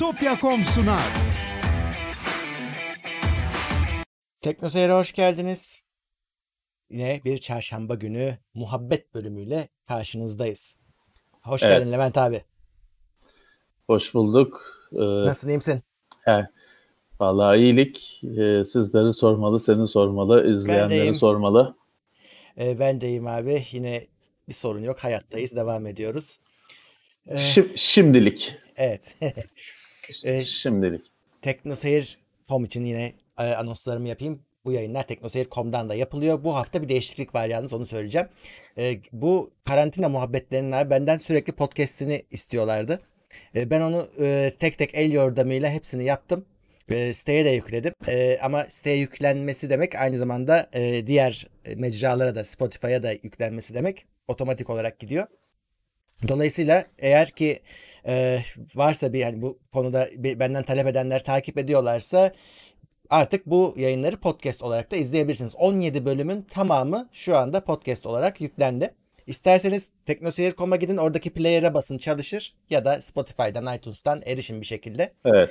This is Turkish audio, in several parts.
Bitopya.com sunar. Teknoseyir'e hoş geldiniz. Yine bir çarşamba günü muhabbet bölümüyle karşınızdayız. Hoş Evet. geldin Levent abi. Hoş bulduk. Ee, Nasılsın iyi misin? he, vallahi iyilik. Ee, sizleri sormalı, seni sormalı, izleyenleri deyim. sormalı. Ee, ben de iyiyim abi. Yine bir sorun yok. Hayattayız. Devam ediyoruz. Ee, Şi- şimdilik. evet. Ee, Şimdilik. Teknoseyir.com için yine e, anonslarımı yapayım. Bu yayınlar Teknoseyir.com'dan da yapılıyor. Bu hafta bir değişiklik var yalnız onu söyleyeceğim. E, bu karantina muhabbetlerinin abi benden sürekli podcast'ini istiyorlardı. E, ben onu e, tek tek el yordamıyla hepsini yaptım. E, siteye de yükledim. E, ama siteye yüklenmesi demek aynı zamanda e, diğer mecralara da Spotify'a da yüklenmesi demek. Otomatik olarak gidiyor. Dolayısıyla eğer ki e, varsa bir yani bu konuda bir- benden talep edenler takip ediyorlarsa artık bu yayınları podcast olarak da izleyebilirsiniz. 17 bölümün tamamı şu anda podcast olarak yüklendi. İsterseniz teknoseyir.com'a gidin oradaki player'e basın çalışır ya da Spotify'dan iTunes'tan erişin bir şekilde. Evet.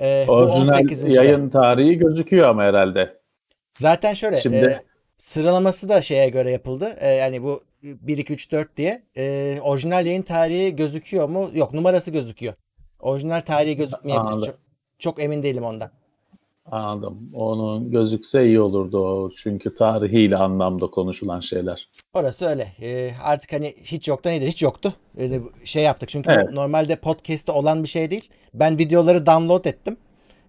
E, bu Orijinal 18. yayın tarihi gözüküyor ama herhalde. Zaten şöyle Şimdi- e, sıralaması da şeye göre yapıldı. E, yani bu 1 2 3 4 diye e, orijinal yayın tarihi gözüküyor mu? Yok, numarası gözüküyor. Orijinal tarihi gözükmeyebilir. Anladım. Çok, çok emin değilim ondan. Anladım. Onun gözükse iyi olurdu o. Çünkü tarihiyle anlamda konuşulan şeyler. Orası öyle. E, artık hani hiç yoktan iyidir. Hiç yoktu. Öyle şey yaptık. Çünkü Evet. normalde podcast'te olan bir şey değil. Ben videoları download ettim.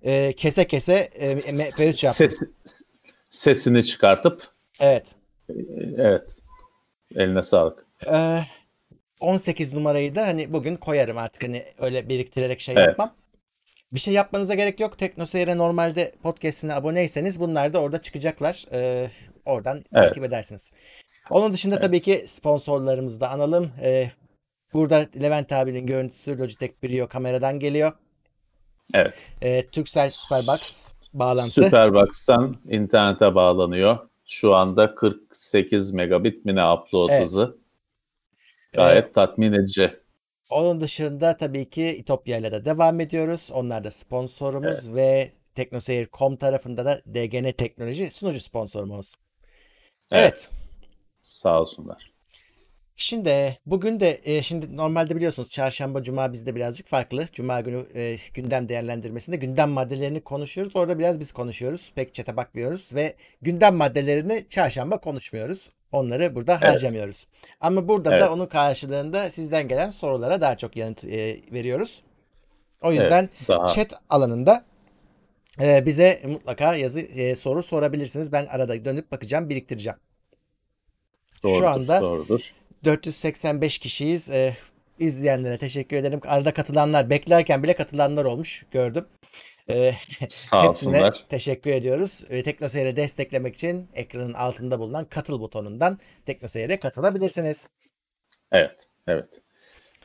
E, kese kese e, MP3 yaptım. Ses, sesini çıkartıp Evet. evet. Eline sağlık. Ee, 18 numarayı da hani bugün koyarım artık hani öyle biriktirerek şey Evet. yapmam. Bir şey yapmanıza gerek yok. TeknoSeyir'e normalde podcast'ine aboneyseniz bunlar da orada çıkacaklar. Ee, oradan takip edersiniz. Onun dışında tabii ki sponsorlarımızı da analım. Ee, burada Levent abinin görüntüsü Logitech Brio kameradan geliyor. Evet. Ee, Turkcell Superbox bağlantı. Superbox'tan internete bağlanıyor. Şu anda 48 megabit mi ne upload Evet. hızı. Gayet tatmin edici. Onun dışında tabii ki İtopya ile de devam ediyoruz. Onlar da sponsorumuz ve Teknoseyir.com tarafında da DGN Teknoloji sunucu sponsorumuz. Evet. Evet. Sağ olsunlar. Şimdi bugün de e, şimdi normalde biliyorsunuz çarşamba cuma bizde birazcık farklı. Cuma günü e, gündem değerlendirmesinde gündem maddelerini konuşuyoruz. Orada biraz biz konuşuyoruz. Pek çete bakmıyoruz ve gündem maddelerini çarşamba konuşmuyoruz. Onları burada Evet. harcamıyoruz. Ama burada Evet. da onun karşılığında sizden gelen sorulara daha çok yanıt e, veriyoruz. O yüzden Evet, daha chat alanında e, bize mutlaka yazı e, soru sorabilirsiniz. Ben arada dönüp bakacağım, biriktireceğim. doğrudur. anda- doğrudur. 485 kişiyiz. Ee, izleyenlere teşekkür ederim. Arada katılanlar, beklerken bile katılanlar olmuş gördüm. Ee, Sağ hepsine olsunlar. teşekkür ediyoruz. Ee, Teknoseyir'e desteklemek için ekranın altında bulunan katıl butonundan Teknoseyir'e katılabilirsiniz. Evet. Evet.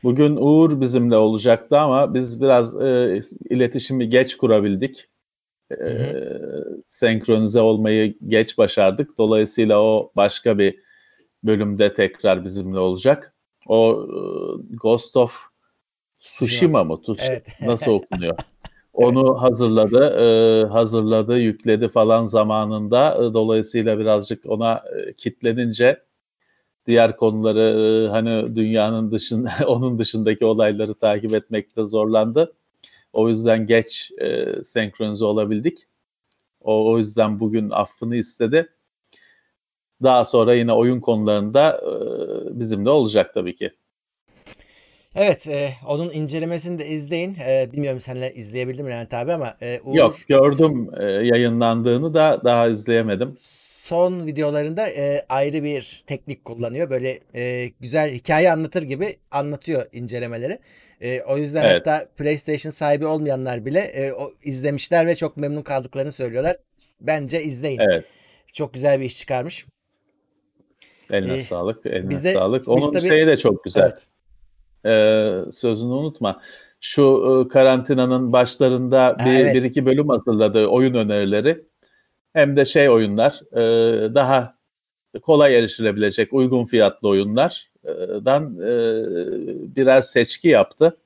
Bugün Uğur bizimle olacaktı ama biz biraz e, iletişimi geç kurabildik. E, senkronize olmayı geç başardık. Dolayısıyla o başka bir bölümde tekrar bizimle olacak. O e, Ghost of Tsushima mı? Evet. Nasıl okunuyor? Onu hazırladı, e, hazırladı, yükledi falan zamanında. E, dolayısıyla birazcık ona e, kitlenince diğer konuları e, hani dünyanın dışında, onun dışındaki olayları takip etmekte zorlandı. O yüzden geç e, senkronize olabildik. O, o yüzden bugün affını istedi. Daha sonra yine oyun konularında e, bizimle olacak tabii ki. Evet, e, onun incelemesini de izleyin. E, bilmiyorum seninle izleyebildim mi Levent abi ama e, Uğur Yok gördüm e, yayınlandığını da daha izleyemedim. son videolarında e, ayrı bir teknik kullanıyor. Böyle e, güzel hikaye anlatır gibi anlatıyor incelemeleri. E, o yüzden Evet. hatta PlayStation sahibi olmayanlar bile e, o izlemişler ve çok memnun kaldıklarını söylüyorlar. Bence izleyin. Evet. Çok güzel bir iş çıkarmış. Eline Ee, sağlık, eline bizde- sağlık. Onun tabii- şeyi de çok güzel. Evet. Ee, sözünü unutma. Şu e, karantinanın başlarında Ha, bir, evet. bir iki bölüm hazırladı oyun önerileri. Hem de şey oyunlar, e, daha kolay erişilebilecek uygun fiyatlı oyunlardan e, birer seçki yaptı.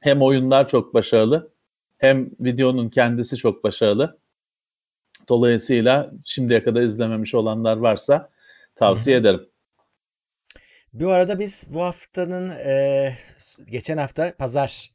Hem oyunlar çok başarılı Hem videonun kendisi çok başarılı. Dolayısıyla şimdiye kadar izlememiş olanlar varsa tavsiye Hı-hı. ederim. Bu arada biz bu haftanın e, geçen hafta pazar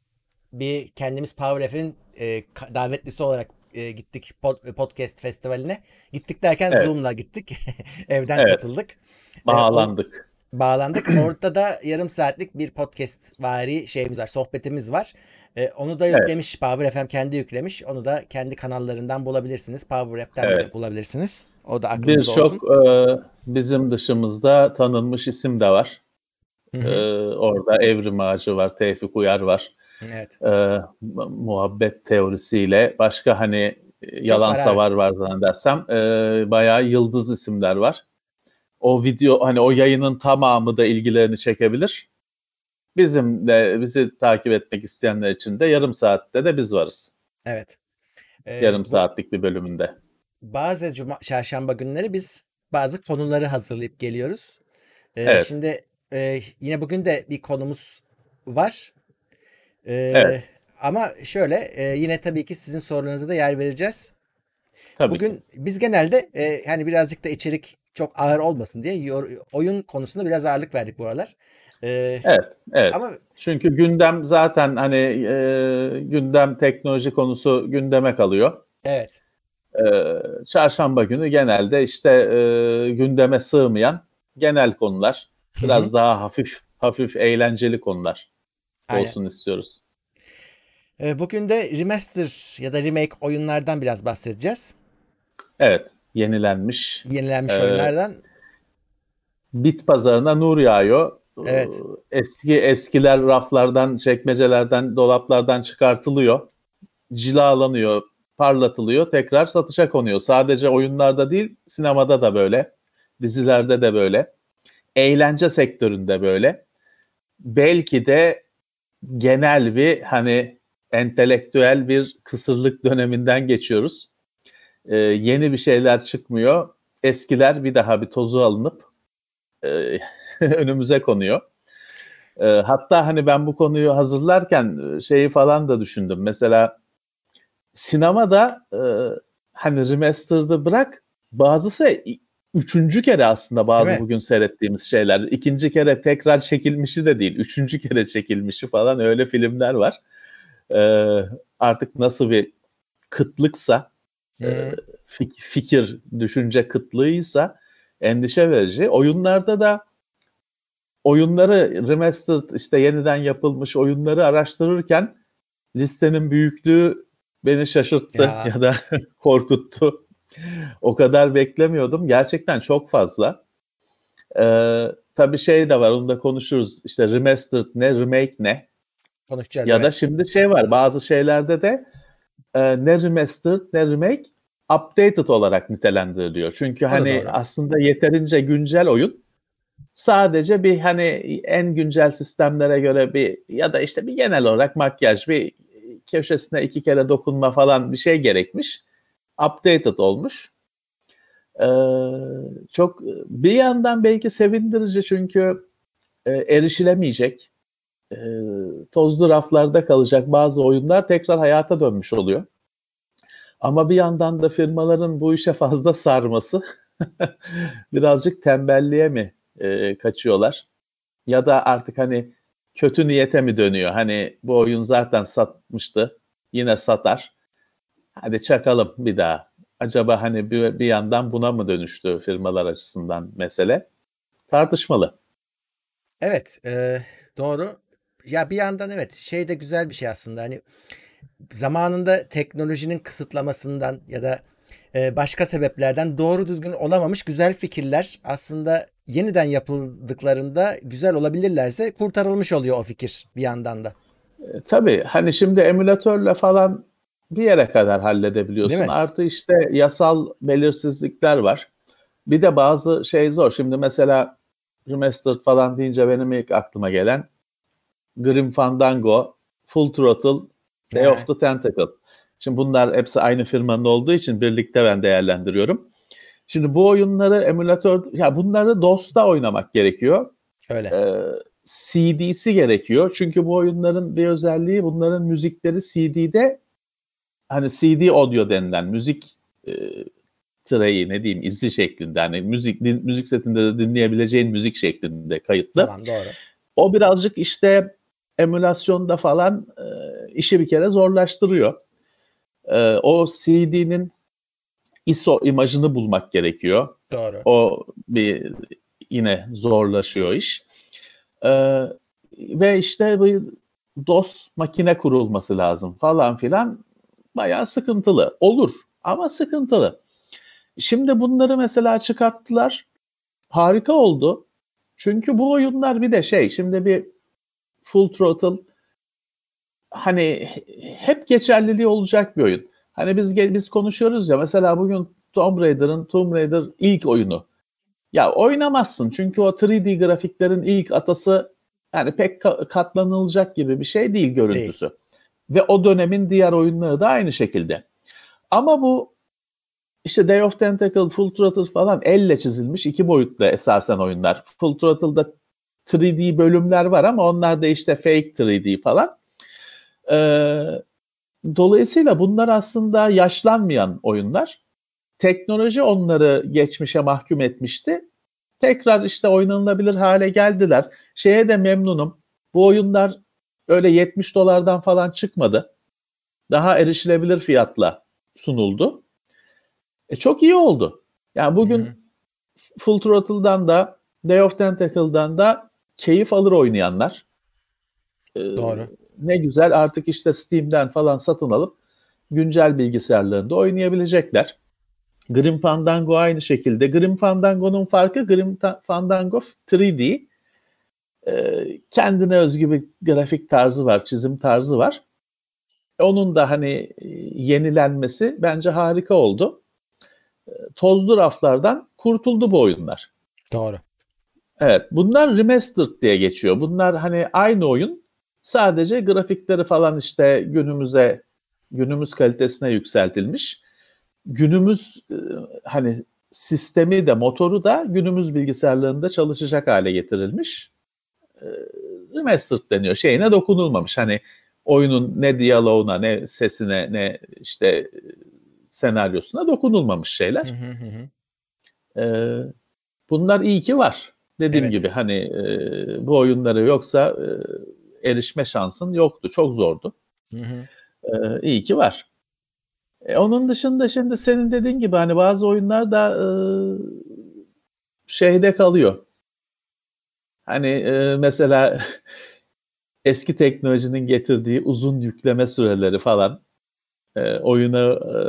bir kendimiz Power F'in e, davetlisi olarak e, gittik pod, podcast festivaline. Gittik derken evet. Zoom'la gittik. Evden evet. katıldık. Bağlandık. E, bağlandık. Orada da yarım saatlik bir podcast vari şeyimiz var, sohbetimiz var. E, onu da yüklemiş evet. Power FM kendi yüklemiş. Onu da kendi kanallarından bulabilirsiniz. Power App'ten evet. de bulabilirsiniz. O da aklınızda Birçok e, bizim dışımızda tanınmış isim de var. E, orada Evrim Ağacı var, Tevfik Uyar var. Evet. E, muhabbet teorisiyle başka hani yalan savar var zannedersem e, bayağı yıldız isimler var. O video hani o yayının tamamı da ilgilerini çekebilir. Bizim de bizi takip etmek isteyenler için de yarım saatte de biz varız. Evet. Ee, yarım bu, saatlik bir bölümünde. Bazı cuma, çarşamba günleri biz bazı konuları hazırlayıp geliyoruz. Ee, evet. Şimdi e, yine bugün de bir konumuz var. Ee, evet. Ama şöyle e, yine tabii ki sizin sorularınıza da yer vereceğiz. Tabii Bugün ki. biz genelde e, hani birazcık da içerik çok ağır olmasın diye oyun konusunda biraz ağırlık verdik bu aralar. Ee, evet, evet. Ama çünkü gündem zaten hani e, gündem teknoloji konusu gündeme kalıyor. Evet. Ee, çarşamba günü genelde işte e, gündeme sığmayan genel konular, biraz Hı-hı. daha hafif hafif eğlenceli konular Aynen. olsun istiyoruz. Bugün de remaster ya da remake oyunlardan biraz bahsedeceğiz. Evet, yenilenmiş. Yenilenmiş ee, oyunlardan. Bit pazarına nur yağıyor. Evet. Ee, eski eskiler raflardan, çekmecelerden, dolaplardan çıkartılıyor. Cilalanıyor, parlatılıyor, tekrar satışa konuyor. Sadece oyunlarda değil, sinemada da böyle, dizilerde de böyle, eğlence sektöründe böyle. Belki de genel bir hani entelektüel bir kısırlık döneminden geçiyoruz. Ee, yeni bir şeyler çıkmıyor. Eskiler bir daha bir tozu alınıp e, önümüze konuyor. E, hatta hani ben bu konuyu hazırlarken e, şeyi falan da düşündüm. Mesela sinemada e, hani remastered'ı bırak bazısı üçüncü kere aslında bazı bugün seyrettiğimiz şeyler. İkinci kere tekrar çekilmişi de değil. Üçüncü kere çekilmişi falan öyle filmler var. E, artık nasıl bir kıtlıksa e, fikir, düşünce kıtlığıysa endişe verici. Oyunlarda da oyunları remastered işte yeniden yapılmış oyunları araştırırken listenin büyüklüğü beni şaşırttı ya, ya da korkuttu. o kadar beklemiyordum. Gerçekten çok fazla. Ee, tabii şey de var onu da konuşuruz. İşte remastered ne, remake ne? Konuşacağız. Ya evet. da şimdi şey var bazı şeylerde de e, ne remastered ne remake updated olarak nitelendiriliyor. Çünkü hani doğru. aslında yeterince güncel oyun sadece bir hani en güncel sistemlere göre bir ya da işte bir genel olarak makyaj bir köşesine iki kere dokunma falan bir şey gerekmiş. Updated olmuş. Ee, çok bir yandan belki sevindirici çünkü e, erişilemeyecek e, tozlu raflarda kalacak bazı oyunlar tekrar hayata dönmüş oluyor. Ama bir yandan da firmaların bu işe fazla sarması birazcık tembelliğe mi e, kaçıyorlar? Ya da artık hani kötü niyete mi dönüyor? Hani bu oyun zaten satmıştı, yine satar. Hadi çakalım bir daha. Acaba hani bir, bir yandan buna mı dönüştü firmalar açısından mesele? Tartışmalı. Evet, e, doğru. Ya bir yandan evet şey de güzel bir şey aslında. Hani zamanında teknolojinin kısıtlamasından ya da e, başka sebeplerden doğru düzgün olamamış güzel fikirler aslında yeniden yapıldıklarında güzel olabilirlerse kurtarılmış oluyor o fikir bir yandan da. E, tabii hani şimdi emülatörle falan bir yere kadar halledebiliyorsun. Artı işte yasal belirsizlikler var. Bir de bazı şey zor. Şimdi mesela remastered falan deyince benim ilk aklıma gelen Grim Fandango, Full Throttle, Day of the Tentacle. Şimdi bunlar hepsi aynı firmanın olduğu için birlikte ben değerlendiriyorum. Şimdi bu oyunları emülatör, ya bunları DOS'ta oynamak gerekiyor. Öyle. Ee, CD'si gerekiyor. Çünkü bu oyunların bir özelliği bunların müzikleri CD'de hani CD audio denilen müzik e, treyi ne diyeyim izi şeklinde hani müzik din, müzik setinde de dinleyebileceğin müzik şeklinde kayıtlı. Tamam doğru. O birazcık işte emülasyonda falan e, işi bir kere zorlaştırıyor. E, o CD'nin ISO imajını bulmak gerekiyor. Doğru. O bir yine zorlaşıyor iş. E, ve işte bu DOS makine kurulması lazım falan filan bayağı sıkıntılı. Olur ama sıkıntılı. Şimdi bunları mesela çıkarttılar. Harika oldu. Çünkü bu oyunlar bir de şey şimdi bir Full Throttle hani hep geçerliliği olacak bir oyun. Hani biz biz konuşuyoruz ya mesela bugün Tomb Raider'ın Tomb Raider ilk oyunu. Ya oynamazsın çünkü o 3D grafiklerin ilk atası yani pek katlanılacak gibi bir şey değil görüntüsü. Değil. Ve o dönemin diğer oyunları da aynı şekilde. Ama bu işte Day of Tentacle, Full Throttle falan elle çizilmiş iki boyutlu esasen oyunlar. Full Throttle'da 3D bölümler var ama onlar da işte fake 3D falan. Ee, dolayısıyla bunlar aslında yaşlanmayan oyunlar. Teknoloji onları geçmişe mahkum etmişti. Tekrar işte oynanılabilir hale geldiler. Şeye de memnunum. Bu oyunlar öyle 70 dolardan falan çıkmadı. Daha erişilebilir fiyatla sunuldu. E çok iyi oldu. Yani bugün Hı-hı. Full Throttle'dan da Day of Tentacle'dan da keyif alır oynayanlar. Ee, Doğru. Ne güzel artık işte Steam'den falan satın alıp güncel bilgisayarlarında oynayabilecekler. Grim Fandango aynı şekilde. Grim Fandango'nun farkı Grim Fandango 3D. Ee, kendine özgü bir grafik tarzı var, çizim tarzı var. Onun da hani e, yenilenmesi bence harika oldu. Ee, tozlu raflardan kurtuldu bu oyunlar. Doğru. Evet, bunlar remastered diye geçiyor. Bunlar hani aynı oyun, sadece grafikleri falan işte günümüze, günümüz kalitesine yükseltilmiş. Günümüz e, hani sistemi de motoru da günümüz bilgisayarlarında çalışacak hale getirilmiş. E, remastered deniyor. Şeyine dokunulmamış. Hani oyunun ne diyaloğuna, ne sesine, ne işte senaryosuna dokunulmamış şeyler. Hı hı hı. Ee, bunlar iyi ki var. Dediğim evet. gibi hani e, bu oyunları yoksa e, erişme şansın yoktu. Çok zordu. Hı hı. E, iyi ki var. E, onun dışında şimdi senin dediğin gibi hani bazı oyunlar da e, şeyde kalıyor. Hani e, mesela eski teknolojinin getirdiği uzun yükleme süreleri falan e, oyuna e,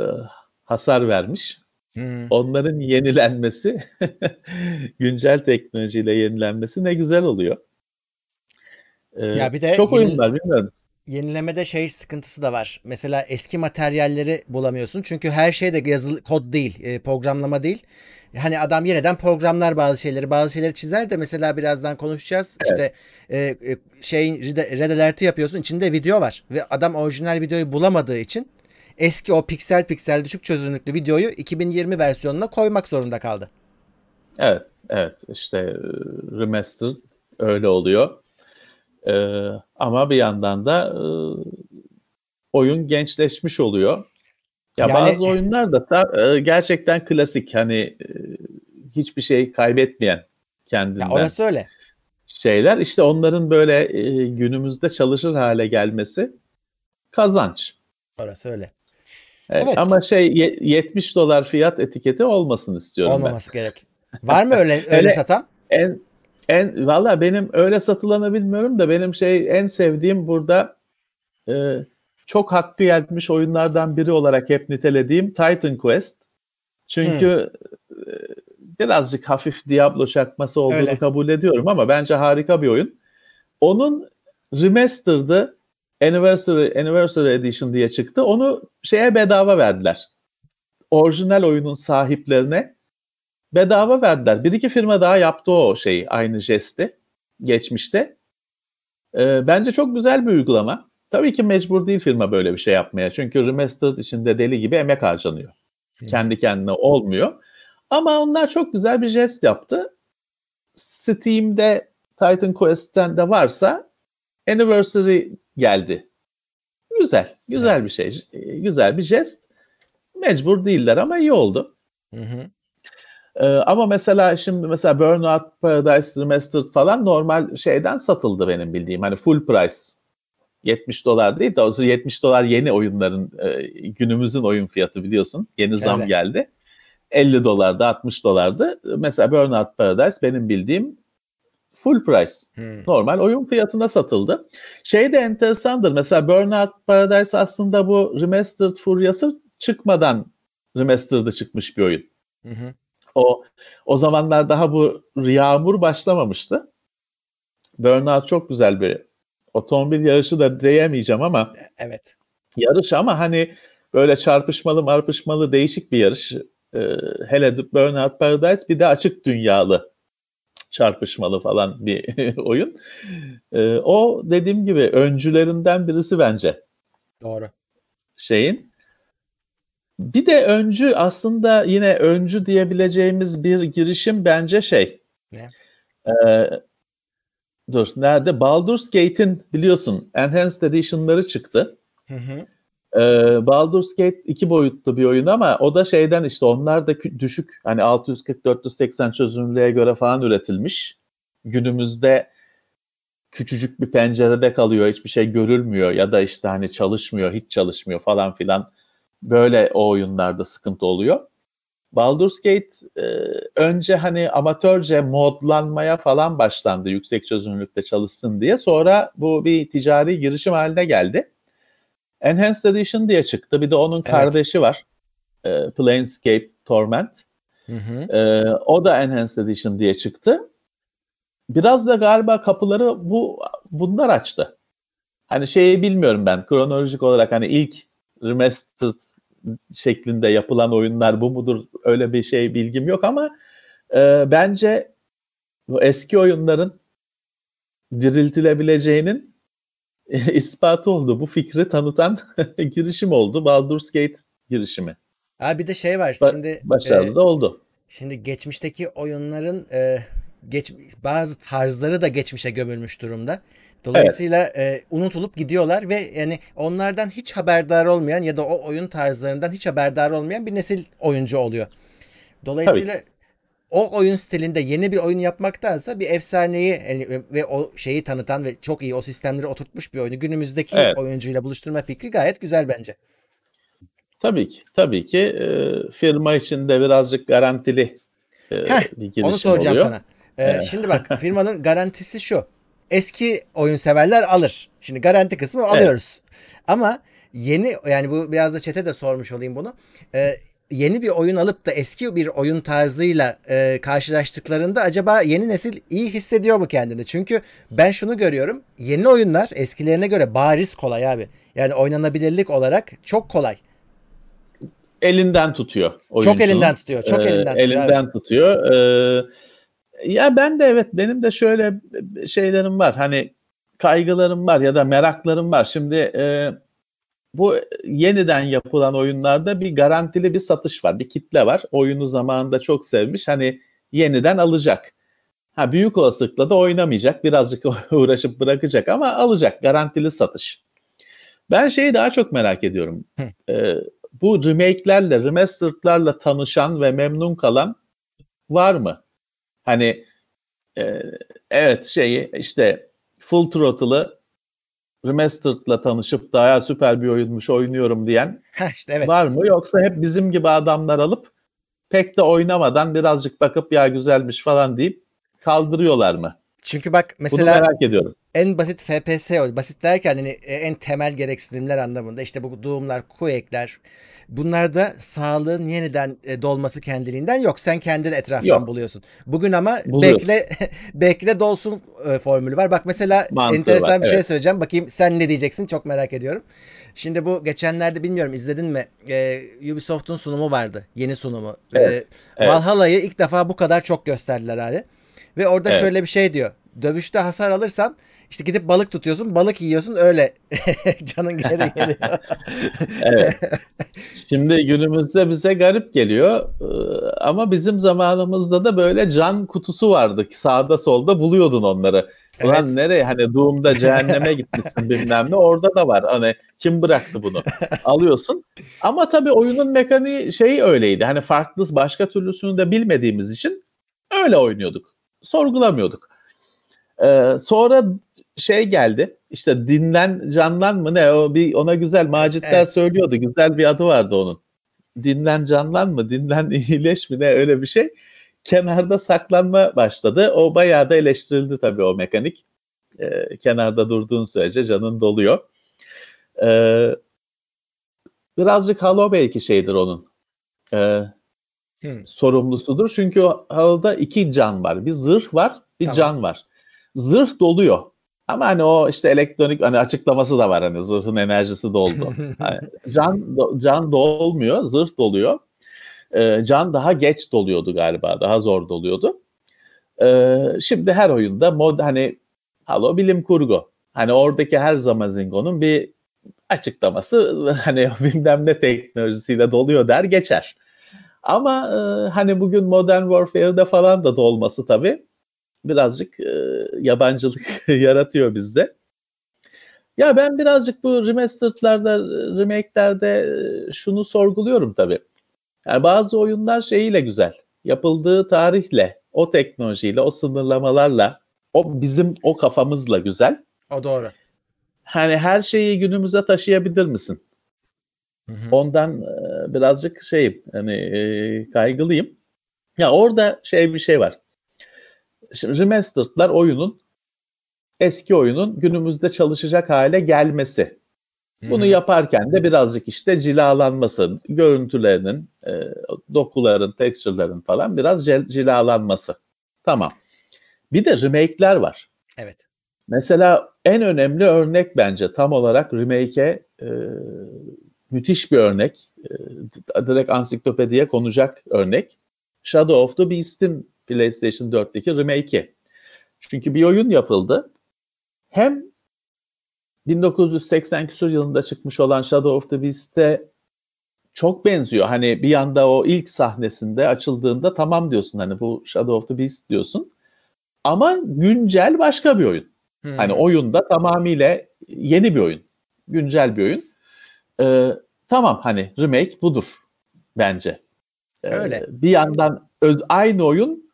hasar vermiş. Hmm. Onların yenilenmesi, güncel teknolojiyle yenilenmesi ne güzel oluyor. Ee, ya bir de çok yeni, oyun var bilmiyorum. Yenilemede şey sıkıntısı da var. Mesela eski materyalleri bulamıyorsun. Çünkü her şey de yazılı kod değil, e, programlama değil. Hani adam yeniden programlar bazı şeyleri, bazı şeyleri çizer de mesela birazdan konuşacağız. Evet. İşte e, e, şeyin red alert'i yapıyorsun. içinde video var ve adam orijinal videoyu bulamadığı için eski o piksel piksel düşük çözünürlüklü videoyu 2020 versiyonuna koymak zorunda kaldı. Evet, evet işte e, remaster öyle oluyor. Ee, ama bir yandan da e, oyun gençleşmiş oluyor. Ya yani, bazı oyunlar da ta, e, gerçekten klasik hani e, hiçbir şey kaybetmeyen kendinden. Ya orası öyle. Şeyler işte onların böyle e, günümüzde çalışır hale gelmesi kazanç. Orası öyle. Evet, evet. Ama şey 70 dolar fiyat etiketi olmasın istiyorum Olmaması ben. gerek. Var mı öyle öyle satan? En en valla benim öyle satılanı bilmiyorum da benim şey en sevdiğim burada e, çok hakkı gelmiş oyunlardan biri olarak hep nitelediğim Titan Quest. Çünkü hmm. e, birazcık hafif Diablo çakması olduğunu öyle. kabul ediyorum ama bence harika bir oyun. Onun remastered'ı Anniversary, Anniversary Edition diye çıktı. Onu şeye bedava verdiler. Orijinal oyunun sahiplerine bedava verdiler. Bir iki firma daha yaptı o şeyi, aynı jesti geçmişte. Ee, bence çok güzel bir uygulama. Tabii ki mecbur değil firma böyle bir şey yapmaya. Çünkü remastered içinde deli gibi emek harcanıyor. Hmm. Kendi kendine olmuyor. Ama onlar çok güzel bir jest yaptı. Steam'de Titan Quest'ten de varsa Anniversary geldi. güzel. Güzel evet. bir şey. Güzel bir jest. Mecbur değiller ama iyi oldu. Hı hı. Ee, ama mesela şimdi mesela Burnout Paradise Remastered falan normal şeyden satıldı benim bildiğim. Hani full price 70 dolar değil de 70 dolar yeni oyunların e, günümüzün oyun fiyatı biliyorsun. Yeni zam evet. geldi. 50 dolardı 60 dolardı. Mesela Burnout Paradise benim bildiğim full price. Hmm. Normal oyun fiyatına satıldı. Şey de enteresandır. Mesela Burnout Paradise aslında bu Remastered furyası çıkmadan Remastered'ı çıkmış bir oyun. Hı hı. O o zamanlar daha bu yağmur başlamamıştı. Burnout çok güzel bir otomobil yarışı da diyemeyeceğim ama evet. Yarış ama hani böyle çarpışmalı marpışmalı değişik bir yarış. Ee, hele Burnout Paradise bir de açık dünyalı çarpışmalı falan bir oyun. Ee, o dediğim gibi öncülerinden birisi bence. Doğru. Şeyin. Bir de öncü aslında yine öncü diyebileceğimiz bir girişim bence şey. Ne? Ee, dur nerede? Baldur's Gate'in biliyorsun Enhanced Edition'ları çıktı. Hı hı. Ee, Baldur's Gate iki boyutlu bir oyun ama o da şeyden işte onlar da düşük hani 640-480 çözünürlüğe göre falan üretilmiş. Günümüzde küçücük bir pencerede kalıyor hiçbir şey görülmüyor ya da işte hani çalışmıyor hiç çalışmıyor falan filan böyle o oyunlarda sıkıntı oluyor. Baldur's Gate e, önce hani amatörce modlanmaya falan başlandı yüksek çözünürlükte çalışsın diye. Sonra bu bir ticari girişim haline geldi. Enhanced Edition diye çıktı. Bir de onun evet. kardeşi var. E, Planescape Torment. Hı hı. E, o da Enhanced Edition diye çıktı. Biraz da galiba kapıları bu bunlar açtı. Hani şeyi bilmiyorum ben kronolojik olarak hani ilk remastered şeklinde yapılan oyunlar bu mudur öyle bir şey bilgim yok ama e, bence bu eski oyunların diriltilebileceğinin ispatı oldu. Bu fikri tanıtan girişim oldu. Baldur's Gate girişimi. Ha bir de şey var. Ba- şimdi başarılı e, da oldu. Şimdi geçmişteki oyunların e, geç bazı tarzları da geçmişe gömülmüş durumda. Dolayısıyla evet. e, unutulup gidiyorlar ve yani onlardan hiç haberdar olmayan ya da o oyun tarzlarından hiç haberdar olmayan bir nesil oyuncu oluyor. Dolayısıyla Tabii. O oyun stilinde yeni bir oyun yapmaktansa bir efsaneyi yani, ve o şeyi tanıtan ve çok iyi o sistemleri oturtmuş bir oyunu günümüzdeki evet. oyuncuyla buluşturma fikri gayet güzel bence. Tabii ki. Tabii ki e, firma için de birazcık garantili e, Heh, bir girişim Onu soracağım oluyor. sana. Ee, Şimdi bak firmanın garantisi şu eski oyun severler alır. Şimdi garanti kısmı evet. alıyoruz. Ama yeni yani bu biraz da çete de sormuş olayım bunu. Ee, yeni bir oyun alıp da eski bir oyun tarzıyla e, karşılaştıklarında acaba yeni nesil iyi hissediyor mu kendini? Çünkü ben şunu görüyorum. Yeni oyunlar eskilerine göre bariz kolay abi. Yani oynanabilirlik olarak çok kolay. Elinden tutuyor oyuncunun. Çok elinden tutuyor. Çok ee, elinden tutuyor. Elinden abi. tutuyor. Ee, ya ben de evet benim de şöyle şeylerim var. Hani kaygılarım var ya da meraklarım var. Şimdi e, bu yeniden yapılan oyunlarda bir garantili bir satış var. Bir kitle var. Oyunu zamanında çok sevmiş. Hani yeniden alacak. Ha büyük olasılıkla da oynamayacak. Birazcık uğraşıp bırakacak ama alacak. Garantili satış. Ben şeyi daha çok merak ediyorum. ee, bu remake'lerle, remastered'larla tanışan ve memnun kalan var mı? Hani e, evet şeyi işte Full Throttle'ı Remastered'la tanışıp daha süper bir oyunmuş oynuyorum diyen Heh, işte evet. var mı? Yoksa hep bizim gibi adamlar alıp pek de oynamadan birazcık bakıp ya güzelmiş falan deyip kaldırıyorlar mı? Çünkü bak mesela Bunu merak ediyorum. En basit FPS basit derken hani en temel gereksinimler anlamında işte bu Doom'lar, Quake'ler bunlarda sağlığın yeniden e, dolması kendiliğinden yok. Sen kendin etraftan yok. buluyorsun. Bugün ama Buluyor. bekle bekle dolsun e, formülü var. Bak mesela Mantığı enteresan var, bir şey evet. söyleyeceğim. Bakayım sen ne diyeceksin çok merak ediyorum. Şimdi bu geçenlerde bilmiyorum izledin mi? Ee, Ubisoft'un sunumu vardı. Yeni sunumu. Evet. Ee, evet. Valhalla'yı ilk defa bu kadar çok gösterdiler abi. Ve orada evet. şöyle bir şey diyor. Dövüşte hasar alırsan işte gidip balık tutuyorsun, balık yiyorsun öyle canın geri geliyor. evet. Şimdi günümüzde bize garip geliyor ee, ama bizim zamanımızda da böyle can kutusu vardı. Sağda solda buluyordun onları. Ulan Evet. nereye hani Doom'da cehenneme gitmişsin bilmem ne orada da var. Hani kim bıraktı bunu? Alıyorsun. Ama tabii oyunun mekaniği şeyi öyleydi. Hani farklı başka türlüsünü de bilmediğimiz için öyle oynuyorduk. Sorgulamıyorduk. Ee, sonra şey geldi. İşte dinlen canlan mı ne o bir ona güzel Macitler Evet. söylüyordu. Güzel bir adı vardı onun. Dinlen canlan mı? Dinlen iyileş mi ne öyle bir şey. Kenarda saklanma başladı. O bayağı da eleştirildi tabii o mekanik. Ee, kenarda durduğun sürece canın doluyor. Ee, birazcık Halo belki şeydir onun. Ee, Hmm. sorumlusudur. Çünkü o Halo'da iki can var. Bir zırh var, bir Tamam. can var. Zırh doluyor. Ama hani o işte elektronik hani açıklaması da var hani zırhın enerjisi doldu. Yani can can dolmuyor, zırh doluyor. Ee, can daha geç doluyordu galiba, daha zor doluyordu. Ee, şimdi her oyunda mod hani Halo bilim kurgu. Hani oradaki her Zamazingo'nun bir açıklaması hani bilmem ne teknolojisiyle doluyor der geçer. Ama e, hani bugün Modern Warfare'de falan da dolması tabii birazcık e, yabancılık yaratıyor bizde. Ya ben birazcık bu remastered'larda, remake'lerde e, şunu sorguluyorum tabii. Yani bazı oyunlar şeyiyle güzel. Yapıldığı tarihle, o teknolojiyle, o sınırlamalarla, o bizim o kafamızla güzel. O doğru. Hani her şeyi günümüze taşıyabilir misin? Hı hı. Ondan e, birazcık şeyim, hani e, kaygılıyım. Ya orada şey bir şey var. Şimdi remastered'lar oyunun eski oyunun günümüzde çalışacak hale gelmesi. Bunu Hı hı. yaparken de birazcık işte cilalanması, görüntülerinin, e, dokuların, texture'ların falan biraz cilalanması. Tamam. Bir de remake'ler var. Evet. Mesela en önemli örnek bence tam olarak remake'e e, müthiş bir örnek. E, direkt ansiklopediye konacak örnek. Shadow of the Beast'in PlayStation 4'teki remake'i. Çünkü bir oyun yapıldı. Hem 1980 küsur yılında çıkmış olan Shadow of the Beast'e çok benziyor. Hani bir yanda o ilk sahnesinde açıldığında tamam diyorsun hani bu Shadow of the Beast diyorsun. Ama güncel başka bir oyun. Hı. Hani oyunda tamamıyla yeni bir oyun. Güncel bir oyun. Ee, tamam hani remake budur bence. Ee, Öyle. Bir yandan öz, aynı oyun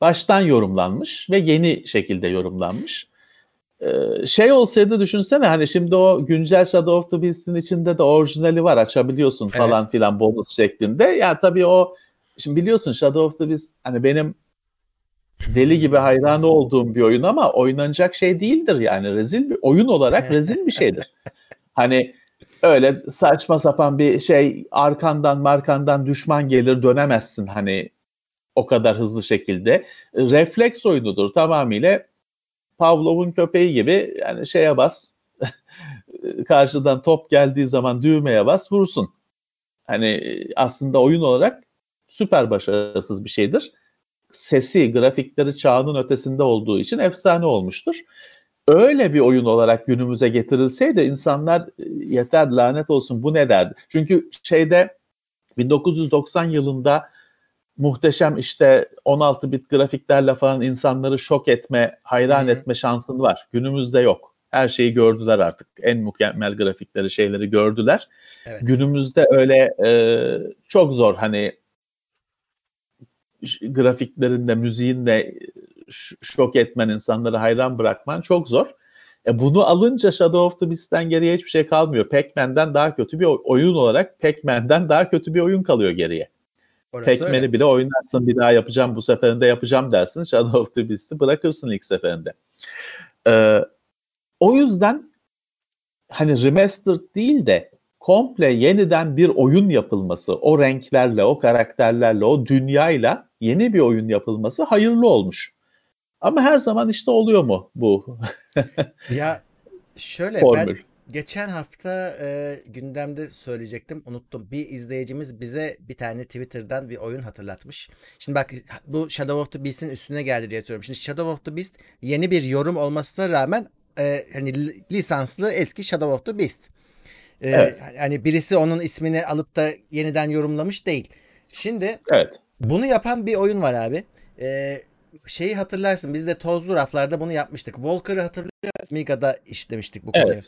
baştan yorumlanmış ve yeni şekilde yorumlanmış. Ee, şey olsaydı düşünsene hani şimdi o güncel Shadow of the Beast'in içinde de orijinali var açabiliyorsun falan Evet. filan bonus şeklinde. Ya tabii o şimdi biliyorsun Shadow of the Beast hani benim deli gibi hayranı olduğum bir oyun ama oynanacak şey değildir yani rezil bir oyun olarak rezil bir şeydir. Hani öyle saçma sapan bir şey arkandan markandan düşman gelir dönemezsin hani o kadar hızlı şekilde. Refleks oyunudur tamamıyla Pavlov'un köpeği gibi yani şeye bas karşıdan top geldiği zaman düğmeye bas vursun. Hani aslında oyun olarak süper başarısız bir şeydir. Sesi, grafikleri çağının ötesinde olduğu için efsane olmuştur. Öyle bir oyun olarak günümüze getirilseydi insanlar "E, yeter lanet olsun bu ne derdi. Çünkü şeyde 1990 yılında muhteşem işte 16 bit grafiklerle falan insanları şok etme, hayran Hı hı. etme şansın var. Günümüzde yok. Her şeyi gördüler artık. En mükemmel grafikleri, şeyleri gördüler. Evet. Günümüzde öyle e, çok zor hani grafiklerinle, müziğinle ş- şok etmen, insanları hayran bırakman çok zor. E bunu alınca Shadow of the Beast'ten geriye hiçbir şey kalmıyor. Pac-Man'den daha kötü bir oy- oyun olarak Pac-Man'den daha kötü bir oyun kalıyor geriye. Pac-Man'i bile oynarsın bir daha yapacağım bu seferinde yapacağım dersin. Shadow of the Beast'i bırakırsın ilk seferinde. Ee, o yüzden hani remastered değil de komple yeniden bir oyun yapılması, o renklerle, o karakterlerle, o dünyayla yeni bir oyun yapılması hayırlı olmuş. Ama her zaman işte oluyor mu bu Ya şöyle ben formül? geçen hafta e, gündemde söyleyecektim unuttum. Bir izleyicimiz bize bir tane Twitter'dan bir oyun hatırlatmış. Şimdi bak bu Shadow of the Beast'in üstüne geldi diye söylüyorum. Şimdi Shadow of the Beast yeni bir yorum olmasına rağmen e, hani li- lisanslı eski Shadow of the Beast. E, Evet. Hani birisi onun ismini alıp da yeniden yorumlamış değil. Şimdi Evet. bunu yapan bir oyun var abi. Ee, şeyi hatırlarsın biz de tozlu raflarda bunu yapmıştık. Walker'ı hatırlıyor? Miga'da işlemiştik bu Evet. konuyu.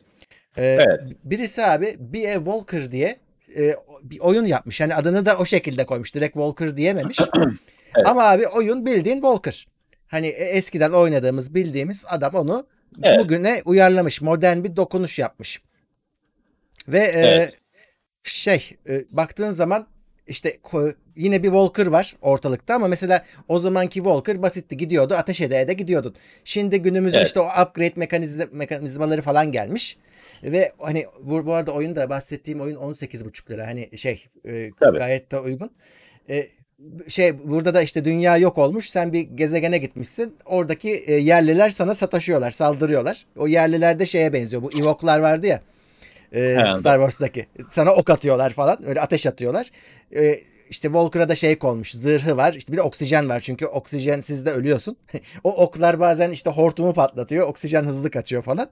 Ee, Evet. Birisi abi B.A. Walker diye e, bir oyun yapmış. Yani adını da o şekilde koymuş. Direkt Walker diyememiş. Evet. Ama abi oyun bildiğin Walker. Hani e, eskiden oynadığımız bildiğimiz adam onu Evet. bugüne uyarlamış. Modern bir dokunuş yapmış. Ve e, Evet. şey e, baktığın zaman işte yine bir Walker var ortalıkta ama mesela o zamanki Walker basitti gidiyordu ateş ede ede gidiyordun. Şimdi günümüzün Evet. işte o upgrade mekanizma, mekanizmaları falan gelmiş. Ve hani bu, bu arada oyunda bahsettiğim oyun 18,5 lira. Hani şey e, Tabii. gayet de uygun. E, şey burada da işte dünya yok olmuş. Sen bir gezegene gitmişsin. Oradaki e, yerliler sana sataşıyorlar, saldırıyorlar. O yerliler de şeye benziyor. Bu Ewok'lar vardı ya. E, He, Star Wars'taki. Sana ok atıyorlar falan. Öyle ateş atıyorlar. E, işte Walker'a da şey konmuş. Zırhı var. İşte bir de oksijen var. Çünkü oksijen sizde ölüyorsun. o oklar bazen işte hortumu patlatıyor. Oksijen hızlı kaçıyor falan.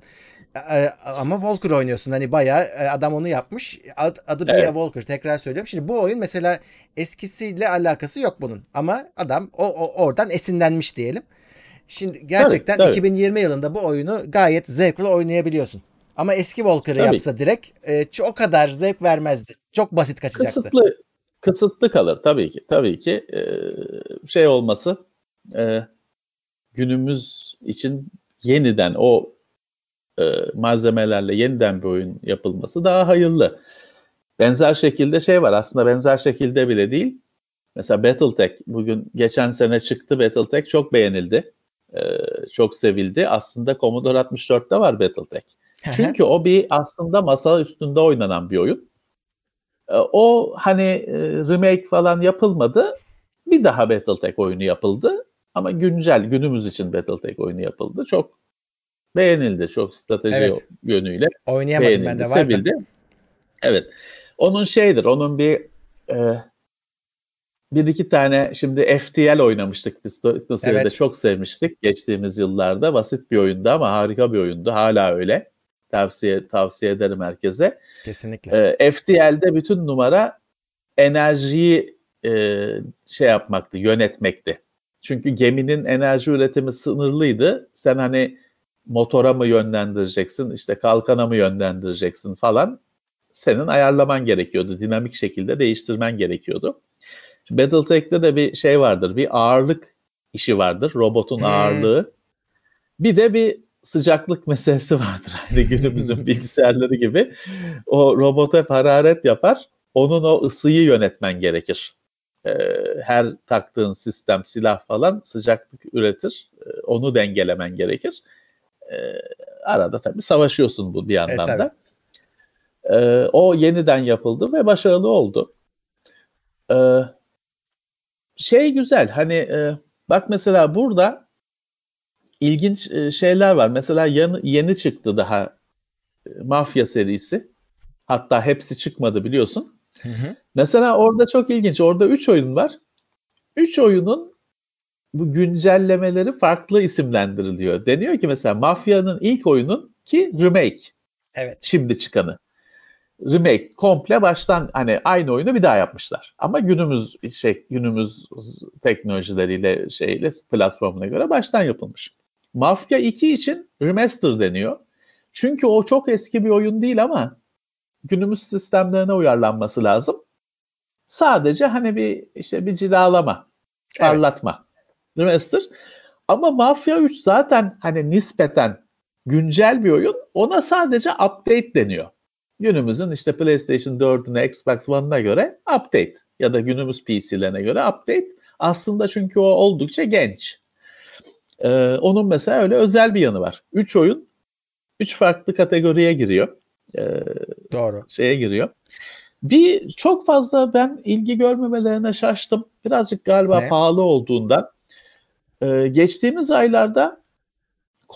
E, ama Walker oynuyorsun. Hani bayağı e, adam onu yapmış. Ad- adı Evet. Bia Walker. Tekrar söylüyorum. Şimdi bu oyun mesela eskisiyle alakası yok bunun. Ama adam o, o oradan esinlenmiş diyelim. Şimdi gerçekten tabii. 2020 yılında bu oyunu gayet zevkle oynayabiliyorsun. Ama eski Walker'ı Tabii. yapsa direkt e, o kadar zevk vermezdi. Çok basit kaçacaktı. Kısıtlı kısıtlı kalır tabii ki. Tabii ki e, şey olması e, günümüz için yeniden o e, malzemelerle yeniden bir oyun yapılması daha hayırlı. Benzer şekilde şey var aslında benzer şekilde bile değil. Mesela Battletech bugün geçen sene çıktı Battletech çok beğenildi. E, çok sevildi. Aslında Commodore 64'te var Battletech. Çünkü o bir aslında masa üstünde oynanan bir oyun. E, O hani e, remake falan yapılmadı. Bir daha Battletech oyunu yapıldı. Ama güncel günümüz için Battletech oyunu yapıldı. Çok beğenildi. Çok strateji Evet. yönüyle Oynayamadım ben beğenildi, de var da. sevildi. Evet. Onun şeydir, onun bir e, bir iki tane şimdi FTL oynamıştık biz Teknoseyir'de Evet. çok sevmiştik geçtiğimiz yıllarda. Basit bir oyundu ama harika bir oyundu. Hala öyle. Tavsiye tavsiye ederim herkese. Kesinlikle. E, FTL'de bütün numara enerjiyi e, şey yapmaktı, yönetmekti. Çünkü geminin enerji üretimi sınırlıydı. Sen hani motora mı yönlendireceksin, işte kalkana mı yönlendireceksin falan. Senin ayarlaman gerekiyordu. Dinamik şekilde değiştirmen gerekiyordu. Battletech'te de bir şey vardır. Bir ağırlık işi vardır. Robotun Hmm. ağırlığı. Bir de bir sıcaklık meselesi vardır. Hani günümüzün bilgisayarları gibi. O robot hep hararet yapar. Onun o ısıyı yönetmen gerekir. Ee, her taktığın sistem, silah falan sıcaklık üretir. Ee, onu dengelemen gerekir. Ee, arada tabii savaşıyorsun bu bir yandan tabii. da. O yeniden yapıldı ve başarılı oldu. Şey güzel hani e, bak mesela burada ilginç e, şeyler var. Mesela yeni, yeni çıktı daha e, Mafya serisi. Hatta hepsi çıkmadı biliyorsun. Hı hı. Mesela orada çok ilginç. Orada 3 oyun var. 3 oyunun bu güncellemeleri farklı isimlendiriliyor. Deniyor ki mesela Mafya'nın ilk oyunun ki remake. Evet. Şimdi çıkanı. Remake komple baştan hani aynı oyunu bir daha yapmışlar. Ama günümüz şey günümüz teknolojileriyle şeyle platformuna göre baştan yapılmış. Mafya 2 için remaster deniyor. Çünkü o çok eski bir oyun değil ama günümüz sistemlerine uyarlanması lazım. Sadece hani bir işte bir cilalama, parlatma. Remaster. Ama Mafya 3 zaten hani nispeten güncel bir oyun. Ona sadece update deniyor. Günümüzün işte PlayStation 4'üne, Xbox One'ına göre update ya da günümüz PC'lerine göre update. Aslında çünkü o oldukça genç. Ee, onun mesela öyle özel bir yanı var. 3 oyun 3 farklı kategoriye giriyor. Ee, Doğru. şeye giriyor. Bir çok fazla ben ilgi görmemelerine şaştım. Birazcık galiba Ne? pahalı olduğundan. Ee, geçtiğimiz aylarda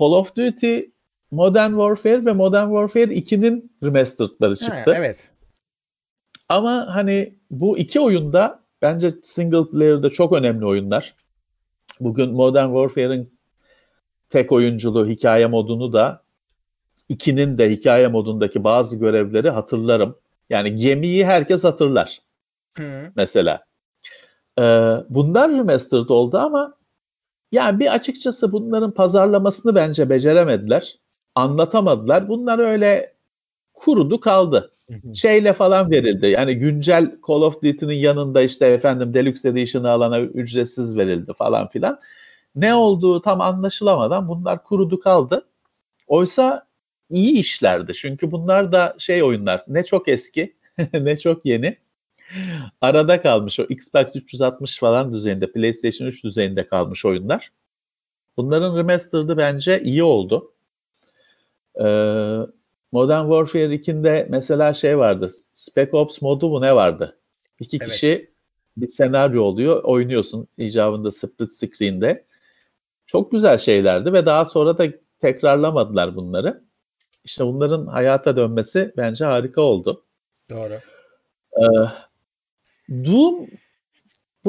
Call of Duty Modern Warfare ve Modern Warfare 2'nin remastered'ları Ha, çıktı. evet. Ama hani bu iki oyunda bence single player'da çok önemli oyunlar. Bugün Modern Warfare'ın tek oyunculu hikaye modunu da ikinin de hikaye modundaki bazı görevleri hatırlarım. Yani gemiyi herkes hatırlar Hı. mesela. Ee, bunlar remastered oldu ama Yani bir açıkçası bunların pazarlamasını bence beceremediler. Anlatamadılar. Bunlar öyle kurudu kaldı. Şeyle falan verildi. Yani güncel Call of Duty'nin yanında işte efendim Deluxe Edition'ı alana ücretsiz verildi falan filan. Ne olduğu tam anlaşılamadan bunlar kurudu kaldı. Oysa iyi işlerdi. Çünkü bunlar da şey oyunlar. Ne çok eski ne çok yeni. Arada kalmış o Xbox 360 falan düzeyinde, PlayStation 3 düzeyinde kalmış oyunlar. Bunların remastered'ı bence iyi oldu. Ee, Modern Warfare 2'de mesela şey vardı. Spec Ops modu mu ne vardı? İki evet. kişi bir senaryo oluyor. Oynuyorsun icabında split screen'de. Çok güzel şeylerdi ve daha sonra da tekrarlamadılar bunları. İşte bunların hayata dönmesi bence harika oldu. Doğru. Ee, Doom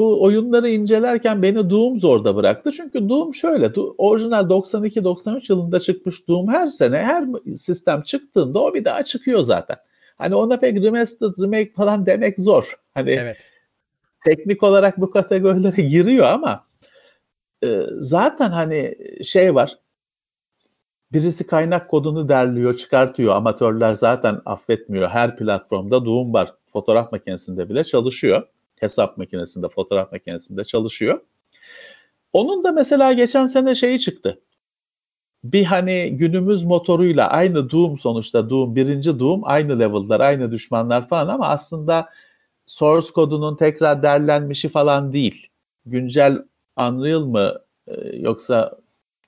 bu oyunları incelerken beni Doom zorda bıraktı. Çünkü Doom şöyle, orijinal 92-93 yılında çıkmış Doom her sene, her sistem çıktığında o bir daha çıkıyor zaten. Hani ona pek remastered, remake falan demek zor. Hani evet. teknik olarak bu kategorilere giriyor ama e, zaten hani şey var, birisi kaynak kodunu derliyor, çıkartıyor. Amatörler zaten affetmiyor. Her platformda Doom var. Fotoğraf makinesinde bile çalışıyor hesap makinesinde, fotoğraf makinesinde çalışıyor. Onun da mesela geçen sene şeyi çıktı. Bir hani günümüz motoruyla aynı Doom sonuçta Doom, birinci Doom aynı level'lar, aynı düşmanlar falan ama aslında source kodunun tekrar derlenmişi falan değil. Güncel Unreal mı e, yoksa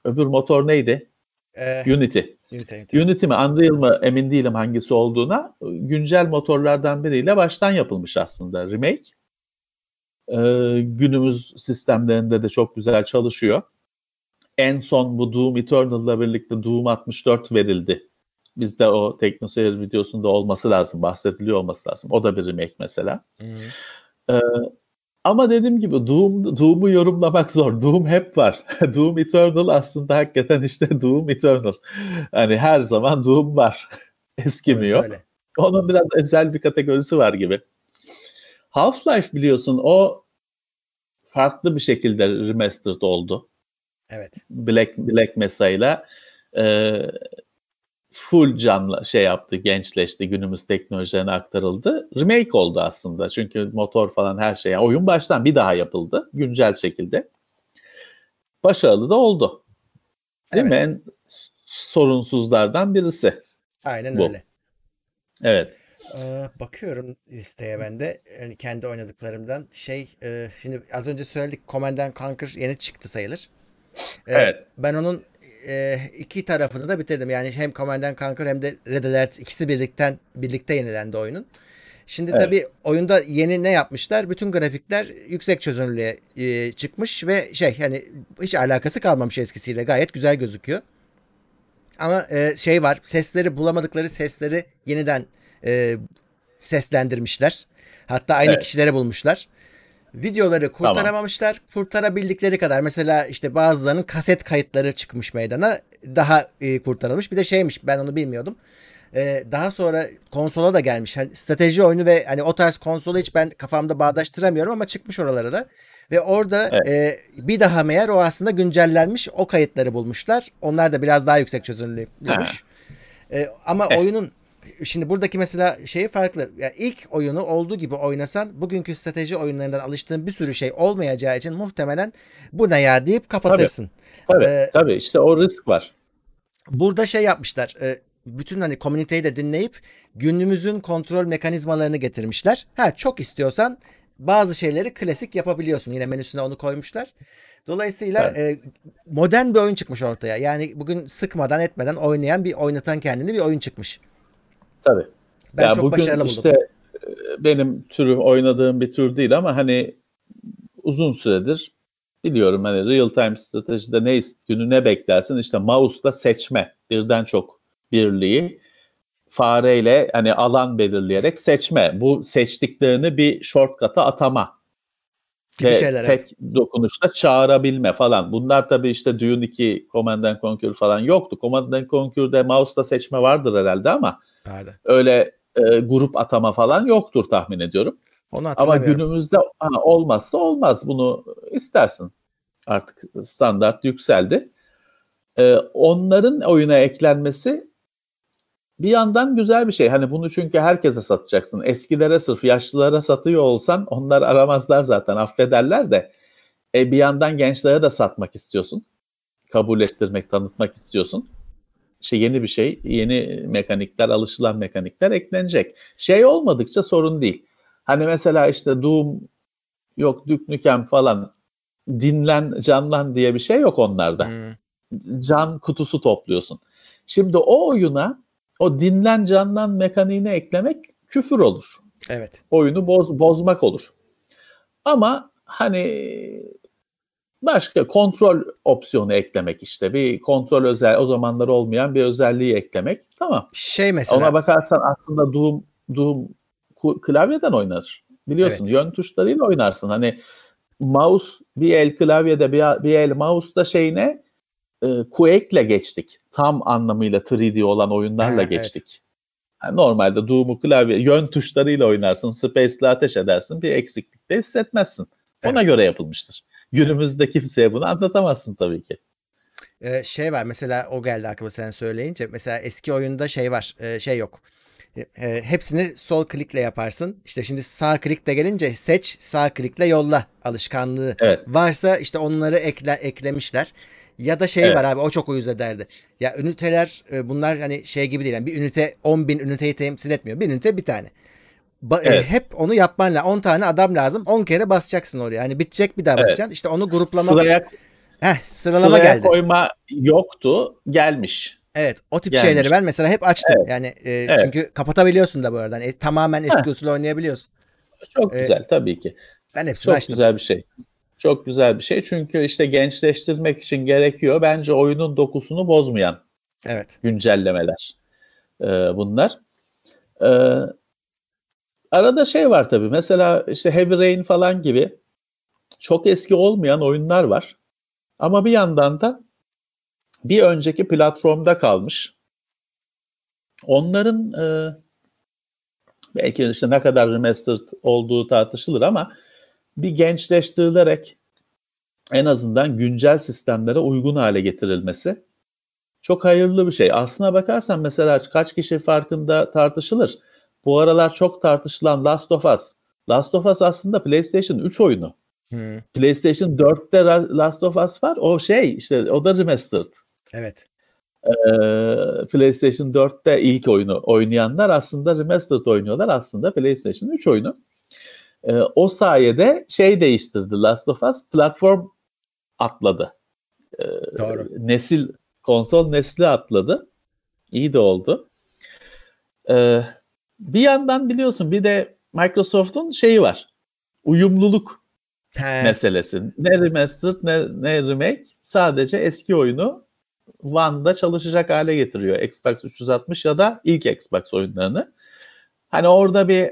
öbür motor neydi? Ee, Unity. Unity, Unity. Unity mi Unreal mı emin değilim hangisi olduğuna. Güncel motorlardan biriyle baştan yapılmış aslında remake e, günümüz sistemlerinde de çok güzel çalışıyor. En son bu Doom Eternal'la birlikte Doom 64 verildi. Bizde o TeknoSeyir videosunda olması lazım, bahsediliyor olması lazım. O da bir remake mesela. Ee, ama dediğim gibi Doom, Doom'u yorumlamak zor. Doom hep var. Doom Eternal aslında hakikaten işte Doom Eternal. Hani her zaman Doom var. Eskimiyor. Evet, Onun biraz özel bir kategorisi var gibi. Half-Life biliyorsun o farklı bir şekilde remastered oldu. Evet. Black Black Mesa ile e, full canlı şey yaptı, gençleşti, günümüz teknolojilerine aktarıldı. Remake oldu aslında. Çünkü motor falan her şey. Yani oyun baştan bir daha yapıldı güncel şekilde. Başarılı da oldu. Değil evet. mi? En sorunsuzlardan birisi. Aynen bu. öyle. Evet. Ee, bakıyorum listeye ben de yani kendi oynadıklarımdan şey e, şimdi az önce söyledik Command Conquer yeni çıktı sayılır. Ee, evet. Ben onun e, iki tarafını da bitirdim. Yani hem Command Conquer hem de Red Alert ikisi birlikten birlikte yenilendi oyunun. Şimdi evet. tabii oyunda yeni ne yapmışlar? Bütün grafikler yüksek çözünürlüğe e, çıkmış ve şey hani hiç alakası kalmamış eskisiyle. Gayet güzel gözüküyor. Ama e, şey var. Sesleri bulamadıkları sesleri yeniden e, seslendirmişler. Hatta aynı evet. kişileri bulmuşlar. Videoları kurtaramamışlar. Tamam. Kurtarabildikleri kadar mesela işte bazılarının kaset kayıtları çıkmış meydana. Daha e, kurtarılmış. Bir de şeymiş ben onu bilmiyordum. E, daha sonra konsola da gelmiş. Hani strateji oyunu ve hani o tarz konsolu hiç ben kafamda bağdaştıramıyorum ama çıkmış oralara da. Ve orada evet. e, bir daha meğer o aslında güncellenmiş o kayıtları bulmuşlar. Onlar da biraz daha yüksek çözünürlüymüş. E, ama evet. oyunun Şimdi buradaki mesela şeyi farklı. Yani ilk oyunu olduğu gibi oynasan bugünkü strateji oyunlarından alıştığın bir sürü şey olmayacağı için muhtemelen bu ne ya deyip kapatırsın. Tabii tabii, ee, tabii işte o risk var. Burada şey yapmışlar. E, bütün hani komüniteyi de dinleyip günümüzün kontrol mekanizmalarını getirmişler. Ha çok istiyorsan bazı şeyleri klasik yapabiliyorsun. Yine menüsüne onu koymuşlar. Dolayısıyla evet. e, modern bir oyun çıkmış ortaya. Yani bugün sıkmadan etmeden oynayan bir oynatan kendini bir oyun çıkmış. Tabii. Ben ya çok bugün başarılı işte buldum. E, benim türü oynadığım bir tür değil ama hani uzun süredir biliyorum hani real time stratejide ne günü ne beklersin işte mouse'la seçme birden çok birliği fareyle hani alan belirleyerek seçme. Bu seçtiklerini bir shortcut'a atama. Ve şeyler, tek evet. dokunuşta çağırabilme falan. Bunlar tabii işte Dune 2, Command Conquer falan yoktu. Command Conquer'de mouse'la seçme vardır herhalde ama Nerede? Öyle e, grup atama falan yoktur tahmin ediyorum. Onu Ama günümüzde ha, olmazsa olmaz. Bunu istersin. Artık standart yükseldi. Ee, onların oyuna eklenmesi bir yandan güzel bir şey. Hani bunu çünkü herkese satacaksın. Eskilere sırf yaşlılara satıyor olsan onlar aramazlar zaten affederler de. E, bir yandan gençlere de satmak istiyorsun. Kabul ettirmek, tanıtmak istiyorsun. İşte yeni bir şey, yeni mekanikler, alışılan mekanikler eklenecek. Şey olmadıkça sorun değil. Hani mesela işte Doom, yok Duke Nukem falan dinlen, canlan diye bir şey yok onlarda. Hmm. Can kutusu topluyorsun. Şimdi o oyuna o dinlen canlan mekaniğini eklemek küfür olur. Evet. Oyunu boz, bozmak olur. Ama hani başka kontrol opsiyonu eklemek işte bir kontrol özel o zamanlar olmayan bir özelliği eklemek tamam. Şey mesela. Ona bakarsan aslında Doom Doom klavyeden oynar. Biliyorsun evet. yön tuşlarıyla oynarsın. Hani mouse bir el klavyede bir, bir el mouse'da şey ne? E, Quake'le geçtik. Tam anlamıyla 3D olan oyunlarla ha, geçtik. Evet. Yani normalde Doom'u klavye yön tuşlarıyla oynarsın. Space'le ateş edersin. Bir eksiklik de hissetmezsin. Ona evet. göre yapılmıştır. Günümüzde kimseye bunu anlatamazsın tabii ki. Ee, şey var mesela o geldi aklıma sen söyleyince. Mesela eski oyunda şey var. E, şey yok. E, hepsini sol klikle yaparsın. İşte şimdi sağ klikle gelince seç, sağ klikle yolla alışkanlığı evet. varsa işte onları ekle, eklemişler. Ya da şey evet. var abi o çok uyuz ederdi. Ya üniteler e, bunlar hani şey gibi değil. Yani bir ünite 10 bin üniteyi temsil etmiyor. Bir ünite bir tane. Ba- e, evet. e, hep onu yapman lazım. 10 tane adam lazım. 10 kere basacaksın oraya. Hani bitecek bir daha evet. basacaksın. İşte onu gruplama. Sıraya, Heh, sıralama sıraya geldi. koyma yoktu. Gelmiş. Evet o tip Gelmiş. şeyleri ben mesela hep açtım. Evet. Yani e, evet. çünkü kapatabiliyorsun da bu arada. Yani, tamamen eski usul oynayabiliyorsun. Çok ee, güzel tabii ki. Ben hepsini Çok açtım. güzel bir şey. Çok güzel bir şey. Çünkü işte gençleştirmek için gerekiyor. Bence oyunun dokusunu bozmayan evet. güncellemeler ee, bunlar. Ee, arada şey var tabii. Mesela işte Heavy Rain falan gibi çok eski olmayan oyunlar var. Ama bir yandan da bir önceki platformda kalmış. Onların e, belki işte ne kadar remastered olduğu tartışılır ama bir gençleştirilerek en azından güncel sistemlere uygun hale getirilmesi çok hayırlı bir şey. Aslına bakarsan mesela kaç kişi farkında tartışılır. Bu aralar çok tartışılan Last of Us. Last of Us aslında PlayStation 3 oyunu. Hmm. PlayStation 4'te Last of Us var. O şey işte o da remastered. Evet. Ee, PlayStation 4'te ilk oyunu oynayanlar aslında remastered oynuyorlar. Aslında PlayStation 3 oyunu. Ee, o sayede şey değiştirdi Last of Us platform atladı. Ee, Doğru. Nesil konsol nesli atladı. İyi de oldu. Ee, bir yandan biliyorsun bir de Microsoft'un şeyi var. Uyumluluk He. meselesi. Ne remastered ne, ne remake sadece eski oyunu One'da çalışacak hale getiriyor Xbox 360 ya da ilk Xbox oyunlarını. Hani orada bir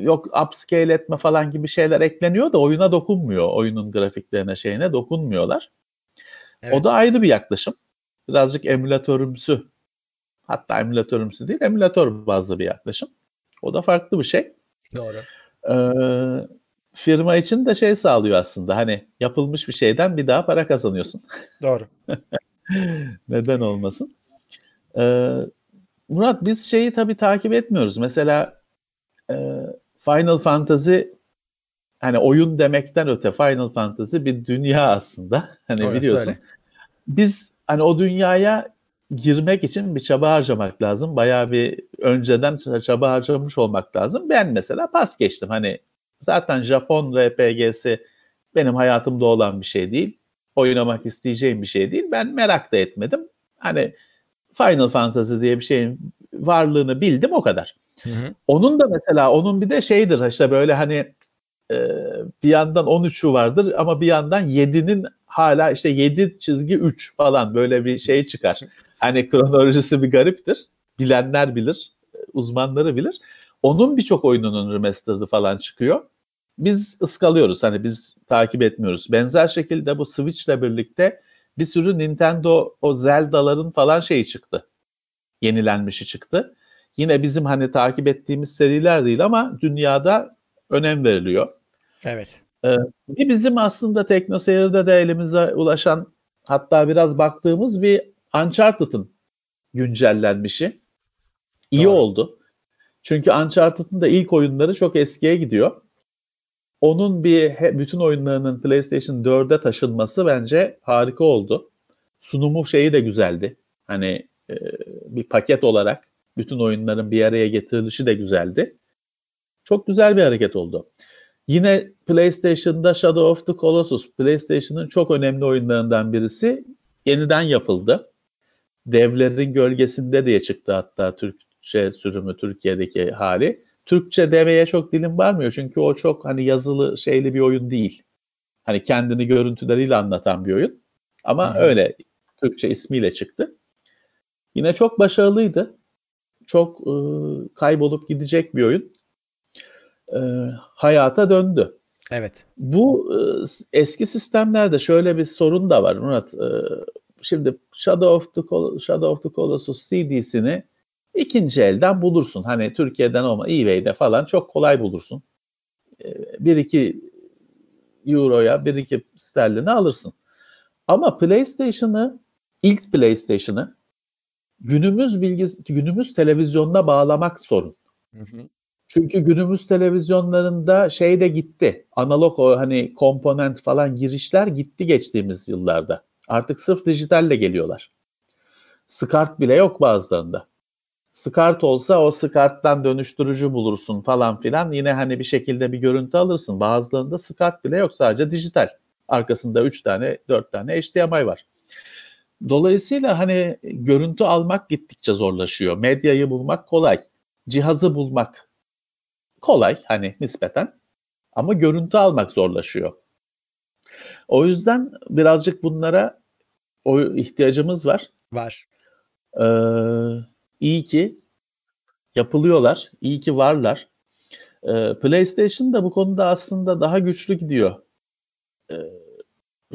yok upscale etme falan gibi şeyler ekleniyor da oyuna dokunmuyor. Oyunun grafiklerine şeyine dokunmuyorlar. Evet. O da ayrı bir yaklaşım. Birazcık emülatörümsü hatta emülatörümsü değil emülatör bazlı bir yaklaşım. O da farklı bir şey. Doğru. Ee, firma için de şey sağlıyor aslında. Hani yapılmış bir şeyden bir daha para kazanıyorsun. Doğru. Neden olmasın? Ee, Murat biz şeyi tabii takip etmiyoruz. Mesela e, Final Fantasy hani oyun demekten öte Final Fantasy bir dünya aslında. Hani Orası biliyorsun. Öyle. Biz hani o dünyaya girmek için bir çaba harcamak lazım. Bayağı bir önceden çaba harcamış olmak lazım. Ben mesela pas geçtim. Hani zaten Japon RPG'si benim hayatımda olan bir şey değil oynamak isteyeceğim bir şey değil. Ben merak da etmedim. Hani Final Fantasy diye bir şeyin varlığını bildim o kadar. Hı hı. Onun da mesela onun bir de şeydir işte böyle hani e, bir yandan 13'ü vardır ama bir yandan 7'nin hala işte 7 çizgi 3 falan böyle bir şey çıkar. Hani kronolojisi bir gariptir. Bilenler bilir, uzmanları bilir. Onun birçok oyununun remastered'ı falan çıkıyor biz ıskalıyoruz. Hani biz takip etmiyoruz. Benzer şekilde bu Switch'le birlikte bir sürü Nintendo o Zelda'ların falan şeyi çıktı. Yenilenmişi çıktı. Yine bizim hani takip ettiğimiz seriler değil ama dünyada önem veriliyor. Evet. Ee, bir bizim aslında TeknoSeyir'de de elimize ulaşan hatta biraz baktığımız bir Uncharted'ın güncellenmişi. İyi Doğru. oldu. Çünkü Uncharted'ın da ilk oyunları çok eskiye gidiyor. Onun bir bütün oyunlarının PlayStation 4'e taşınması bence harika oldu. Sunumu şeyi de güzeldi. Hani e, bir paket olarak bütün oyunların bir araya getirilişi de güzeldi. Çok güzel bir hareket oldu. Yine PlayStation'da Shadow of the Colossus, PlayStation'ın çok önemli oyunlarından birisi yeniden yapıldı. Devlerin Gölgesinde diye çıktı hatta Türkçe sürümü Türkiye'deki hali. Türkçe demeye çok dilim varmıyor çünkü o çok hani yazılı şeyli bir oyun değil. Hani kendini görüntüleriyle anlatan bir oyun. Ama hmm. öyle Türkçe ismiyle çıktı. Yine çok başarılıydı. Çok e, kaybolup gidecek bir oyun. E, hayata döndü. Evet. Bu e, eski sistemlerde şöyle bir sorun da var Murat. E, şimdi Shadow of the Shadow of the Colossus CD'sini ikinci elden bulursun. Hani Türkiye'den olma eBay'de falan çok kolay bulursun. E, 1-2 euroya 1-2 sterlini alırsın. Ama PlayStation'ı ilk PlayStation'ı günümüz bilgis günümüz televizyonuna bağlamak sorun. Hı hı. Çünkü günümüz televizyonlarında şey de gitti. Analog o hani komponent falan girişler gitti geçtiğimiz yıllarda. Artık sırf dijitalle geliyorlar. SCART bile yok bazılarında. SCART olsa o SCART'tan dönüştürücü bulursun falan filan. Yine hani bir şekilde bir görüntü alırsın. Bazılarında SCART bile yok sadece dijital. Arkasında 3 tane 4 tane HDMI var. Dolayısıyla hani görüntü almak gittikçe zorlaşıyor. Medyayı bulmak kolay. Cihazı bulmak kolay hani nispeten. Ama görüntü almak zorlaşıyor. O yüzden birazcık bunlara o ihtiyacımız var. Var. Ee, iyi ki yapılıyorlar. İyi ki varlar. Ee, PlayStation da bu konuda aslında daha güçlü gidiyor. Ee,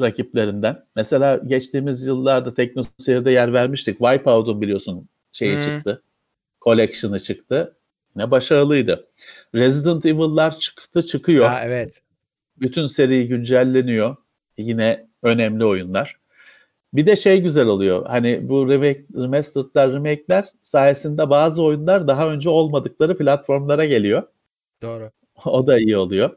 rakiplerinden. Mesela geçtiğimiz yıllarda TeknoSeyir'de yer vermiştik. Wipeout'un biliyorsun şeyi hmm. çıktı. Collection'ı çıktı. Ne başarılıydı. Resident Evil'lar çıktı çıkıyor. Ha, evet. Bütün seri güncelleniyor. Yine önemli oyunlar. Bir de şey güzel oluyor. Hani bu remake, remastered'lar, remake'ler sayesinde bazı oyunlar daha önce olmadıkları platformlara geliyor. Doğru. o da iyi oluyor.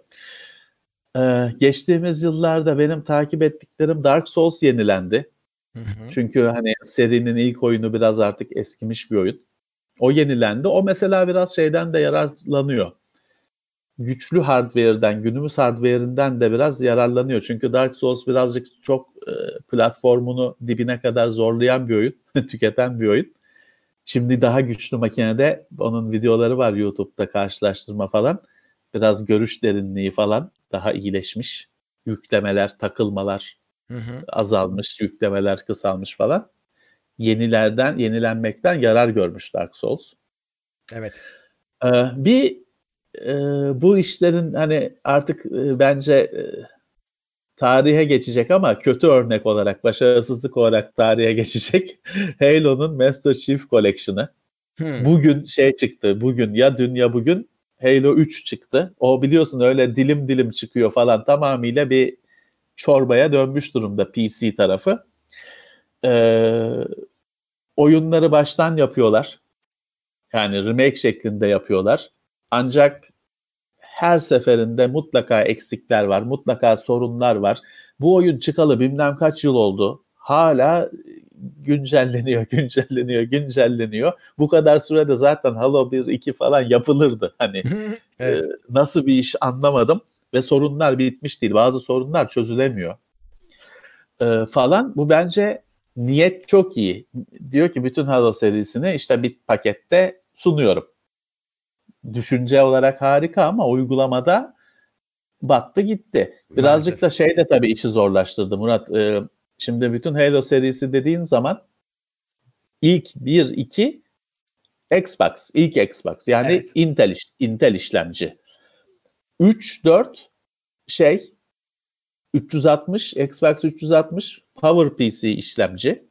Ee, geçtiğimiz yıllarda benim takip ettiklerim Dark Souls yenilendi. Hı hı. Çünkü hani serinin ilk oyunu biraz artık eskimiş bir oyun. O yenilendi. O mesela biraz şeyden de yararlanıyor. Güçlü hardware'den, günümüz hardware'inden de biraz yararlanıyor. Çünkü Dark Souls birazcık çok e, platformunu dibine kadar zorlayan bir oyun, tüketen bir oyun. Şimdi daha güçlü makinede onun videoları var YouTube'da karşılaştırma falan. Biraz görüş derinliği falan daha iyileşmiş. Yüklemeler, takılmalar hı hı. azalmış, yüklemeler kısalmış falan. Yenilerden, yenilenmekten yarar görmüş Dark Souls. Evet. Ee, bir e, bu işlerin hani artık e, bence e, tarihe geçecek ama kötü örnek olarak, başarısızlık olarak tarihe geçecek Halo'nun Master Chief Collection'ı. Hmm. Bugün şey çıktı, bugün ya dün ya bugün Halo 3 çıktı. O biliyorsun öyle dilim dilim çıkıyor falan tamamıyla bir çorbaya dönmüş durumda PC tarafı. Ee, oyunları baştan yapıyorlar. Yani remake şeklinde yapıyorlar. Ancak her seferinde mutlaka eksikler var, mutlaka sorunlar var. Bu oyun çıkalı bilmem kaç yıl oldu. Hala güncelleniyor, güncelleniyor, güncelleniyor. Bu kadar sürede zaten Halo 1, 2 falan yapılırdı. Hani evet. e, nasıl bir iş anlamadım ve sorunlar bitmiş değil. Bazı sorunlar çözülemiyor. E, falan. Bu bence niyet çok iyi. Diyor ki bütün Halo serisini işte bir pakette sunuyorum. Düşünce olarak harika ama uygulamada battı gitti. Birazcık Maalesef. da şey de tabii işi zorlaştırdı Murat. E, Şimdi bütün Halo serisi dediğin zaman ilk 1 2 Xbox, ilk Xbox yani evet. Intel iş, Intel işlemci. 3 4 şey 360 Xbox 360 Power PC işlemci.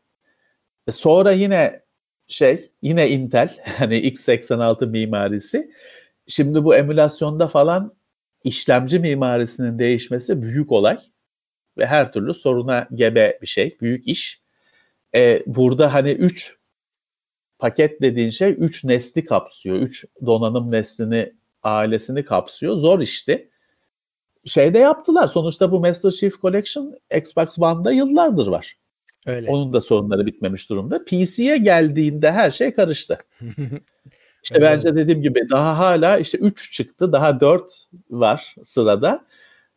E sonra yine şey yine Intel hani x86 mimarisi. Şimdi bu emülasyonda falan işlemci mimarisinin değişmesi büyük olay ve her türlü soruna gebe bir şey, büyük iş. E, burada hani 3 paket dediğin şey 3 nesli kapsıyor. 3 donanım neslini, ailesini kapsıyor. Zor işti. Şeyde yaptılar. Sonuçta bu Master Chief Collection Xbox One'da yıllardır var. Öyle. Onun da sorunları bitmemiş durumda. PC'ye geldiğinde her şey karıştı. İşte evet. bence dediğim gibi daha hala işte 3 çıktı. Daha 4 var sırada.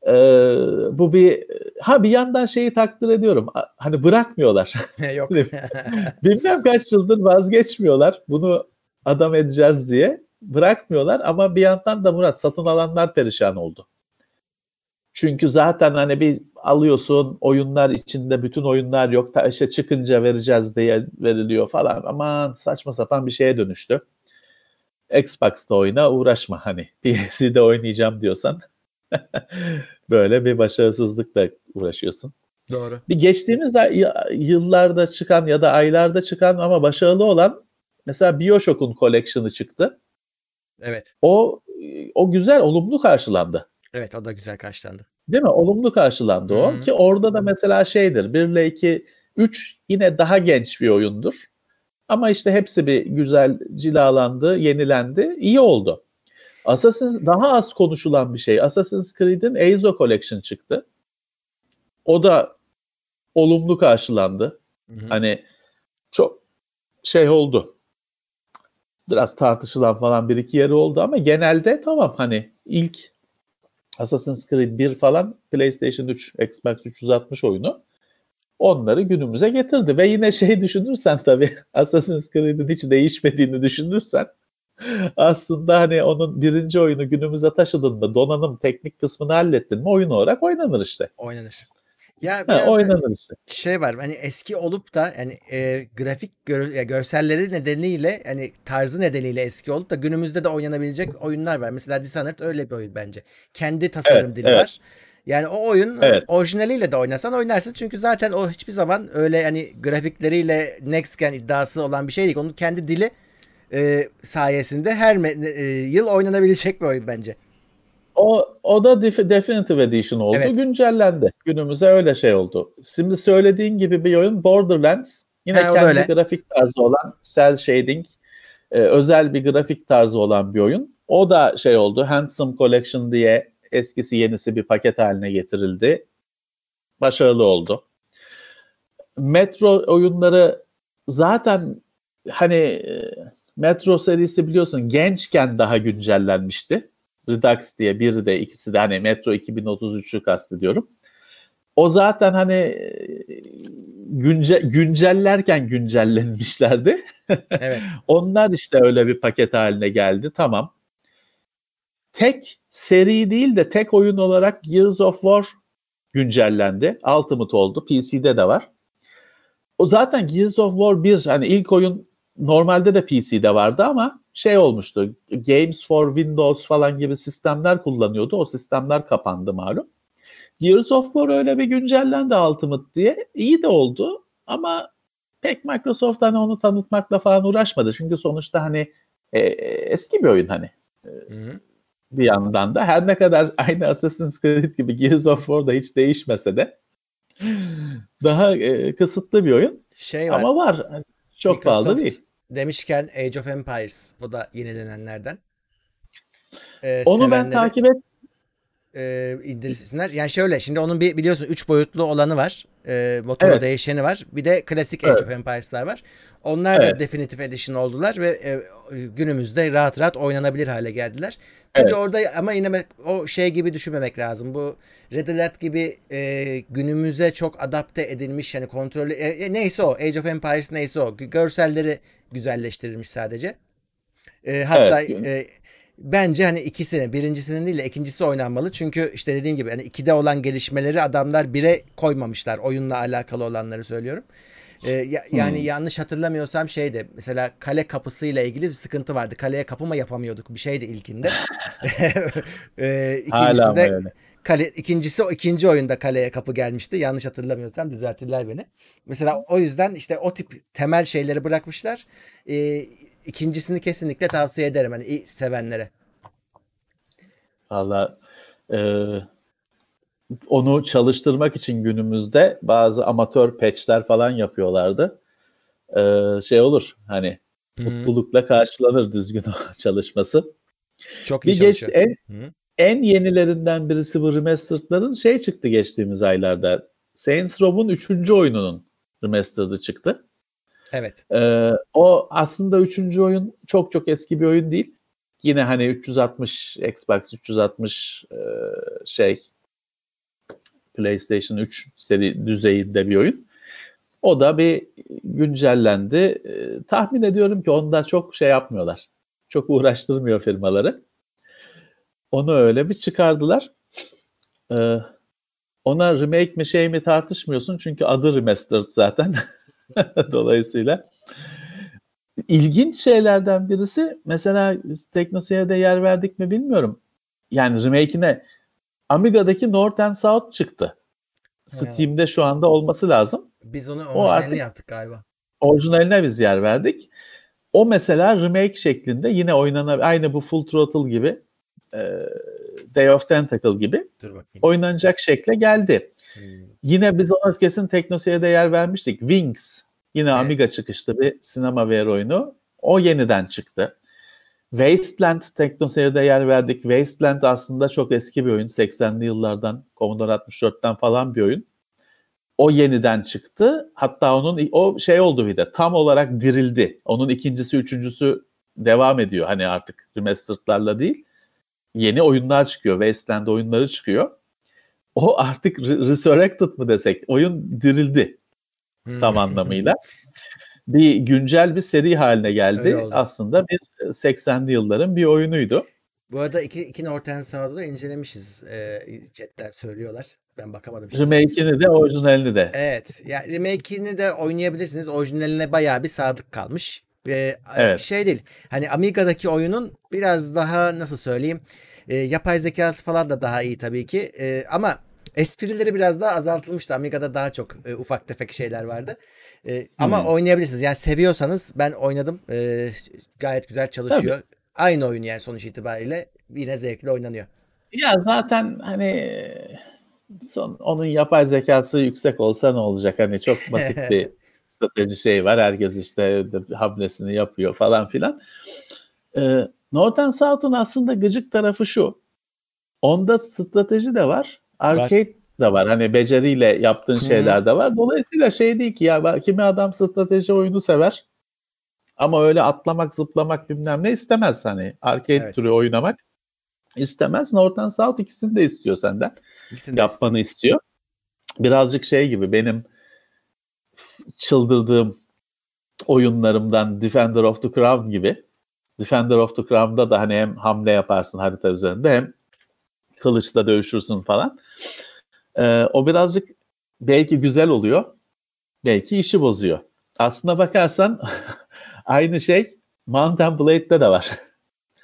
Ee, bu bir ha bir yandan şeyi takdir ediyorum. Hani bırakmıyorlar. Yok. Bilmem kaç yıldır vazgeçmiyorlar. Bunu adam edeceğiz diye bırakmıyorlar ama bir yandan da Murat satın alanlar perişan oldu. Çünkü zaten hani bir alıyorsun oyunlar içinde bütün oyunlar yok. Ta işte çıkınca vereceğiz diye veriliyor falan. Aman saçma sapan bir şeye dönüştü. Xbox'ta oyna uğraşma hani. PC'de oynayacağım diyorsan böyle bir başarısızlıkla uğraşıyorsun. Doğru. Bir geçtiğimiz yıllarda çıkan ya da aylarda çıkan ama başarılı olan mesela BioShock'un collection'ı çıktı. Evet. O o güzel, olumlu karşılandı. Evet, o da güzel karşılandı. Değil mi? Olumlu karşılandı o. Hı-hı. Ki orada da mesela şeydir. 1 ile 2, 3 yine daha genç bir oyundur. Ama işte hepsi bir güzel cilalandı, yenilendi. İyi oldu. Assassin's daha az konuşulan bir şey. Assassin's Creed'in Eizo Collection çıktı. O da olumlu karşılandı. Hı hı. Hani çok şey oldu. Biraz tartışılan falan bir iki yeri oldu ama genelde tamam hani ilk Assassin's Creed 1 falan PlayStation 3, Xbox 360 oyunu onları günümüze getirdi. Ve yine şey düşünürsen tabii Assassin's Creed'in hiç değişmediğini düşünürsen aslında hani onun birinci oyunu günümüze taşıdığında donanım teknik kısmını hallettin mi oyun olarak oynanır işte. Oynanır. Ya ha, oynanır işte. Şey var hani eski olup da yani e, grafik gör, ya, görselleri nedeniyle hani tarzı nedeniyle eski olup da günümüzde de oynanabilecek oyunlar var. Mesela Dishonored öyle bir oyun bence. Kendi tasarım evet, dili evet. var. Yani o oyun evet. orijinaliyle de oynasan oynarsın. Çünkü zaten o hiçbir zaman öyle hani grafikleriyle next gen iddiası olan bir şey değil. Onun kendi dili e, sayesinde her e, yıl oynanabilecek bir oyun bence. O, o da Definitive Edition oldu. Evet. Güncellendi. Günümüze öyle şey oldu. Şimdi söylediğin gibi bir oyun Borderlands. Yine He, kendi öyle. grafik tarzı olan cel shading e, özel bir grafik tarzı olan bir oyun. O da şey oldu. Handsome Collection diye eskisi yenisi bir paket haline getirildi. Başarılı oldu. Metro oyunları zaten hani e, Metro serisi biliyorsun gençken daha güncellenmişti. Redux diye biri de ikisi de hani Metro 2033'ü kastediyorum. O zaten hani e, günce, güncellerken güncellenmişlerdi. Evet. Onlar işte öyle bir paket haline geldi. Tamam. Tek seri değil de tek oyun olarak Gears of War güncellendi. Ultimate oldu. PC'de de var. O zaten Gears of War 1 hani ilk oyun normalde de PC'de vardı ama şey olmuştu. Games for Windows falan gibi sistemler kullanıyordu. O sistemler kapandı malum. Gears of War öyle bir güncellendi Ultimate diye. İyi de oldu ama pek Microsoft hani onu tanıtmakla falan uğraşmadı. Çünkü sonuçta hani e, eski bir oyun hani. E, bir yandan da her ne kadar aynı Assassin's Creed gibi Gears of War'da hiç değişmese de daha e, kısıtlı bir oyun. Şey var. Ama var. Çok Microsoft pahalı değil demişken Age of Empires o da yenilenenlerden. Ee, Onu ben takip et e, indirsinler. Yani şöyle şimdi onun bir biliyorsun 3 boyutlu olanı var. E, motoru evet. değişeni var. Bir de klasik Age evet. of Empires'lar var. Onlar evet. da Definitive Edition oldular ve e, günümüzde rahat rahat oynanabilir hale geldiler. Tabii evet. orada ama yine o şey gibi düşünmemek lazım. Bu Red Alert gibi e, günümüze çok adapte edilmiş yani kontrolü e, e neyse o Age of Empires neyse o görselleri güzelleştirilmiş sadece. E, hatta evet. e, bence hani ikisini birincisinin değil de ikincisi oynanmalı. Çünkü işte dediğim gibi hani ikide olan gelişmeleri adamlar bire koymamışlar. Oyunla alakalı olanları söylüyorum. Ee, ya, yani hmm. yanlış hatırlamıyorsam şeyde mesela kale kapısıyla ilgili bir sıkıntı vardı. Kaleye kapı mı yapamıyorduk bir şeydi ilkinde. ee, ikincisi de kale, ikincisi o ikinci oyunda kaleye kapı gelmişti. Yanlış hatırlamıyorsam düzeltirler beni. Mesela o yüzden işte o tip temel şeyleri bırakmışlar. Ee, ikincisini kesinlikle tavsiye ederim hani sevenlere. Valla e, onu çalıştırmak için günümüzde bazı amatör patchler falan yapıyorlardı. E, şey olur hani Hı-hı. mutlulukla karşılanır düzgün çalışması. Çok iyi bir geç, en, en yenilerinden birisi bu remastered'ların şey çıktı geçtiğimiz aylarda. Saints Row'un 3. oyununun remastered'ı çıktı. Evet. Ee, o aslında 3. oyun çok çok eski bir oyun değil. Yine hani 360 Xbox 360 e, şey PlayStation 3 seri düzeyinde bir oyun. O da bir güncellendi. E, tahmin ediyorum ki onda çok şey yapmıyorlar. Çok uğraştırmıyor firmaları. Onu öyle bir çıkardılar. Ee, ona remake mi şey mi tartışmıyorsun çünkü adı remastered zaten. Dolayısıyla ilginç şeylerden birisi mesela biz Teknoseyir'de yer verdik mi bilmiyorum. Yani remake'ine Amiga'daki North and South çıktı. Steam'de şu anda olması lazım. Biz onu orijinalini yaptık galiba. Orijinaline biz yer verdik. O mesela remake şeklinde yine oynanabilir. Aynı bu Full Throttle gibi e, Day of Tentacle gibi oynanacak şekle geldi. Hmm. Yine biz ona kesin Teknoseyir'de yer vermiştik. Wings yine evet. Amiga çıkışlı bir sinema VR oyunu. O yeniden çıktı. Wasteland Teknoseyir'de yer verdik. Wasteland aslında çok eski bir oyun. 80'li yıllardan, Commodore 64'ten falan bir oyun. O yeniden çıktı. Hatta onun o şey oldu bir de tam olarak dirildi. Onun ikincisi, üçüncüsü devam ediyor. Hani artık remastered'larla değil. Yeni oyunlar çıkıyor. Wasteland oyunları çıkıyor. O artık resurrected mı desek? Oyun dirildi tam hmm. anlamıyla. bir güncel bir seri haline geldi. Aslında bir 80'li yılların bir oyunuydu. Bu arada iki, iki Northern Sound'u da incelemişiz. E, chatten söylüyorlar. Ben bakamadım. Şimdi. Remake'ini de orijinalini de. Evet. Yani remake'ini de oynayabilirsiniz. Orijinaline bayağı bir sadık kalmış. Ee, evet. Şey değil. Hani Amiga'daki oyunun biraz daha nasıl söyleyeyim e, yapay zekası falan da daha iyi tabii ki. E, ama esprileri biraz daha azaltılmıştı. Amiga'da daha çok e, ufak tefek şeyler vardı. E, ama hmm. oynayabilirsiniz. Yani seviyorsanız ben oynadım. E, gayet güzel çalışıyor. Tabii. Aynı oyun yani sonuç itibariyle yine zevkli oynanıyor. Ya zaten hani son onun yapay zekası yüksek olsa ne olacak? Hani çok basit bir strateji şey var. Herkes işte hamlesini yapıyor falan filan. Ee, Northern South'un aslında gıcık tarafı şu. Onda strateji de var. Arcade de var. Hani beceriyle yaptığın şeyler de var. Dolayısıyla şey değil ki ya kimi adam strateji oyunu sever. Ama öyle atlamak, zıplamak bilmem ne istemez hani. Arcade evet. türü oynamak istemez. Northern South ikisini de istiyor senden. İkisini Yapmanı istiyor. Birazcık şey gibi benim çıldırdığım oyunlarımdan Defender of the Crown gibi. Defender of the Crown'da da hani hem hamle yaparsın harita üzerinde hem kılıçla dövüşürsün falan. Ee, o birazcık belki güzel oluyor. Belki işi bozuyor. Aslına bakarsan aynı şey Mountain Blade'de de var.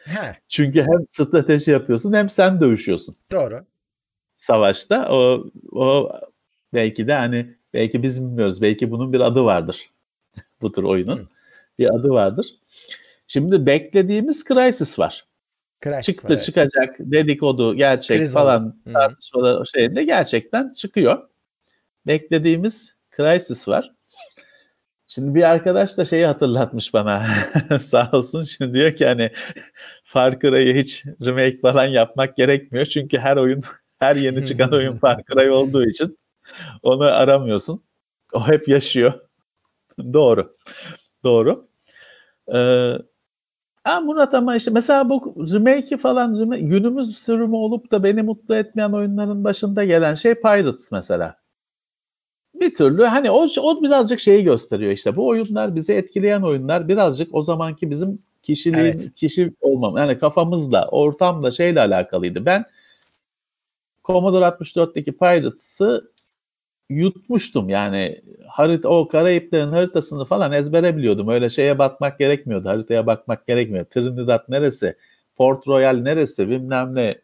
He. Çünkü hem strateji yapıyorsun hem sen dövüşüyorsun. Doğru. Savaşta o o belki de hani belki biz bilmiyoruz. Belki bunun bir adı vardır. Bu tür oyunun. Hı. Bir adı vardır. Şimdi beklediğimiz Crysis var. Crysis Çıktı var, evet. çıkacak dedikodu gerçek Kriz falan tartışmalar şeyinde gerçekten çıkıyor. Beklediğimiz Crysis var. Şimdi bir arkadaş da şeyi hatırlatmış bana sağ olsun şimdi diyor ki hani Far Cry'ı hiç remake falan yapmak gerekmiyor. Çünkü her oyun her yeni çıkan oyun Far Cry olduğu için onu aramıyorsun. O hep yaşıyor. Doğru. Doğru. Ee, Ha Murat ama işte mesela bu remake'i falan remake, günümüz sürümü olup da beni mutlu etmeyen oyunların başında gelen şey Pirates mesela. Bir türlü hani o, o birazcık şeyi gösteriyor işte bu oyunlar bizi etkileyen oyunlar birazcık o zamanki bizim kişiliğin evet. kişi olmam yani kafamızla ortamla şeyle alakalıydı. Ben Commodore 64'teki Pirates'ı yutmuştum yani harita o Karayiplerin haritasını falan ezbere biliyordum. Öyle şeye bakmak gerekmiyordu. Haritaya bakmak gerekmiyor. Trinidad neresi? Port Royal neresi? Bilmem ne e,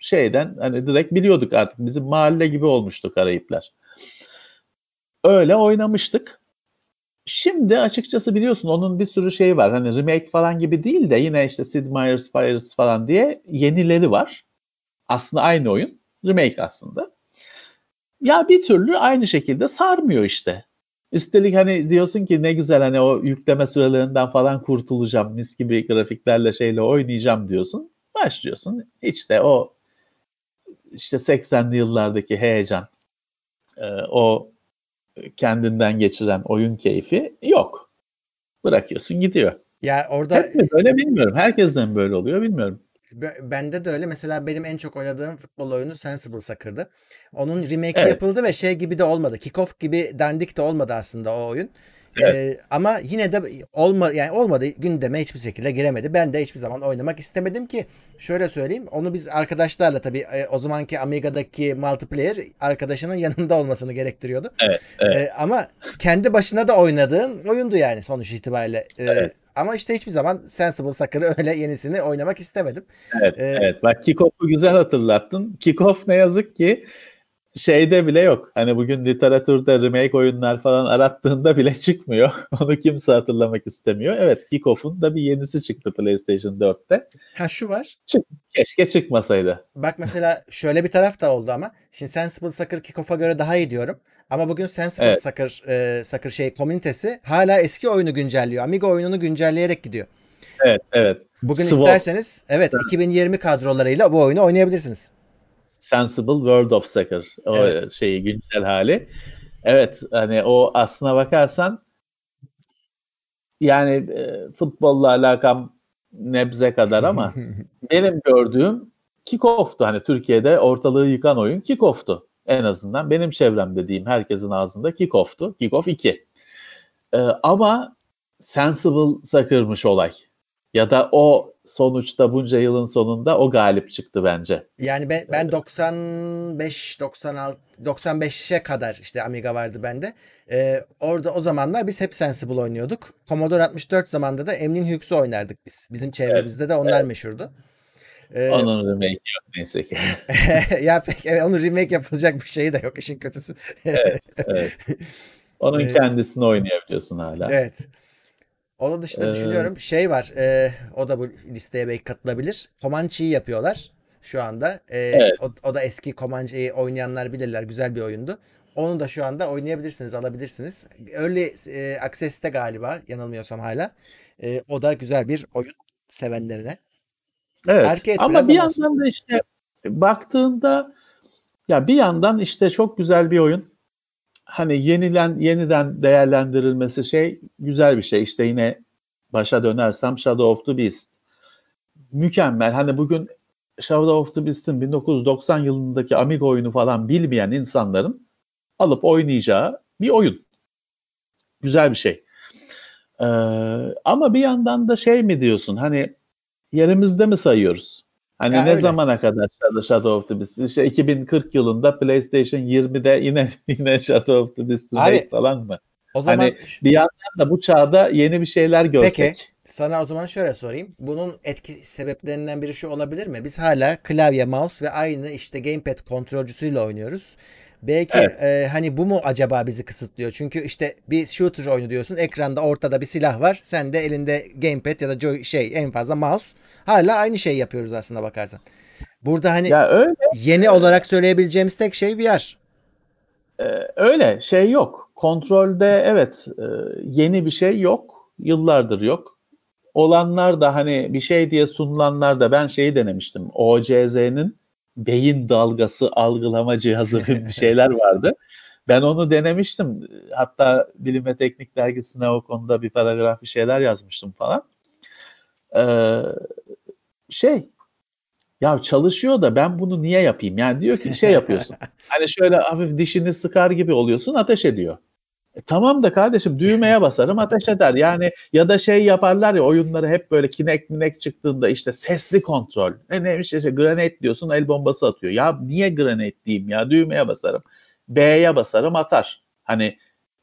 şeyden hani direkt biliyorduk artık. Bizim mahalle gibi olmuştu Karayipler. Öyle oynamıştık. Şimdi açıkçası biliyorsun onun bir sürü şeyi var. Hani remake falan gibi değil de yine işte Sid Meier's Pirates falan diye yenileri var. Aslında aynı oyun. Remake aslında. Ya bir türlü aynı şekilde sarmıyor işte. Üstelik hani diyorsun ki ne güzel hani o yükleme sürelerinden falan kurtulacağım. Mis gibi grafiklerle şeyle oynayacağım diyorsun. Başlıyorsun. İşte o işte 80'li yıllardaki heyecan, e, o kendinden geçiren oyun keyfi yok. Bırakıyorsun gidiyor. Ya orada Hep mi böyle bilmiyorum. Herkesten böyle oluyor bilmiyorum. Bende de öyle. Mesela benim en çok oynadığım futbol oyunu Sensible Soccer'dı. Onun remake Evet. yapıldı ve şey gibi de olmadı. Kickoff gibi dandik de olmadı aslında o oyun. Evet. Ee, ama yine de olma yani olmadı gündeme hiçbir şekilde giremedi. Ben de hiçbir zaman oynamak istemedim ki şöyle söyleyeyim. Onu biz arkadaşlarla tabii o zamanki Amiga'daki multiplayer arkadaşının yanında olmasını gerektiriyordu. Evet, evet. Ee, ama kendi başına da oynadığın oyundu yani sonuç itibariyle. Ee, Evet. Ama işte hiçbir zaman Sensible Soccer'ı öyle yenisini oynamak istemedim. Evet, Ee, evet. Bak Kickoff'u güzel hatırlattın. Kickoff ne yazık ki şeyde bile yok. Hani bugün literatürde remake oyunlar falan arattığında bile çıkmıyor. Onu kimse hatırlamak istemiyor. Evet Kickoff'un da bir yenisi çıktı PlayStation 4'te. Ha şu var. Keşke çıkmasaydı. Bak mesela şöyle bir taraf da oldu ama. Şimdi Sensible Soccer Kickoff'a göre daha iyi diyorum. Ama bugün Sensible Evet. Soccer, e, Soccer şey komünitesi hala eski oyunu güncelliyor. Amiga oyununu güncelleyerek gidiyor. Evet, evet. Bugün SWOT. isterseniz evet 2020 kadrolarıyla bu oyunu oynayabilirsiniz. Sensible World of Soccer. O Evet. şeyi güncel hali. Evet hani o aslına bakarsan yani e, futbolla alakam nebze kadar ama benim gördüğüm kickoff'tu. Hani Türkiye'de ortalığı yıkan oyun kickoff'tu. En azından benim çevremde diyeyim herkesin ağzında kickoff'tu. Kickoff 2. Ee, ama Sensible Soccer'mış olay. Ya da o sonuçta bunca yılın sonunda o galip çıktı bence. Yani ben, ben 95 96 95'e kadar işte Amiga vardı bende. Ee, orada o zamanlar biz hep Sensible oynuyorduk. Commodore 64 zamanında da Emlin Hughes oynardık biz. Bizim çevremizde de onlar meşhurdu. Ee, Onun remake yok neyse ki. ya pek evet, onun remake yapılacak bir şey de yok işin kötüsü. evet. Onun Ee, kendisini oynayabiliyorsun hala. Evet. Onun dışında Ee, düşünüyorum şey var. e, o da bu listeye belki katılabilir. Comanche'yi yapıyorlar şu anda. E, Evet. o, o da eski Comanche'yi oynayanlar bilirler. Güzel bir oyundu. Onu da şu anda oynayabilirsiniz, alabilirsiniz. Early e, Access'te galiba yanılmıyorsam hala. E, o da güzel bir oyun sevenlerine. Evet. Arcade Ama biraz bir olsun. yandan da işte baktığında ya bir yandan işte çok güzel bir oyun. Hani yenilen yeniden değerlendirilmesi şey güzel bir şey. İşte yine başa dönersem Shadow of the Beast. Mükemmel. Hani bugün Shadow of the Beast'in 1990 yılındaki Amiga oyunu falan bilmeyen insanların alıp oynayacağı bir oyun. Güzel bir şey. Ee, ama bir yandan da şey mi diyorsun hani yerimizde mi sayıyoruz? Hani Ya ne öyle. zamana kadar Shadow- of the Beast? İşte 2040 yılında PlayStation 20'de yine yine Shadow of the Beast Abi, falan mı? O zaman Hani bir yandan da bu çağda yeni bir şeyler görsek. Peki sana o zaman şöyle sorayım. Bunun etki sebeplerinden biri şu olabilir mi? Biz hala klavye, mouse ve aynı işte gamepad kontrolcüsüyle oynuyoruz. Belki Evet. e, hani bu mu acaba bizi kısıtlıyor? Çünkü işte bir shooter oyunu diyorsun. Ekranda ortada bir silah var. Sen de elinde gamepad ya da joy- şey en fazla mouse. Hala aynı şeyi yapıyoruz aslında bakarsan. Burada hani Ya öyle yeni olarak söyleyebileceğimiz tek şey VR. e, öyle şey yok. Kontrolde evet e, yeni bir şey yok. Yıllardır yok. Olanlar da hani bir şey diye sunulanlar da ben şeyi denemiştim. OCZ'nin beyin dalgası algılama cihazı bir şeyler vardı. Ben onu denemiştim. Hatta Bilim ve Teknik dergisine o konuda bir paragraf bir şeyler yazmıştım falan. Ee, şey ya çalışıyor da ben bunu niye yapayım? Yani diyor ki şey yapıyorsun. Hani şöyle hafif dişini sıkar gibi oluyorsun ateş ediyor. E tamam da kardeşim düğmeye basarım ateş eder. Yani ya da şey yaparlar ya oyunları hep böyle kinek minek çıktığında işte sesli kontrol. Ne neymiş işte granate diyorsun el bombası atıyor. Ya niye granate diyeyim ya düğmeye basarım. B'ye basarım atar. Hani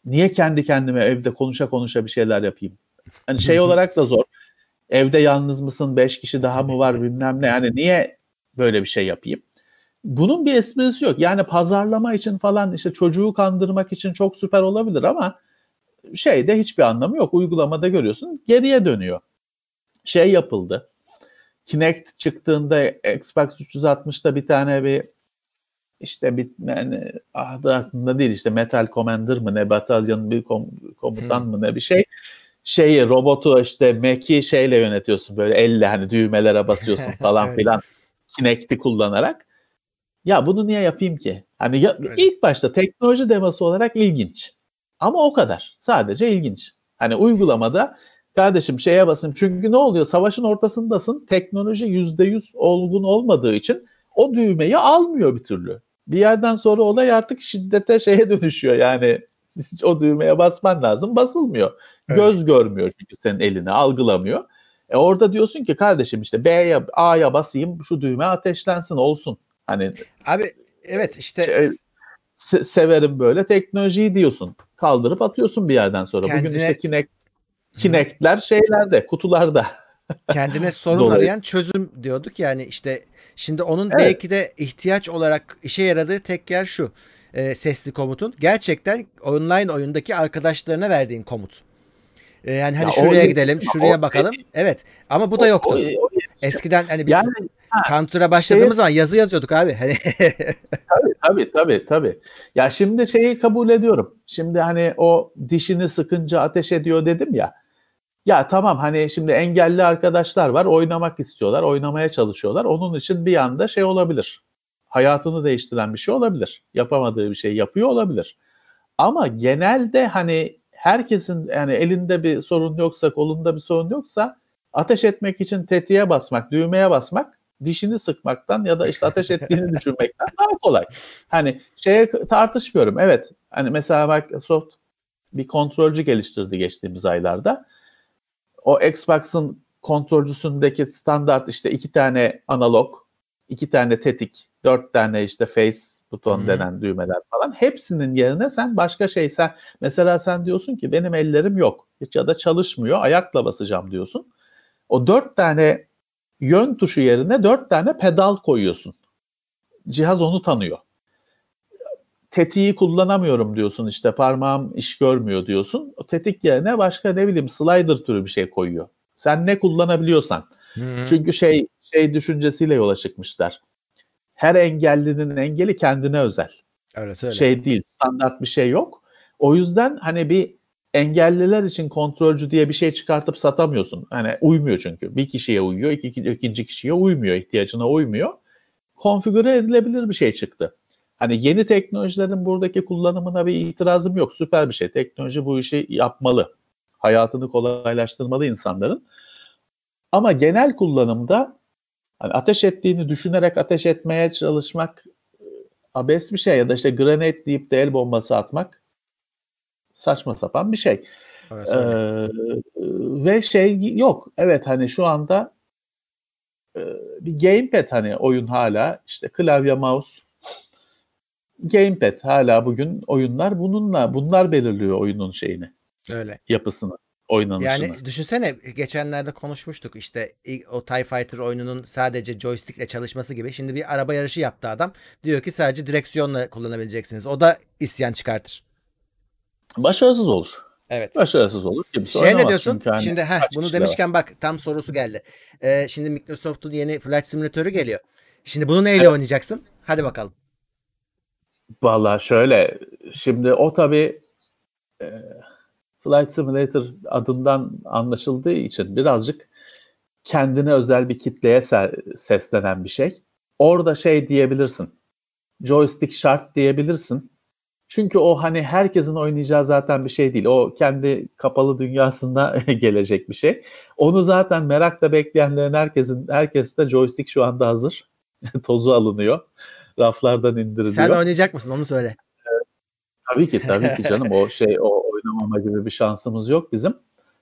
niye kendi kendime evde konuşa konuşa bir şeyler yapayım? Hani şey olarak da zor. Evde yalnız mısın? Beş kişi daha mı var bilmem ne. Yani niye böyle bir şey yapayım? Bunun bir esprisi yok. Yani pazarlama için falan işte çocuğu kandırmak için çok süper olabilir ama şeyde hiçbir anlamı yok. Uygulamada görüyorsun geriye dönüyor. Şey yapıldı. Kinect çıktığında Xbox 360'da bir tane bir işte bir yani adı aklımda değil işte Metal Commander mı ne Battalion bir kom, komutan hmm. mı ne bir şey şeyi robotu işte Mac'i şeyle yönetiyorsun böyle elle hani düğmelere basıyorsun falan evet. filan Kinect'i kullanarak. Ya bunu niye yapayım ki? Hani ya, evet. ilk başta teknoloji demosu olarak ilginç. Ama o kadar. Sadece ilginç. Hani uygulamada kardeşim şeye basın. Çünkü ne oluyor? Savaşın ortasındasın. Teknoloji yüzde yüz olgun olmadığı için o düğmeyi almıyor bir türlü. Bir yerden sonra olay artık şiddete şeye dönüşüyor. Yani o düğmeye basman lazım. Basılmıyor. Evet. Göz görmüyor çünkü senin elini algılamıyor. E orada diyorsun ki kardeşim işte B'ye A'ya basayım şu düğme ateşlensin olsun. Hani Abi evet işte şey, se- severim böyle teknolojiyi diyorsun. Kaldırıp atıyorsun bir yerden sonra. Kendine... Bugün işte Kinect Kinect'ler şeylerde, kutularda. Kendine sorun arayan çözüm diyorduk yani işte şimdi onun evet. belki de ihtiyaç olarak işe yaradığı tek yer şu. E, sesli komutun gerçekten online oyundaki arkadaşlarına verdiğin komut. E, yani hani ya şuraya o, gidelim, şuraya o, bakalım. O, evet. Ama bu da yoktu. O, o, Eskiden hani biz yani, Counter'a başladığımız şey, zaman yazı yazıyorduk abi. Hani tabii tabii tabii tabii. Ya şimdi şeyi kabul ediyorum. Şimdi hani o dişini sıkınca ateş ediyor dedim ya. Ya tamam hani şimdi engelli arkadaşlar var oynamak istiyorlar, oynamaya çalışıyorlar. Onun için bir anda şey olabilir. Hayatını değiştiren bir şey olabilir. Yapamadığı bir şey yapıyor olabilir. Ama genelde hani herkesin yani elinde bir sorun yoksa, kolunda bir sorun yoksa ateş etmek için tetiğe basmak, düğmeye basmak dişini sıkmaktan ya da işte ateş ettiğini düşünmekten daha kolay. Hani şeye tartışmıyorum. Evet hani mesela Microsoft bir kontrolcü geliştirdi geçtiğimiz aylarda. O Xbox'ın kontrolcüsündeki standart işte iki tane analog, iki tane tetik, dört tane işte face buton hmm. denen düğmeler falan. Hepsinin yerine sen başka şey sen mesela sen diyorsun ki benim ellerim yok hiç ya da çalışmıyor ayakla basacağım diyorsun. O dört tane yön tuşu yerine dört tane pedal koyuyorsun. Cihaz onu tanıyor. Tetiği kullanamıyorum diyorsun işte parmağım iş görmüyor diyorsun. O tetik yerine başka ne bileyim slider türü bir şey koyuyor. Sen ne kullanabiliyorsan. Hı-hı. Çünkü şey şey düşüncesiyle yola çıkmışlar. Her engellinin engeli kendine özel. Öyle. Şey değil, standart bir şey yok. O yüzden hani bir engelliler için kontrolcü diye bir şey çıkartıp satamıyorsun. Hani uymuyor çünkü. Bir kişiye uyuyor, iki, ikinci kişiye uymuyor, ihtiyacına uymuyor. Konfigüre edilebilir bir şey çıktı. Hani yeni teknolojilerin buradaki kullanımına bir itirazım yok. Süper bir şey. Teknoloji bu işi yapmalı. Hayatını kolaylaştırmalı insanların. Ama genel kullanımda hani ateş ettiğini düşünerek ateş etmeye çalışmak e, abes bir şey ya da işte granate deyip de el bombası atmak saçma sapan bir şey. Evet, ee, ve şey yok. Evet hani şu anda e, bir gamepad hani oyun hala işte klavye mouse gamepad hala bugün oyunlar bununla bunlar belirliyor oyunun şeyini. Öyle. Yapısını oynanışını. Yani düşünsene geçenlerde konuşmuştuk işte o TIE Fighter oyununun sadece joystickle çalışması gibi. Şimdi bir araba yarışı yaptı adam. Diyor ki sadece direksiyonla kullanabileceksiniz. O da isyan çıkartır. Başarısız olur. Evet. Başarısız olur. Kimse şey ne diyorsun? Hani şimdi heh, bunu demişken var. bak tam sorusu geldi. Ee, şimdi Microsoft'un yeni Flight Simulator'ı geliyor. Şimdi bunu neyle evet. oynayacaksın? Hadi bakalım. Vallahi şöyle şimdi o tabii e, Flight Simulator adından anlaşıldığı için birazcık kendine özel bir kitleye seslenen bir şey. Orada şey diyebilirsin. Joystick şart diyebilirsin. Çünkü o hani herkesin oynayacağı zaten bir şey değil. O kendi kapalı dünyasında gelecek bir şey. Onu zaten merakla bekleyenlerin herkesin herkes de joystick şu anda hazır. Tozu alınıyor. Raflardan indiriliyor. Sen oynayacak mısın onu söyle. tabii ki tabii ki canım o şey o oynamama gibi bir şansımız yok bizim.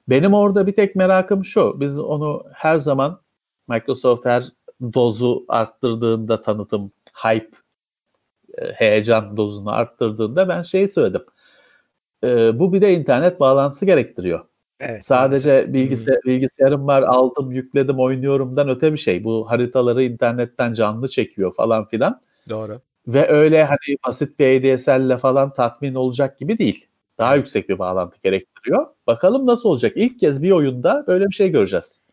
Benim orada bir tek merakım şu. Biz onu her zaman Microsoft her dozu arttırdığında tanıtım, hype heyecan dozunu arttırdığında ben şeyi söyledim. E, bu bir de internet bağlantısı gerektiriyor. Evet, Sadece maalesef. bilgisayar, bilgisayarım var aldım yükledim oynuyorumdan öte bir şey. Bu haritaları internetten canlı çekiyor falan filan. Doğru. Ve öyle hani basit bir ADSL'le falan tatmin olacak gibi değil. Daha yüksek bir bağlantı gerektiriyor. Bakalım nasıl olacak. İlk kez bir oyunda böyle bir şey göreceğiz.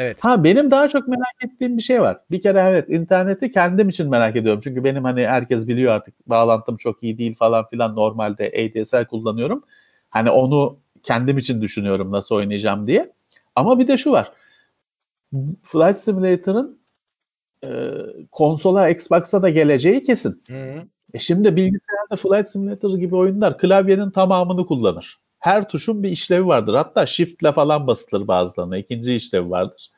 Evet. Ha benim daha çok merak ettiğim bir şey var. Bir kere evet interneti kendim için merak ediyorum. Çünkü benim hani herkes biliyor artık bağlantım çok iyi değil falan filan normalde ADSL kullanıyorum. Hani onu kendim için düşünüyorum nasıl oynayacağım diye. Ama bir de şu var. Flight Simulator'ın e, konsola Xbox'a da geleceği kesin. Hı-hı. E şimdi bilgisayarda Flight Simulator gibi oyunlar klavyenin tamamını kullanır. Her tuşun bir işlevi vardır. Hatta shift'le falan basılır bazılarına. İkinci işlevi vardır.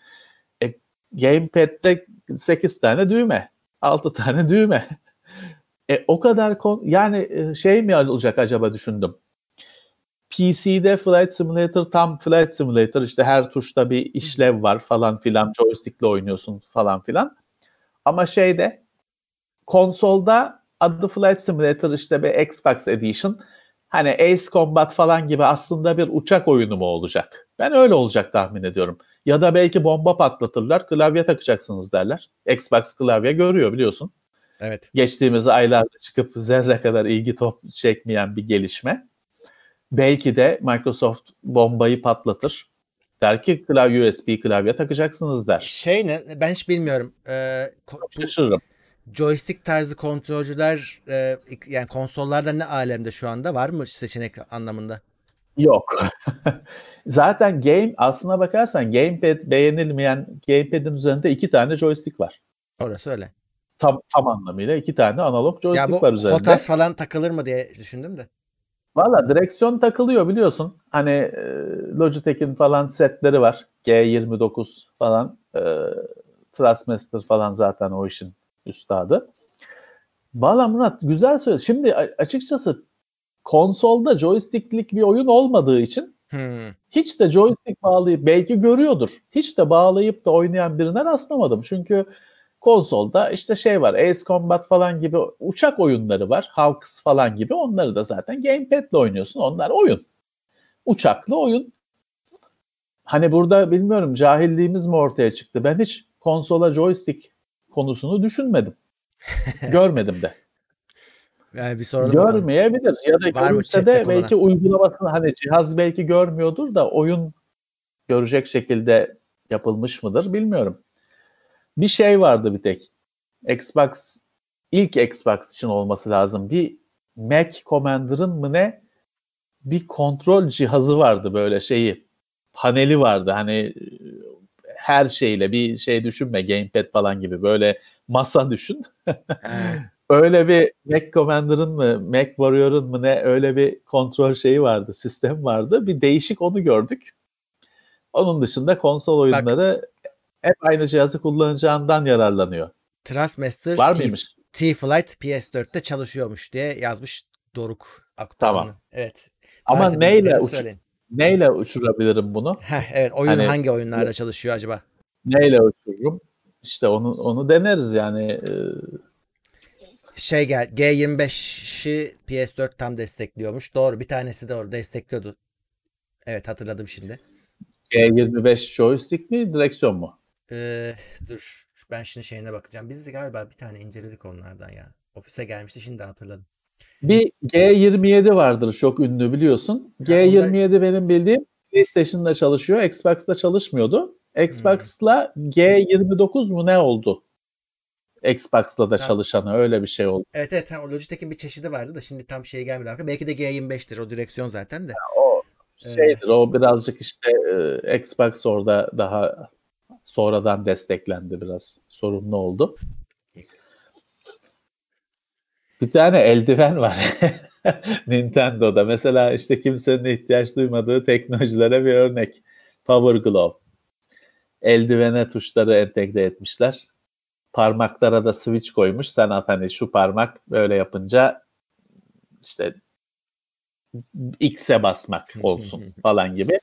E, Gamepad'de 8 tane düğme. 6 tane düğme. E, o kadar kon- yani e, şey mi olacak acaba düşündüm. PC'de Flight Simulator tam Flight Simulator işte her tuşta bir işlev var falan filan joystickle oynuyorsun falan filan. Ama şeyde konsolda adı Flight Simulator işte bir Xbox Edition hani Ace Combat falan gibi aslında bir uçak oyunu mu olacak? Ben öyle olacak tahmin ediyorum. Ya da belki bomba patlatırlar, klavye takacaksınız derler. Xbox klavye görüyor biliyorsun. Evet. Geçtiğimiz aylarda çıkıp zerre kadar ilgi top çekmeyen bir gelişme. Belki de Microsoft bombayı patlatır. Der ki klavye USB klavye takacaksınız der. Şey ne? Ben hiç bilmiyorum. Ee, bu Şaşırırım. Joystick tarzı kontrolcüler e, yani konsollarda ne alemde şu anda var mı seçenek anlamında? Yok. Zaten game aslına bakarsan gamepad beğenilmeyen gamepad'in üzerinde iki tane joystick var. Orası öyle. Tam tam anlamıyla iki tane analog Ya joystick bu var üzerinde. HOTAS falan takılır mı diye düşündüm de. Valla direksiyon takılıyor biliyorsun. Hani e, Logitech'in falan setleri var. G29 falan. E, Thrustmaster falan zaten o işin üstadı. Valla Murat güzel söyle. Şimdi açıkçası konsolda joysticklik bir oyun olmadığı için Hmm. hiç de joystick bağlayıp belki görüyordur. Hiç de bağlayıp da oynayan birine rastlamadım. Çünkü konsolda işte şey var Ace Combat falan gibi uçak oyunları var. Hawks falan gibi onları da zaten gamepad'le oynuyorsun. Onlar oyun. Uçaklı oyun. Hani burada bilmiyorum cahilliğimiz mi ortaya çıktı? Ben hiç konsola joystick konusunu düşünmedim. Görmedim de. Yani bir soralım bakalım. Görmeyebilir ya da görürse de belki uygulamasını hani cihaz belki görmüyordur da oyun görecek şekilde yapılmış mıdır bilmiyorum. Bir şey vardı bir tek. Xbox ilk Xbox için olması lazım. Bir Mac Commander'ın mı ne bir kontrol cihazı vardı böyle şeyi. Paneli vardı hani her şeyle bir şey düşünme gamepad falan gibi böyle masa düşün. Öyle bir Mac Commander'ın mı, Mac Warrior'ın mı ne öyle bir kontrol şeyi vardı, sistem vardı. Bir değişik onu gördük. Onun dışında konsol oyunları hep aynı cihazı kullanacağından yararlanıyor. Trustmaster Var T- mıymış? T-Flight PS4'te çalışıyormuş diye yazmış Doruk Akdoğanlı. Tamam. Evet. Ama neyle, uç-. Neyle uçurabilirim bunu? Heh, evet oyun Hani- hangi oyunlarda çalışıyor acaba? Neyle uçururum? İşte onu onu deneriz yani. Ee, Şey gel G25'i PS4 tam destekliyormuş. Doğru bir tanesi doğru destekliyordu. Evet hatırladım şimdi. G25 joystick mi, direksiyon mu? Ee, dur ben şimdi şeyine bakacağım. Biz de galiba bir tane inceledik onlardan ya. Ofise gelmişti şimdi hatırladım. Bir G27 vardır çok ünlü biliyorsun. G27 benim bildiğim PlayStation'da çalışıyor. Xbox'ta çalışmıyordu. Xbox'la G29 mu ne oldu? Xbox'la da çalışanı öyle bir şey oldu. Evet evet o Logitech'in bir çeşidi vardı da şimdi tam şey gelmedi. Belki de G25'tir o direksiyon zaten de. O Evet. şeydir o birazcık işte e, Xbox orada daha sonradan desteklendi biraz. Sorunlu oldu. Bir tane eldiven var. Nintendo'da. Mesela işte kimsenin ihtiyaç duymadığı teknolojilere bir örnek. Power Glove. Eldivene tuşları entegre etmişler. Parmaklara da switch koymuş. Sen at hani şu parmak böyle yapınca işte X'e basmak olsun falan gibi.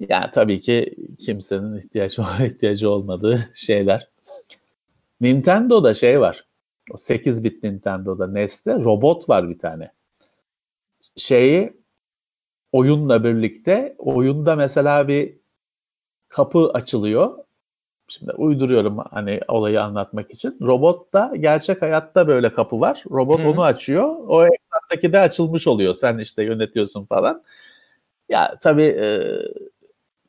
Ya tabii ki kimsenin ihtiyacı ihtiyacı olmadığı şeyler. Nintendo'da şey var. O 8 bit Nintendo'da NES'te robot var bir tane. Şeyi oyunla birlikte oyunda mesela bir kapı açılıyor. Şimdi uyduruyorum hani olayı anlatmak için. Robot da gerçek hayatta böyle kapı var. Robot Hı. onu açıyor. O ekrandaki de açılmış oluyor. Sen işte yönetiyorsun falan. Ya tabii e,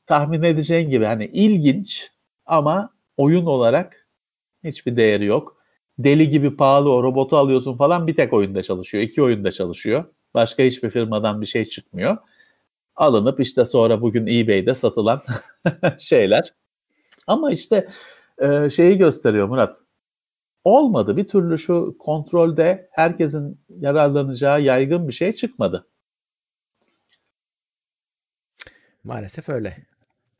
tahmin edeceğin gibi hani ilginç Ama oyun olarak hiçbir değeri yok. Deli gibi pahalı o robotu alıyorsun falan bir tek oyunda çalışıyor. iki oyunda çalışıyor. Başka hiçbir firmadan bir şey çıkmıyor. Alınıp işte sonra bugün eBay'de satılan şeyler. Ama işte e, şeyi gösteriyor Murat. Olmadı bir türlü şu kontrolde herkesin yararlanacağı yaygın bir şey çıkmadı. Maalesef öyle.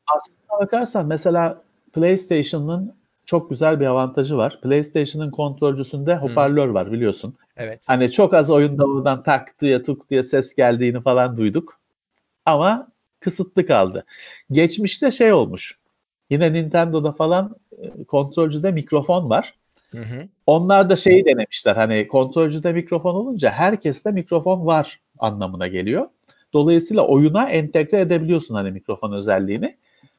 Aslına bakarsan mesela PlayStation'ın çok güzel bir avantajı var. PlayStation'ın kontrolcüsünde hoparlör var biliyorsun. Evet. Hani çok az oyunda oradan tak diye tuk diye ses geldiğini falan duyduk. Ama kısıtlı kaldı. Geçmişte şey olmuş. Yine Nintendo'da falan e, kontrolcüde mikrofon var. Hı hı. Onlar da şeyi denemişler. Hani kontrolcüde mikrofon olunca herkeste mikrofon var anlamına geliyor. Dolayısıyla oyuna entegre edebiliyorsun hani mikrofon özelliğini.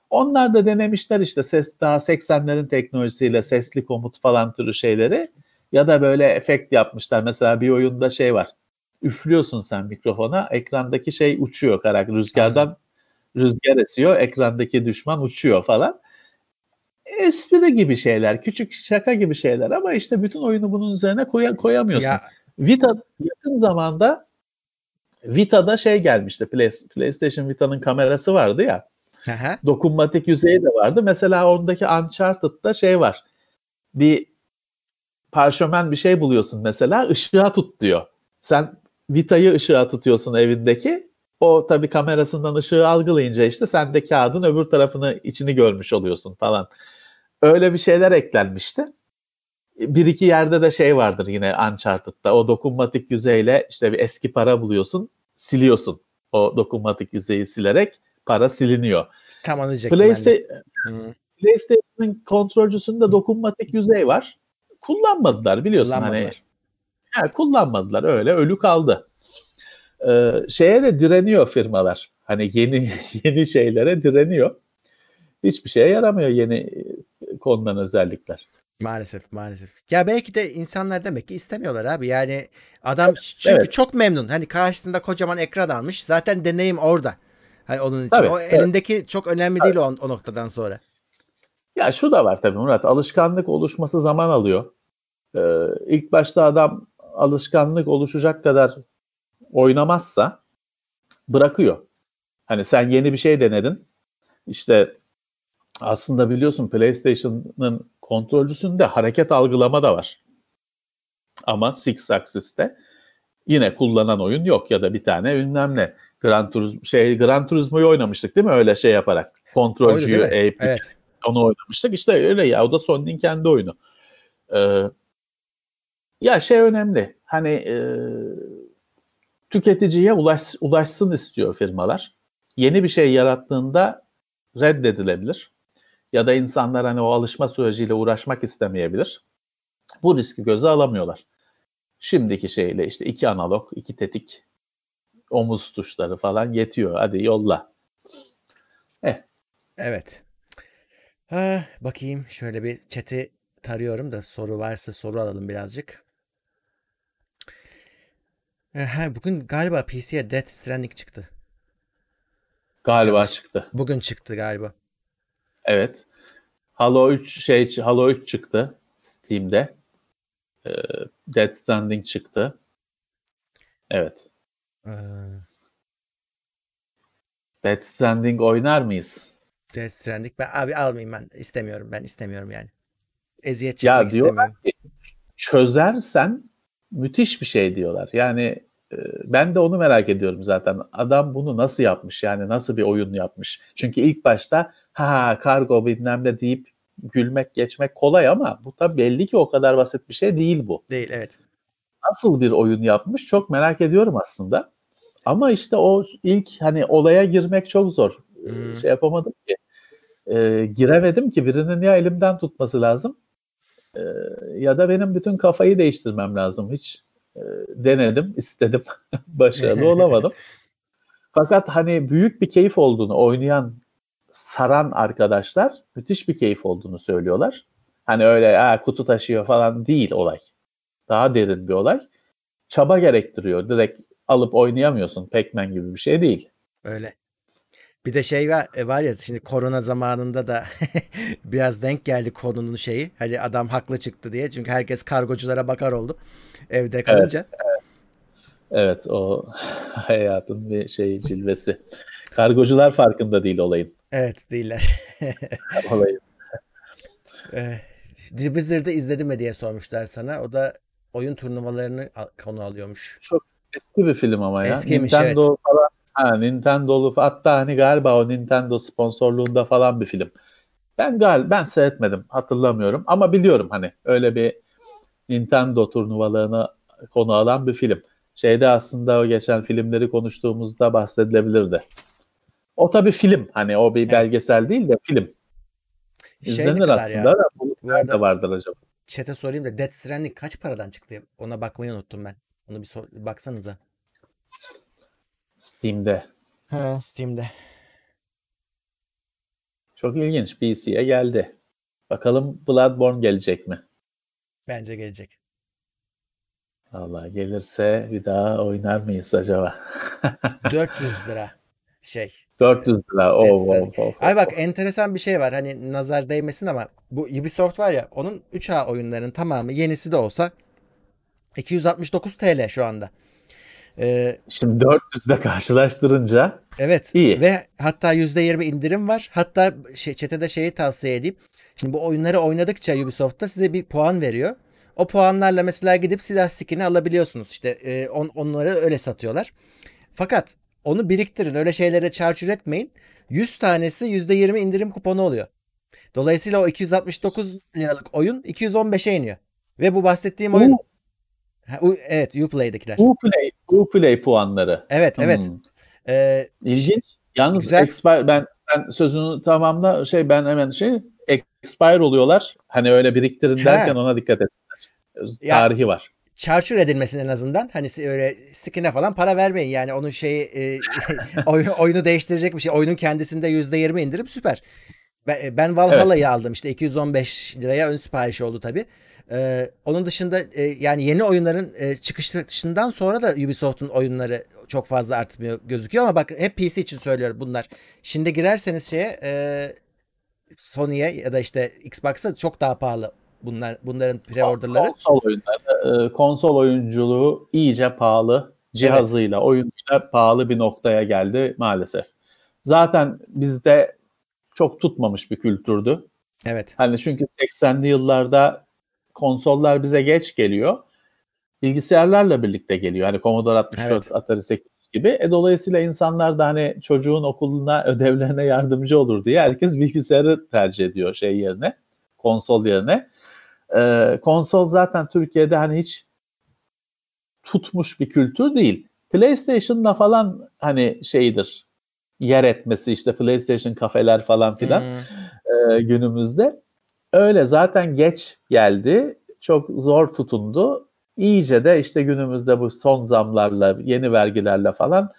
Onlar da denemişler işte ses daha 80'lerin teknolojisiyle sesli komut falan türü şeyleri ya da böyle efekt yapmışlar. Mesela bir oyunda şey var. Üflüyorsun sen mikrofona, ekrandaki şey uçuyor karak rüzgardan rüzgar esiyor, ekrandaki düşman uçuyor falan. Espri gibi şeyler, küçük şaka gibi şeyler ama işte bütün oyunu bunun üzerine koy koyamıyorsun. Ya. Vita yakın zamanda Vita'da şey gelmişti. Play, PlayStation Vita'nın kamerası vardı ya. Aha. Dokunmatik yüzeyi de vardı. Mesela ondaki Uncharted'da şey var. Bir parşömen bir şey buluyorsun mesela ışığa tut diyor. Sen Vita'yı ışığa tutuyorsun evindeki. O tabii kamerasından ışığı algılayınca işte sen de kağıdın öbür tarafını içini görmüş oluyorsun falan. Öyle bir şeyler eklenmişti. Bir iki yerde de şey vardır yine Uncharted'da. O dokunmatik yüzeyle işte bir eski para buluyorsun, siliyorsun. O dokunmatik yüzeyi silerek para siliniyor. Tam onu PlayStation, PlayStation'ın kontrolcüsünde dokunmatik yüzey var. Kullanmadılar biliyorsun hani. Yani kullanmadılar öyle ölü kaldı. Ee, şeye de direniyor firmalar. Hani yeni yeni şeylere direniyor. Hiçbir şeye yaramıyor yeni konulan özellikler. Maalesef maalesef. Ya belki de insanlar demek ki istemiyorlar abi. Yani adam çünkü evet. çok memnun. Hani karşısında kocaman ekran almış. Zaten deneyim orada. Hani onun için. Tabii, o evet. elindeki çok önemli değil o, o noktadan sonra. Ya şu da var tabii Murat. Alışkanlık oluşması zaman alıyor. Ee, ilk başta adam alışkanlık oluşacak kadar oynamazsa bırakıyor. Hani sen yeni bir şey denedin. İşte aslında biliyorsun PlayStation'ın kontrolcüsünde hareket algılama da var. Ama Six Axis'te yine kullanan oyun yok ya da bir tane bilmem ne. Gran Turismo şey Gran Turismo'yu oynamıştık değil mi öyle şey yaparak. Kontrolcüyü eğip evet. onu oynamıştık. İşte öyle ya o da Sony'nin kendi oyunu. Ee, ya şey önemli. Hani e, tüketiciye ulaş, ulaşsın istiyor firmalar. Yeni bir şey yarattığında reddedilebilir ya da insanlar hani o alışma süreciyle uğraşmak istemeyebilir. Bu riski göze alamıyorlar. Şimdiki şeyle işte iki analog, iki tetik, omuz tuşları falan yetiyor. Hadi yolla. Eh. Evet. Ha, bakayım şöyle bir chat'i tarıyorum da soru varsa soru alalım birazcık. Ha, bugün galiba PC'ye Death Stranding çıktı. Galiba Yanlış. çıktı. Bugün çıktı galiba. Evet. Halo 3 şey Halo 3 çıktı Steam'de. Ee, Dead Stranding çıktı. Evet. Ee... Dead Stranding oynar mıyız? Dead Stranding ben abi almayayım ben istemiyorum ben istemiyorum yani. Eziyet çekmek ya istemiyorum. Ki, çözersen müthiş bir şey diyorlar. Yani e, ben de onu merak ediyorum zaten. Adam bunu nasıl yapmış yani nasıl bir oyun yapmış? Çünkü ilk başta ha kargo bilmem ne deyip gülmek geçmek kolay ama bu tabii belli ki o kadar basit bir şey değil bu. Değil evet. Nasıl bir oyun yapmış çok merak ediyorum aslında. Ama işte o ilk hani olaya girmek çok zor. Hmm. Şey yapamadım ki. E, giremedim ki birinin ya elimden tutması lazım e, ya da benim bütün kafayı değiştirmem lazım. Hiç e, denedim, istedim. Başarılı olamadım. Fakat hani büyük bir keyif olduğunu oynayan saran arkadaşlar müthiş bir keyif olduğunu söylüyorlar. Hani öyle ha, kutu taşıyor falan değil olay. Daha derin bir olay. Çaba gerektiriyor. Direkt alıp oynayamıyorsun. Pac-Man gibi bir şey değil. Öyle. Bir de şey var, e, var ya şimdi korona zamanında da biraz denk geldi konunun şeyi. Hani adam haklı çıktı diye. Çünkü herkes kargoculara bakar oldu evde kalınca. Evet, evet o hayatın bir şey cilvesi. Kargocular farkında değil olayın. Evet değiller. olayın. Ee, The Wizard'ı izledi mi diye sormuşlar sana. O da oyun turnuvalarını konu alıyormuş. Çok eski bir film ama ya. Eskiymiş, Nintendo evet. falan Ha, Nintendo'lu hatta hani galiba o Nintendo sponsorluğunda falan bir film. Ben gal ben seyretmedim hatırlamıyorum ama biliyorum hani öyle bir Nintendo turnuvalarını konu alan bir film. Şeyde aslında o geçen filmleri konuştuğumuzda bahsedilebilirdi. O tabii film hani o bir evet. belgesel değil de film. Şey İzlenir şey aslında ya? da bu, bu arada vardır acaba. Chat'e sorayım da Death Stranding kaç paradan çıktı? Ona bakmayı unuttum ben. Onu bir sor, baksanıza. Steam'de. Ha, Steam'de. Çok ilginç. PC'ye geldi. Bakalım Bloodborne gelecek mi? Bence gelecek. Allah gelirse bir daha oynar mıyız acaba? 400 lira şey. 400 lira. Oh, oh, oh, oh, Ay bak enteresan bir şey var. Hani nazar değmesin ama bu Ubisoft var ya onun 3A oyunlarının tamamı yenisi de olsa 269 TL şu anda. Ee, Şimdi 400'de karşılaştırınca evet iyi. Ve hatta %20 indirim var. Hatta şey, çetede şeyi tavsiye edeyim. Şimdi bu oyunları oynadıkça Ubisoft'ta size bir puan veriyor. O puanlarla mesela gidip silah skin'i alabiliyorsunuz. İşte e, on, onları öyle satıyorlar. Fakat onu biriktirin. Öyle şeylere çarçur etmeyin. 100 tanesi %20 indirim kuponu oluyor. Dolayısıyla o 269 liralık oyun 215'e iniyor. Ve bu bahsettiğim oyun Oo. Ha, U, evet Uplay'dekiler. Uplay, Uplay puanları. Evet evet. Hmm. Ee, İlginç. Yalnız güzel. expire ben sen sözünü tamamla şey ben hemen şey expire oluyorlar. Hani öyle biriktirin derken ona dikkat etsinler. Tarihi ya, var. Çarçur edilmesin en azından. Hani öyle skin'e falan para vermeyin. Yani onun şeyi e, oyunu değiştirecek bir şey. Oyunun kendisinde %20 indirim süper. Ben, ben Valhalla'yı evet. aldım işte 215 liraya ön sipariş oldu tabii. Ee, onun dışında e, yani yeni oyunların e, çıkışından sonra da Ubisoft'un oyunları çok fazla artmıyor gözüküyor ama bak hep PC için söylüyorum bunlar. Şimdi girerseniz şeye e, Sony'ye ya da işte Xbox'a çok daha pahalı bunlar bunların preorderları. Konsol oyunları, e, konsol oyunculuğu iyice pahalı cihazıyla, evet. oyunuyla pahalı bir noktaya geldi maalesef. Zaten bizde çok tutmamış bir kültürdü. Evet. Hani çünkü 80'li yıllarda konsollar bize geç geliyor. Bilgisayarlarla birlikte geliyor. Hani Commodore 64, evet. Atari 800 gibi. E, dolayısıyla insanlar da hani çocuğun okuluna, ödevlerine yardımcı olur diye herkes bilgisayarı tercih ediyor şey yerine, konsol yerine. E, konsol zaten Türkiye'de hani hiç tutmuş bir kültür değil. PlayStation'da falan hani şeydir yer etmesi işte PlayStation kafeler falan filan hmm. e, günümüzde. Öyle zaten geç geldi. Çok zor tutundu. İyice de işte günümüzde bu son zamlarla, yeni vergilerle falan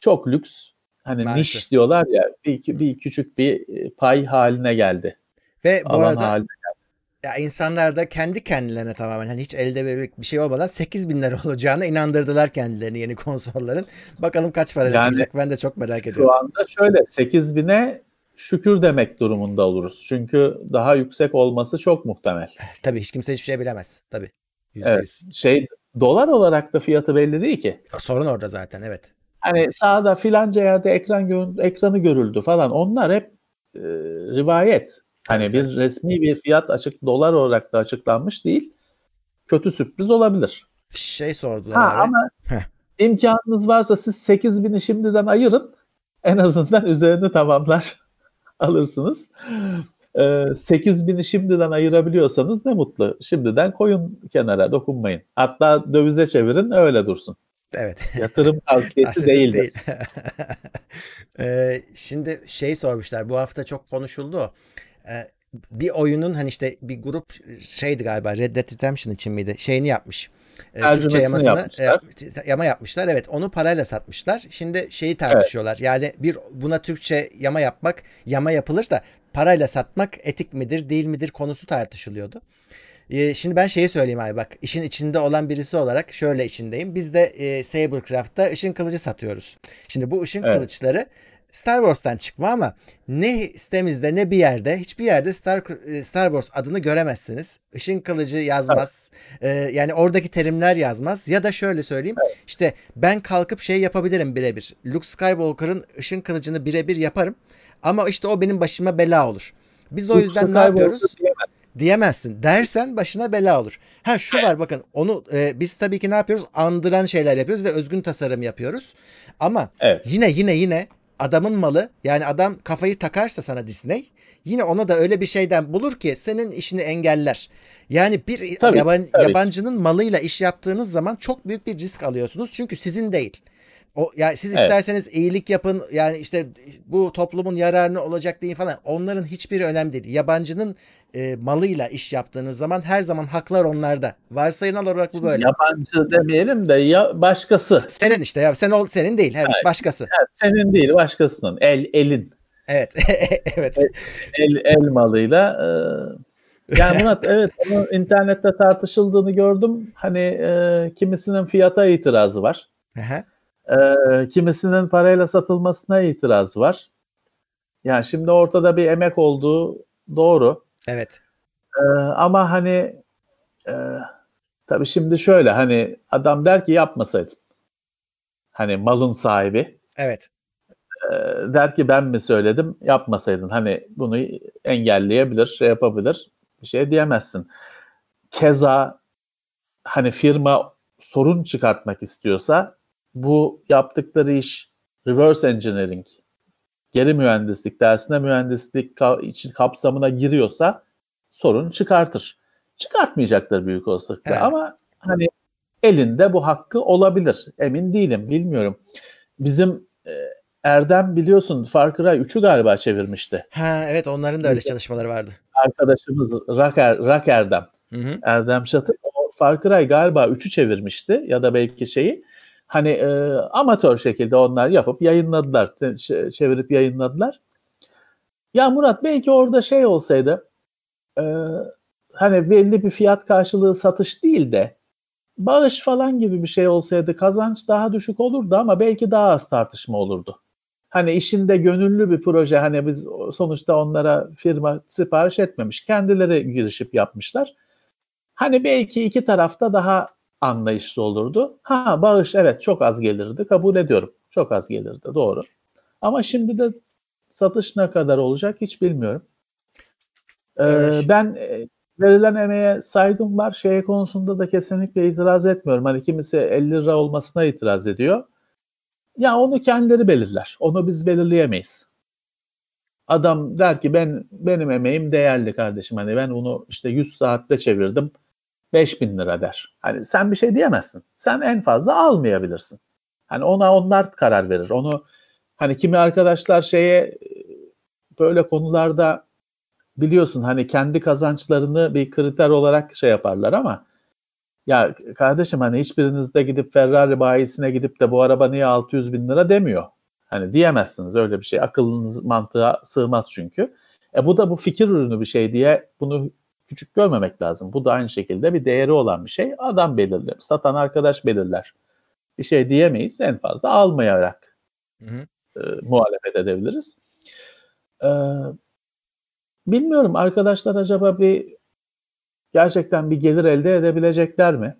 çok lüks hani Maalesef. niş diyorlar ya bir, bir küçük bir pay haline geldi. Ve bu Alan arada haline. Ya insanlar da kendi kendilerine tamamen hani hiç elde bir şey olmadan 8 bin lira olacağına inandırdılar kendilerini yeni konsolların. Bakalım kaç para yani, çıkacak ben de çok merak ediyorum. Şu anda şöyle 8 bine şükür demek durumunda oluruz. Çünkü daha yüksek olması çok muhtemel. Tabii hiç kimse hiçbir şey bilemez. Tabii. %100. Evet. Şey dolar olarak da fiyatı belli değil ki. Sorun orada zaten evet. Hani sağda filanca yerde ekran ekranı görüldü falan. Onlar hep e, rivayet. Hani evet. bir resmi bir fiyat açık dolar olarak da açıklanmış değil. Kötü sürpriz olabilir. Şey sordular ha, abi. Ama Heh. imkanınız varsa siz 8 bini şimdiden ayırın. En azından üzerine tamamlar alırsınız. E, ee, 8 bini şimdiden ayırabiliyorsanız ne mutlu. Şimdiden koyun kenara dokunmayın. Hatta dövize çevirin öyle dursun. Evet. Yatırım tavsiyesi değildir. Değil. ee, şimdi şey sormuşlar bu hafta çok konuşuldu. Ee, bir oyunun hani işte bir grup şeydi galiba Red Dead Redemption için miydi? Şeyini yapmış. E, Türkçe yamasını yapmışlar. E, yama yapmışlar. Evet onu parayla satmışlar. Şimdi şeyi tartışıyorlar. Evet. Yani bir buna Türkçe yama yapmak yama yapılır da parayla satmak etik midir değil midir konusu tartışılıyordu. E, şimdi ben şeyi söyleyeyim abi bak işin içinde olan birisi olarak şöyle içindeyim. Biz de e, Sabercraft'ta ışın kılıcı satıyoruz. Şimdi bu ışın evet. kılıçları Star Wars'tan çıkma ama ne sitemizde ne bir yerde hiçbir yerde Star e, Star Wars adını göremezsiniz. Işın kılıcı yazmaz. Evet. Ee, yani oradaki terimler yazmaz. Ya da şöyle söyleyeyim. Evet. İşte ben kalkıp şey yapabilirim birebir. Luke Skywalker'ın ışın kılıcını birebir yaparım. Ama işte o benim başıma bela olur. Biz o Luke yüzden ne yapıyoruz? Diyemez. Diyemezsin. Dersen başına bela olur. Ha şu var bakın onu e, biz tabii ki ne yapıyoruz? Andıran şeyler yapıyoruz ve özgün tasarım yapıyoruz. Ama evet. yine yine yine adamın malı yani adam kafayı takarsa sana Disney yine ona da öyle bir şeyden bulur ki senin işini engeller. Yani bir tabii, yaban, tabii. yabancının malıyla iş yaptığınız zaman çok büyük bir risk alıyorsunuz çünkü sizin değil. O yani siz evet. isterseniz iyilik yapın yani işte bu toplumun yararına olacak deyin falan. Onların hiçbiri önemli değil. Yabancının e, malıyla iş yaptığınız zaman her zaman haklar onlarda. Varsayılan olarak bu böyle. Yabancı demeyelim de ya başkası. Senin işte ya sen ol senin değil. Evet, evet. başkası. Evet, senin değil başkasının. El elin. Evet. evet. El, el malıyla e, yani Murat evet onu internette tartışıldığını gördüm. Hani e, kimisinin fiyata itirazı var. E, kimisinin parayla satılmasına itiraz var. Yani şimdi ortada bir emek olduğu doğru. Evet. E, ama hani e, tabii şimdi şöyle hani adam der ki yapmasaydın. Hani malın sahibi. Evet. E, der ki ben mi söyledim yapmasaydın. Hani bunu engelleyebilir, şey yapabilir. Bir şey diyemezsin. Keza hani firma sorun çıkartmak istiyorsa bu yaptıkları iş reverse engineering, geri mühendislik, dersine mühendislik için kapsamına giriyorsa sorun çıkartır. Çıkartmayacaktır büyük olasılıkla evet. ama hani elinde bu hakkı olabilir. Emin değilim, bilmiyorum. Bizim e, Erdem biliyorsun Far Cry 3'ü galiba çevirmişti. Ha evet onların da öyle çalışmaları vardı. Arkadaşımız Raker, Rak Erdem. Hı hı. Erdem Çatı o Far Cry galiba 3'ü çevirmişti ya da belki şeyi hani e, amatör şekilde onlar yapıp yayınladılar, çevirip yayınladılar. Ya Murat belki orada şey olsaydı e, hani belli bir fiyat karşılığı satış değil de bağış falan gibi bir şey olsaydı kazanç daha düşük olurdu ama belki daha az tartışma olurdu. Hani işinde gönüllü bir proje hani biz sonuçta onlara firma sipariş etmemiş. Kendileri girişip yapmışlar. Hani belki iki tarafta daha anlayışlı olurdu. Ha bağış evet çok az gelirdi kabul ediyorum. Çok az gelirdi doğru. Ama şimdi de satış ne kadar olacak hiç bilmiyorum. Ee, evet. Ben e, verilen emeğe saygım var. Şey konusunda da kesinlikle itiraz etmiyorum. Hani kimisi 50 lira olmasına itiraz ediyor. Ya onu kendileri belirler. Onu biz belirleyemeyiz. Adam der ki ben benim emeğim değerli kardeşim. Hani ben onu işte 100 saatte çevirdim 5000 lira der. Hani sen bir şey diyemezsin. Sen en fazla almayabilirsin. Hani ona onlar karar verir. Onu hani kimi arkadaşlar şeye böyle konularda biliyorsun hani kendi kazançlarını bir kriter olarak şey yaparlar ama ya kardeşim hani hiçbiriniz de gidip Ferrari bayisine gidip de bu araba niye 600 bin lira demiyor. Hani diyemezsiniz öyle bir şey. Akılınız mantığa sığmaz çünkü. E bu da bu fikir ürünü bir şey diye bunu küçük görmemek lazım. Bu da aynı şekilde bir değeri olan bir şey. Adam belirler, satan arkadaş belirler. Bir şey diyemeyiz. En fazla almayarak hı hı. E, muhalefet edebiliriz. E, bilmiyorum arkadaşlar acaba bir gerçekten bir gelir elde edebilecekler mi?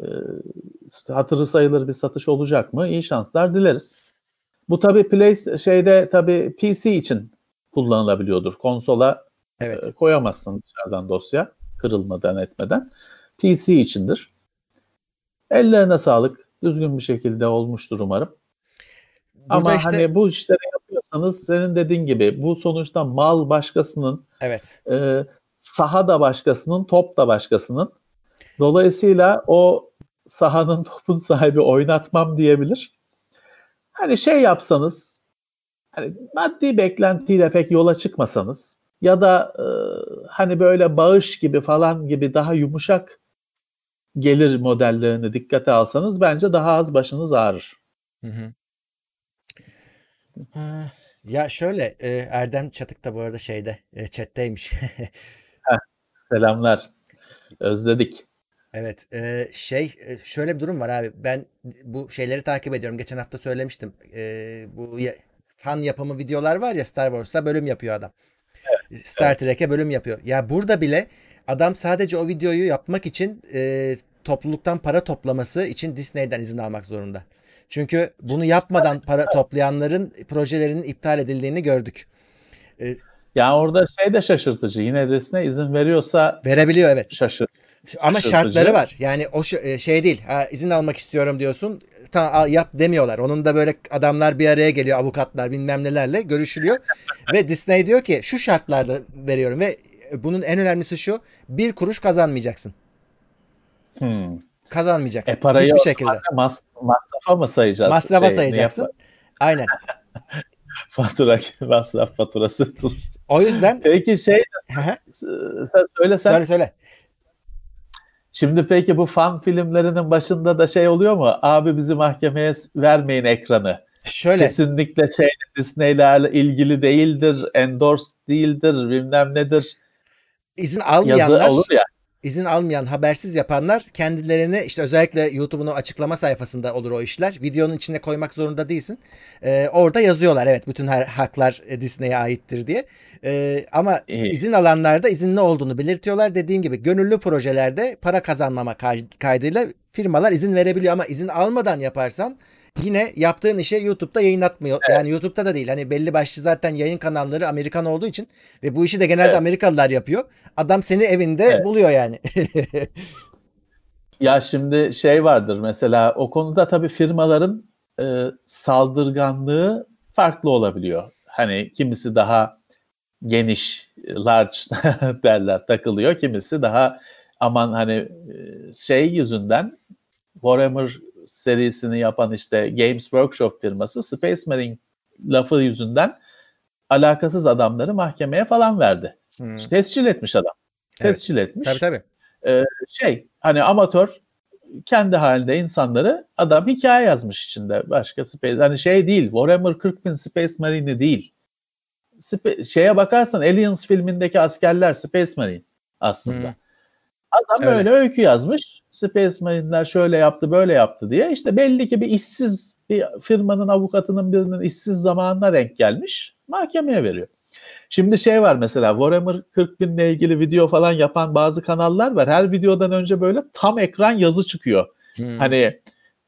E, hatırı sayılır bir satış olacak mı? İyi şanslar dileriz. Bu tabii Play şeyde tabii PC için kullanılabiliyordur. Konsola Evet. E, koyamazsın dışarıdan dosya kırılmadan etmeden. PC içindir. Ellerine sağlık. Düzgün bir şekilde olmuştur umarım. Burada Ama işte... hani bu işleri yapıyorsanız senin dediğin gibi bu sonuçta mal başkasının, evet. e, saha da başkasının, top da başkasının. Dolayısıyla o sahanın topun sahibi oynatmam diyebilir. Hani şey yapsanız, hani maddi beklentiyle pek yola çıkmasanız, ya da e, hani böyle bağış gibi falan gibi daha yumuşak gelir modellerini dikkate alsanız bence daha az başınız ağrır. Hı hı. Ya şöyle e, Erdem Çatık da bu arada şeyde e, chatteymiş. Heh, selamlar. Özledik. Evet e, şey e, şöyle bir durum var abi ben bu şeyleri takip ediyorum geçen hafta söylemiştim e, bu fan yapımı videolar var ya Star Wars'a bölüm yapıyor adam. Star Trek'e bölüm yapıyor. Ya burada bile adam sadece o videoyu yapmak için e, topluluktan para toplaması için Disney'den izin almak zorunda. Çünkü bunu yapmadan para toplayanların projelerinin iptal edildiğini gördük. Yani orada şey de şaşırtıcı. Yine Disney izin veriyorsa Verebiliyor evet. şaşır. Ama Şaşırtıcı. şartları var. Yani o e, şey değil. Ha, izin almak istiyorum diyorsun. Al, yap demiyorlar. Onun da böyle adamlar bir araya geliyor avukatlar bilmem nelerle görüşülüyor. ve Disney diyor ki şu şartlarda veriyorum ve bunun en önemlisi şu. Bir kuruş kazanmayacaksın. Hmm. Kazanmayacaksın. E parayı Hiçbir şekilde. Mas masrafa mı sayacağız? Masrafa Şey, sayacaksın. Aynen. Fatura, masraf faturası. O yüzden Peki şey Hı hı. sen söyle söyle. Şimdi peki bu fan filmlerinin başında da şey oluyor mu? Abi bizi mahkemeye vermeyin ekranı. Şöyle Kesinlikle şey Disney'lerle ilgili değildir, endorsed değildir, bilmem nedir. izin Yazı almayanlar olur ya. İzin almayan habersiz yapanlar kendilerini işte özellikle YouTube'un açıklama sayfasında olur o işler. Videonun içine koymak zorunda değilsin. Ee, orada yazıyorlar evet bütün her haklar e, Disney'e aittir diye. Ee, ama izin alanlarda izinli olduğunu belirtiyorlar. Dediğim gibi gönüllü projelerde para kazanmama kay- kaydıyla firmalar izin verebiliyor ama izin almadan yaparsan yine yaptığın işe YouTube'da yayınlatmıyor. Yani YouTube'da da değil. Hani belli başlı zaten yayın kanalları Amerikan olduğu için ve bu işi de genelde Evet. Amerikalılar yapıyor. Adam seni evinde Evet. buluyor yani. Ya şimdi şey vardır mesela o konuda tabii firmaların e, saldırganlığı farklı olabiliyor. Hani kimisi daha geniş, large derler takılıyor. Kimisi daha aman hani e, şey yüzünden Warhammer serisini yapan işte Games Workshop firması Space Marine lafı yüzünden alakasız adamları mahkemeye falan verdi. Hmm. Tescil etmiş adam. Evet. Tescil etmiş Tabii tabii. şey hani amatör kendi halinde insanları adam hikaye yazmış içinde başka space hani şey değil Warhammer 40 bin Space Marine değil Spe- şeye bakarsan Aliens filmindeki askerler Space Marine aslında. Hı. Adam Öyle. öyle öykü yazmış. Space Marine'ler şöyle yaptı böyle yaptı diye. İşte belli ki bir işsiz bir firmanın avukatının birinin işsiz zamanına denk gelmiş. Mahkemeye veriyor. Şimdi şey var mesela Warhammer 40 binle ilgili video falan yapan bazı kanallar var. Her videodan önce böyle tam ekran yazı çıkıyor. Hmm. Hani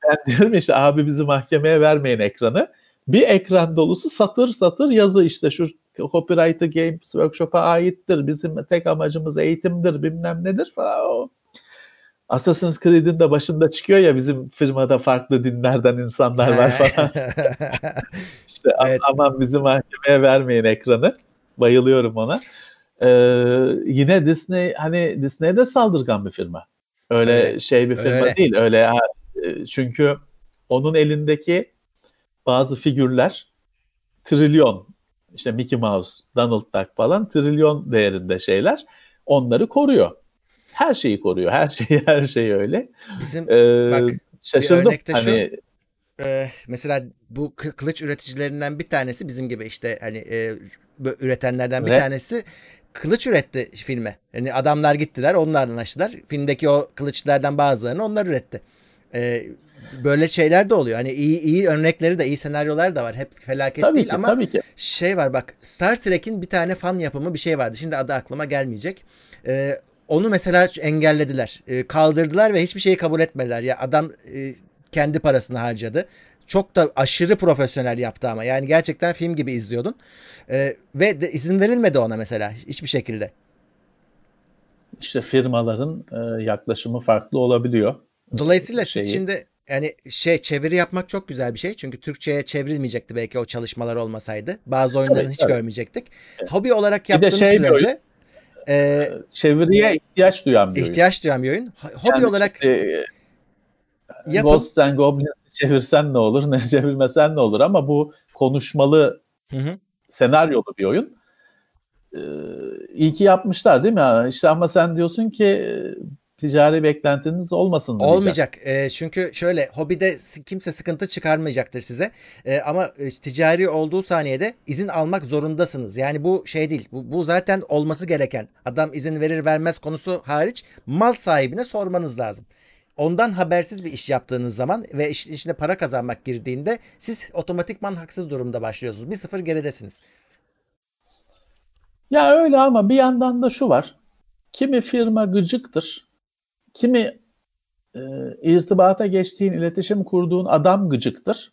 ben diyorum işte abi bizi mahkemeye vermeyin ekranı. Bir ekran dolusu satır satır yazı işte şu copyright'ı Games Workshop'a aittir. Bizim tek amacımız eğitimdir bilmem nedir falan. O. Assassin's Creed'in de başında çıkıyor ya bizim firmada farklı dinlerden insanlar var falan. İşte Evet. aman bizi mahkemeye vermeyin ekranı. Bayılıyorum ona. Ee, yine Disney hani Disney de saldırgan bir firma. Öyle, Öyle. şey bir firma öyle. değil. Öyle e, çünkü onun elindeki bazı figürler trilyon işte Mickey Mouse, Donald Duck falan trilyon değerinde şeyler. Onları koruyor. Her şeyi koruyor. Her şeyi her şeyi öyle. Bizim Ee, Bak, şaşırdım. örnek de şu, hani e, mesela bu kı- kılıç üreticilerinden bir tanesi bizim gibi işte hani e, üretenlerden bir Ve- tanesi kılıç üretti filme. Yani adamlar gittiler onlarla anlaştılar. Filmdeki o kılıçlardan bazılarını onlar üretti. E, böyle şeyler de oluyor. Hani iyi iyi örnekleri de iyi senaryolar da var. Hep felaket tabii değil ki ama tabii ki. şey var bak Star Trek'in bir tane fan yapımı bir şey vardı. Şimdi adı aklıma gelmeyecek. Ee, onu mesela engellediler. Ee, kaldırdılar ve hiçbir şeyi kabul etmediler. Ya adam e, kendi parasını harcadı. Çok da aşırı profesyonel yaptı ama. Yani gerçekten film gibi izliyordun. Ee, ve de izin verilmedi ona mesela hiçbir şekilde. İşte firmaların e, yaklaşımı farklı olabiliyor. Dolayısıyla siz Şeyi- şimdi yani şey çeviri yapmak çok güzel bir şey. Çünkü Türkçe'ye çevrilmeyecekti belki o çalışmalar olmasaydı. Bazı oyunların Tabii, hiç tabii. görmeyecektik. Hobi olarak de yaptığınız şey sürece e, E, Çeviriye ihtiyaç duyan bir oyun. ihtiyaç duyan bir oyun. Ho- Hobi Yani olarak işte, yapın. Ghosts and Goblins'i çevirsen ne olur, ne çevirmesen ne olur ama bu konuşmalı Hı hı. senaryolu bir oyun. Ee, iyi ki yapmışlar değil mi? İşte ama sen diyorsun ki ticari beklentiniz olmasın mı diyeceğim. Olmayacak. E, çünkü şöyle hobide kimse sıkıntı çıkarmayacaktır size. E, ama e, ticari olduğu saniyede izin almak zorundasınız. Yani bu şey değil. Bu, bu zaten olması gereken. Adam izin verir vermez konusu hariç mal sahibine sormanız lazım. ondan habersiz bir iş yaptığınız zaman ve iş, içine para kazanmak girdiğinde siz otomatikman haksız durumda başlıyorsunuz. Bir sıfır geridesiniz. Ya öyle ama bir yandan da şu var. Kimi firma gıcıktır. Kimi e, irtibata geçtiğin, iletişim kurduğun adam gıcıktır.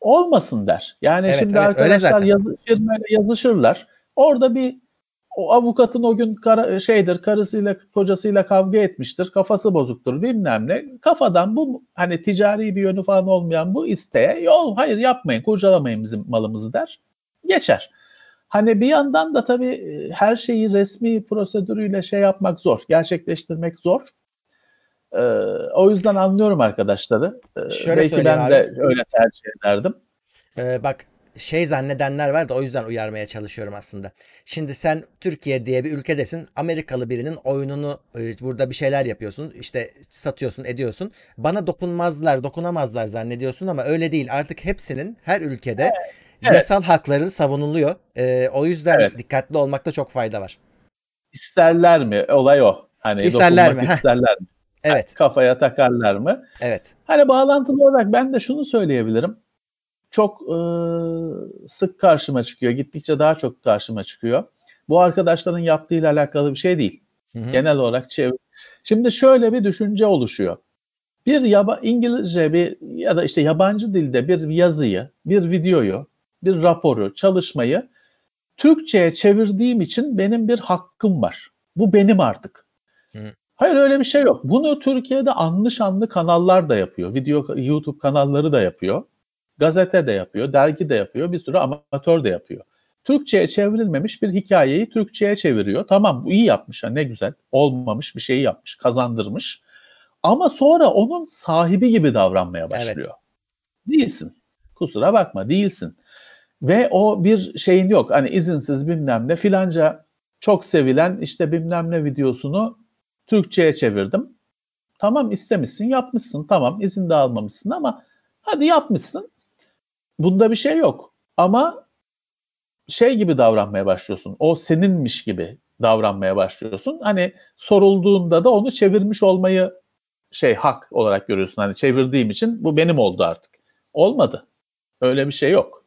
Olmasın der. Yani Evet, şimdi evet, arkadaşlar zaten. yazı, firmayla yazışırlar. Orada bir o avukatın o gün kara, şeydir karısıyla kocasıyla kavga etmiştir. Kafası bozuktur bilmem ne. Kafadan bu hani ticari bir yönü falan olmayan bu isteğe yol hayır yapmayın kurcalamayın bizim malımızı der. Geçer. Hani bir yandan da tabii e, her şeyi resmi prosedürüyle şey yapmak zor. Gerçekleştirmek zor. Ee, o yüzden anlıyorum arkadaşları. Ee, Şöyle belki söyleyeyim ben de öyle tercih ederdim. Ee, bak şey zannedenler var da o yüzden uyarmaya çalışıyorum aslında. Şimdi sen Türkiye diye bir ülkedesin. Amerikalı birinin oyununu e, burada bir şeyler yapıyorsun. işte satıyorsun, ediyorsun. Bana dokunmazlar, dokunamazlar zannediyorsun ama öyle değil. Artık hepsinin her ülkede Evet. yasal hakları savunuluyor. Ee, o yüzden Evet. dikkatli olmakta çok fayda var. İsterler mi? Olay o. Hani İsterler mi? İsterler mi? Evet, Kafaya takarlar mı? evet. Hani bağlantılı olarak ben de şunu söyleyebilirim. Çok e, sık karşıma çıkıyor. Gittikçe daha çok karşıma çıkıyor. Bu arkadaşların yaptığıyla alakalı bir şey değil. Hı hı. Genel olarak çevir. Şimdi şöyle bir düşünce oluşuyor. Bir yaba İngilizce bir ya da işte yabancı dilde bir yazıyı, bir videoyu, bir raporu, çalışmayı Türkçe'ye çevirdiğim için benim bir hakkım var. Bu benim artık. Hayır öyle bir şey yok. Bunu Türkiye'de anlı şanlı kanallar da yapıyor. Video YouTube kanalları da yapıyor. Gazete de yapıyor, dergi de yapıyor, bir sürü amatör de yapıyor. Türkçe'ye çevrilmemiş bir hikayeyi Türkçe'ye çeviriyor. Tamam bu iyi yapmış, ha, ne güzel. Olmamış bir şeyi yapmış, kazandırmış. Ama sonra onun sahibi gibi davranmaya başlıyor. Değilsin. Kusura bakma değilsin. Ve o bir şeyin yok. Hani izinsiz bilmem ne filanca çok sevilen işte bilmem ne videosunu Türkçe'ye çevirdim. Tamam istemişsin yapmışsın tamam izin de almamışsın ama hadi yapmışsın. Bunda bir şey yok. Ama şey gibi davranmaya başlıyorsun. O seninmiş gibi davranmaya başlıyorsun. Hani sorulduğunda da onu çevirmiş olmayı şey hak olarak görüyorsun. Hani çevirdiğim için bu benim oldu artık. Olmadı. Öyle bir şey yok.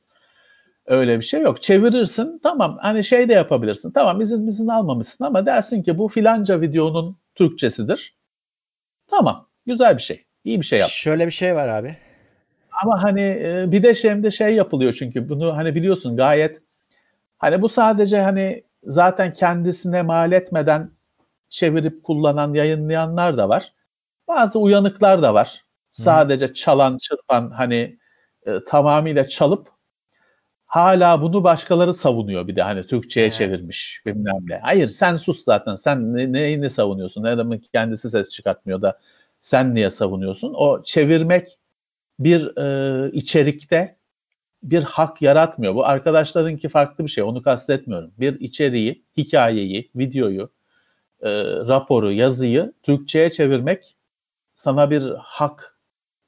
Öyle bir şey yok. Çevirirsin tamam hani şey de yapabilirsin. Tamam izin izin almamışsın ama dersin ki bu filanca videonun Türkçesidir. Tamam güzel bir şey. İyi bir şey yapmışsın. Şöyle bir şey var abi. Ama hani e, bir de şimdi şey yapılıyor çünkü bunu hani biliyorsun gayet hani bu sadece hani zaten kendisine mal etmeden çevirip kullanan yayınlayanlar da var. Bazı uyanıklar da var. Sadece çalan çırpan hani e, tamamıyla çalıp hala bunu başkaları savunuyor bir de hani Türkçe'ye He. çevirmiş bilmem ne. Hayır sen sus zaten sen ne, savunuyorsun? Ne adamın kendisi ses çıkartmıyor da sen niye savunuyorsun? O çevirmek bir e, içerikte bir hak yaratmıyor. Bu arkadaşlarınki farklı bir şey. Onu kastetmiyorum. Bir içeriği, hikayeyi, videoyu, e, raporu, yazıyı Türkçe'ye çevirmek sana bir hak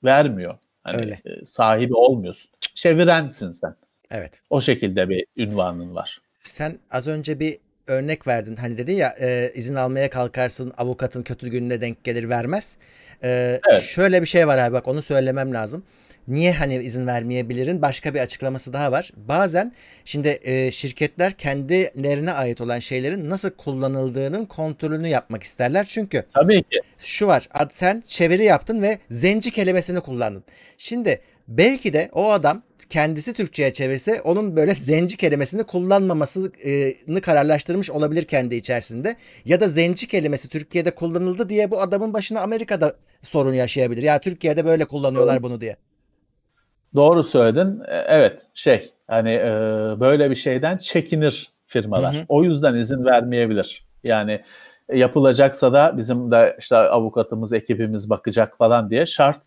vermiyor. Hani Öyle. e, sahibi olmuyorsun. Çevirensin sen. Evet. O şekilde bir ünvanın var. Sen az önce bir örnek verdin. Hani dedin ya e, izin almaya kalkarsın avukatın kötü gününe denk gelir vermez. E, Evet. Şöyle bir şey var abi bak onu söylemem lazım. Niye hani izin vermeyebilirin? Başka bir açıklaması daha var. Bazen şimdi e, şirketler kendilerine ait olan şeylerin nasıl kullanıldığının kontrolünü yapmak isterler. Çünkü Tabii ki. şu var. ad- Sen çeviri yaptın ve zenci kelimesini kullandın. Şimdi belki de o adam kendisi Türkçe'ye çevirse onun böyle zenci kelimesini kullanmamasını kararlaştırmış olabilir kendi içerisinde. Ya da zenci kelimesi Türkiye'de kullanıldı diye bu adamın başına Amerika'da sorun yaşayabilir. Ya Türkiye'de böyle kullanıyorlar bunu diye. Doğru söyledin. E, Evet şey hani e, böyle bir şeyden çekinir firmalar. Hı hı. O yüzden izin vermeyebilir. Yani e, yapılacaksa da bizim de işte avukatımız, ekibimiz bakacak falan diye şart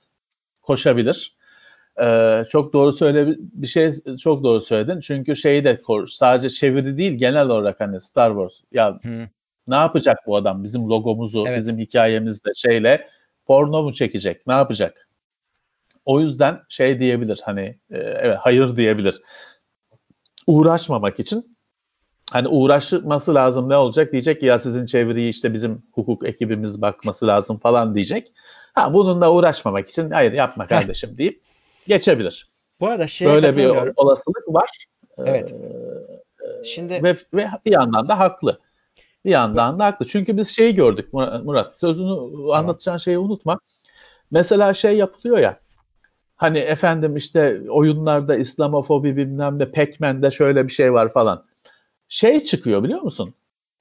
koşabilir. E, çok doğru söyle bir şey çok doğru söyledin. Çünkü şeyi de kor- sadece çeviri değil genel olarak hani Star Wars ya Hı. ne yapacak bu adam bizim logomuzu, Evet. bizim hikayemizle şeyle porno mu çekecek? Ne yapacak? O yüzden şey diyebilir hani e, evet hayır diyebilir. Uğraşmamak için hani uğraşması lazım ne olacak diyecek ya sizin çeviriyi işte bizim hukuk ekibimiz bakması lazım falan diyecek. Ha bununla uğraşmamak için hayır yapma kardeşim deyip geçebilir. Bu arada şeye Böyle bir olasılık var. Evet. Ee, Şimdi ve, ve bir yandan da haklı. Bir yandan da haklı. Çünkü biz şeyi gördük Murat. Sözünü tamam. anlatacağın şeyi unutma. Mesela şey yapılıyor ya. Hani efendim işte oyunlarda İslamofobi bilmem ne Pac-Man'de şöyle bir şey var falan. Şey çıkıyor biliyor musun?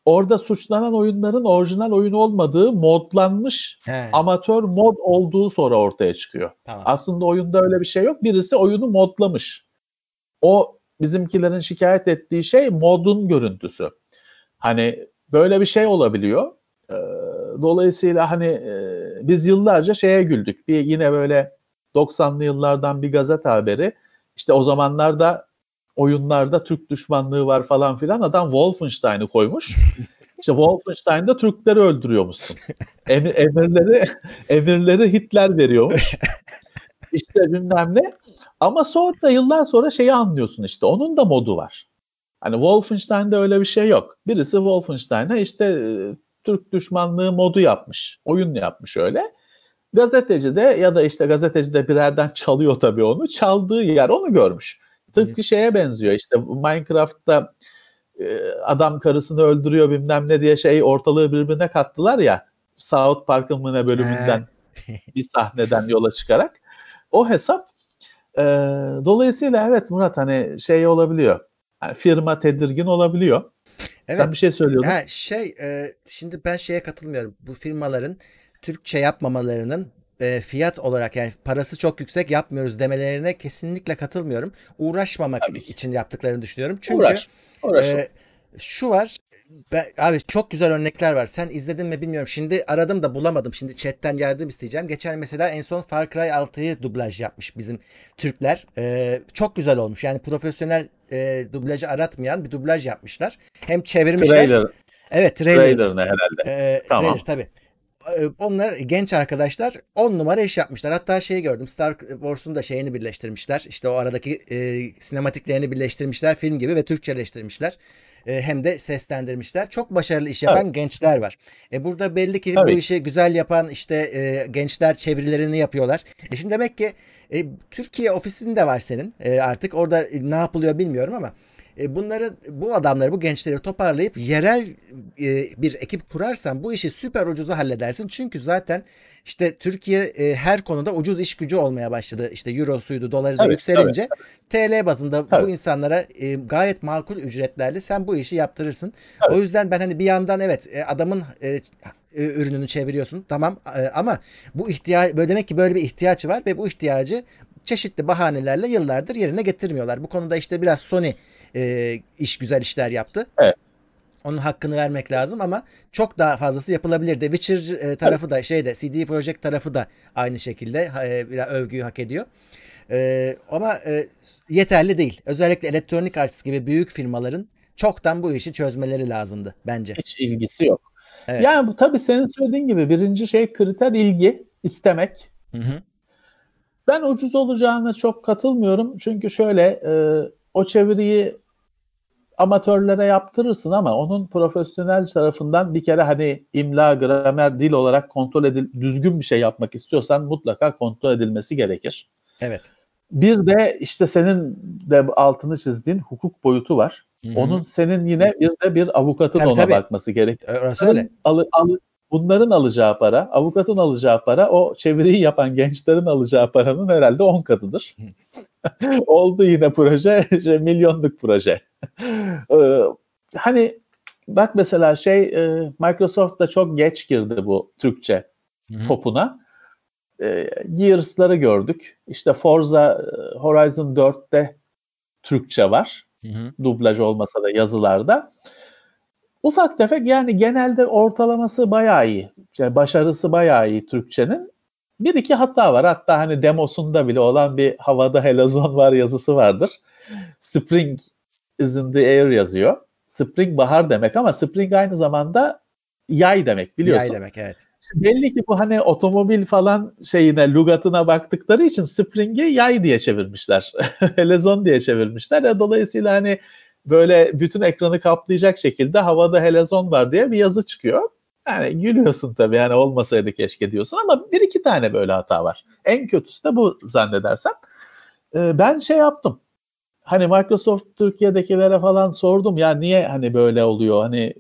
Orada suçlanan oyunların orijinal oyun olmadığı modlanmış He. amatör mod olduğu sonra ortaya çıkıyor. Tamam. Aslında oyunda öyle bir şey yok. Birisi oyunu modlamış. O bizimkilerin şikayet ettiği şey modun görüntüsü. Hani böyle bir şey olabiliyor. Ee, dolayısıyla hani e, biz yıllarca şeye güldük. Bir yine böyle 90'lı yıllardan bir gazete haberi. İşte o zamanlarda oyunlarda Türk düşmanlığı var falan filan. Adam Wolfenstein'ı koymuş. İşte Wolfenstein'da Türkleri öldürüyormuşsun. Emir, emirleri, emirleri Hitler veriyormuş. İşte bilmem ne. Ama sonra yıllar sonra şeyi anlıyorsun işte. Onun da modu var. Hani Wolfenstein'de öyle bir şey yok. Birisi Wolfenstein'a işte e, Türk düşmanlığı modu yapmış. Oyun yapmış öyle. Gazeteci de ya da işte gazeteci de birerden çalıyor tabii onu. Çaldığı yer onu görmüş. Tıpkı şeye benziyor işte Minecraft'ta e, adam karısını öldürüyor bilmem ne diye şey ortalığı birbirine kattılar ya. South Park'ın mı ne bölümünden bir sahneden yola çıkarak. O hesap e, dolayısıyla evet Murat hani şey olabiliyor. Yani firma tedirgin olabiliyor. Evet. Sen bir şey söylüyordun. Ha, şey e, şimdi ben şeye katılmıyorum. Bu firmaların Türkçe yapmamalarının e, fiyat olarak yani parası çok yüksek yapmıyoruz demelerine kesinlikle katılmıyorum. Uğraşmamak için yaptıklarını düşünüyorum. Çünkü Uğraş. Uğraş. E, şu var ben, abi çok güzel örnekler var. Sen izledin mi bilmiyorum. Şimdi aradım da bulamadım. Şimdi chatten yardım isteyeceğim. Geçen mesela en son Far Cry 6'yı dublaj yapmış bizim Türkler. Ee, çok güzel olmuş. Yani profesyonel e, dublajı aratmayan bir dublaj yapmışlar. Hem çevirmişler. Trailer. Evet trailer. Trailer ne herhalde. Ee, tamam. Trailer tabii. Ee, onlar genç arkadaşlar 10 numara iş yapmışlar. Hatta şeyi gördüm Star Wars'un da şeyini birleştirmişler. İşte o aradaki e, sinematiklerini birleştirmişler film gibi ve Türkçeleştirmişler. E, hem de seslendirmişler. Çok başarılı iş yapan evet. gençler var. E, burada belli ki Tabii. bu işi güzel yapan işte e, gençler çevirilerini yapıyorlar. E, şimdi demek ki e, Türkiye ofisinde var senin. E, artık orada ne yapılıyor bilmiyorum ama e, bunları bu adamları bu gençleri toparlayıp yerel e, bir ekip kurarsan bu işi süper ucuza halledersin. Çünkü zaten işte Türkiye e, her konuda ucuz iş gücü olmaya başladı. İşte eurosuydu, doları da evet, yükselince evet. TL bazında evet. bu insanlara e, gayet makul ücretlerle sen bu işi yaptırırsın. Evet. O yüzden ben hani bir yandan evet e, adamın e, e, ürününü çeviriyorsun tamam e, ama bu ihtiyaç böyle demek ki böyle bir ihtiyaç var ve bu ihtiyacı çeşitli bahanelerle yıllardır yerine getirmiyorlar. Bu konuda işte biraz Sony e, iş güzel işler yaptı. Evet. Onun hakkını vermek lazım ama çok daha fazlası yapılabilir. The Witcher e, tarafı da şeyde CD Projekt tarafı da aynı şekilde e, biraz övgüyü hak ediyor. E, ama e, yeterli değil. Özellikle Electronic Arts gibi büyük firmaların çoktan bu işi çözmeleri lazımdı bence. Hiç ilgisi yok. Evet. Yani bu tabii senin söylediğin gibi birinci şey kriter ilgi, istemek. Hı hı. Ben ucuz olacağına çok katılmıyorum. Çünkü şöyle e, o çeviriyi amatörlere yaptırırsın ama onun profesyonel tarafından bir kere hani imla, gramer, dil olarak kontrol edil düzgün bir şey yapmak istiyorsan mutlaka kontrol edilmesi gerekir. Evet. Bir de işte senin de altını çizdiğin hukuk boyutu var. Hı-hı. Onun senin yine bir de bir avukatın tabii, ona tabii. bakması gerekir. Orası öyle. Al, al, bunların alacağı para, avukatın alacağı para o çeviriyi yapan gençlerin alacağı paranın herhalde 10 katıdır. Oldu yine proje, milyonluk proje. Ee, hani bak mesela şey e, Microsoft da çok geç girdi bu Türkçe Hı-hı. topuna. E, Gears'ları gördük. İşte Forza e, Horizon 4'te Türkçe var. Hı-hı. Dublaj olmasa da yazılarda. Ufak tefek yani genelde ortalaması bayağı iyi. Yani başarısı bayağı iyi Türkçenin. Bir iki hata var. Hatta hani demosunda bile olan bir havada helazon var yazısı vardır. Spring is in the air yazıyor. Spring bahar demek ama spring aynı zamanda yay demek biliyorsun. Yay demek evet. Belli ki bu hani otomobil falan şeyine, lugatına baktıkları için spring'i yay diye çevirmişler. helezon diye çevirmişler. E, dolayısıyla hani böyle bütün ekranı kaplayacak şekilde havada helezon var diye bir yazı çıkıyor. Yani gülüyorsun tabii yani olmasaydı keşke diyorsun ama bir iki tane böyle hata var. En kötüsü de bu zannedersem. Ee, ben şey yaptım. Hani Microsoft Türkiye'dekilere falan sordum ya niye hani böyle oluyor hani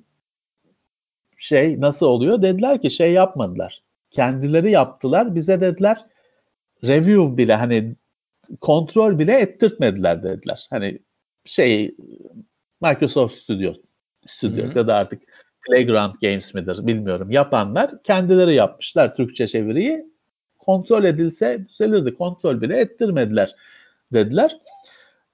şey nasıl oluyor? Dediler ki şey yapmadılar. Kendileri yaptılar. Bize dediler review bile hani kontrol bile ettirtmediler dediler. Hani şey Microsoft Studio Studios ya da artık Playground Games midir bilmiyorum. Yapanlar kendileri yapmışlar Türkçe çeviriyi. Kontrol edilse düzelirdi. Kontrol bile ettirmediler dediler.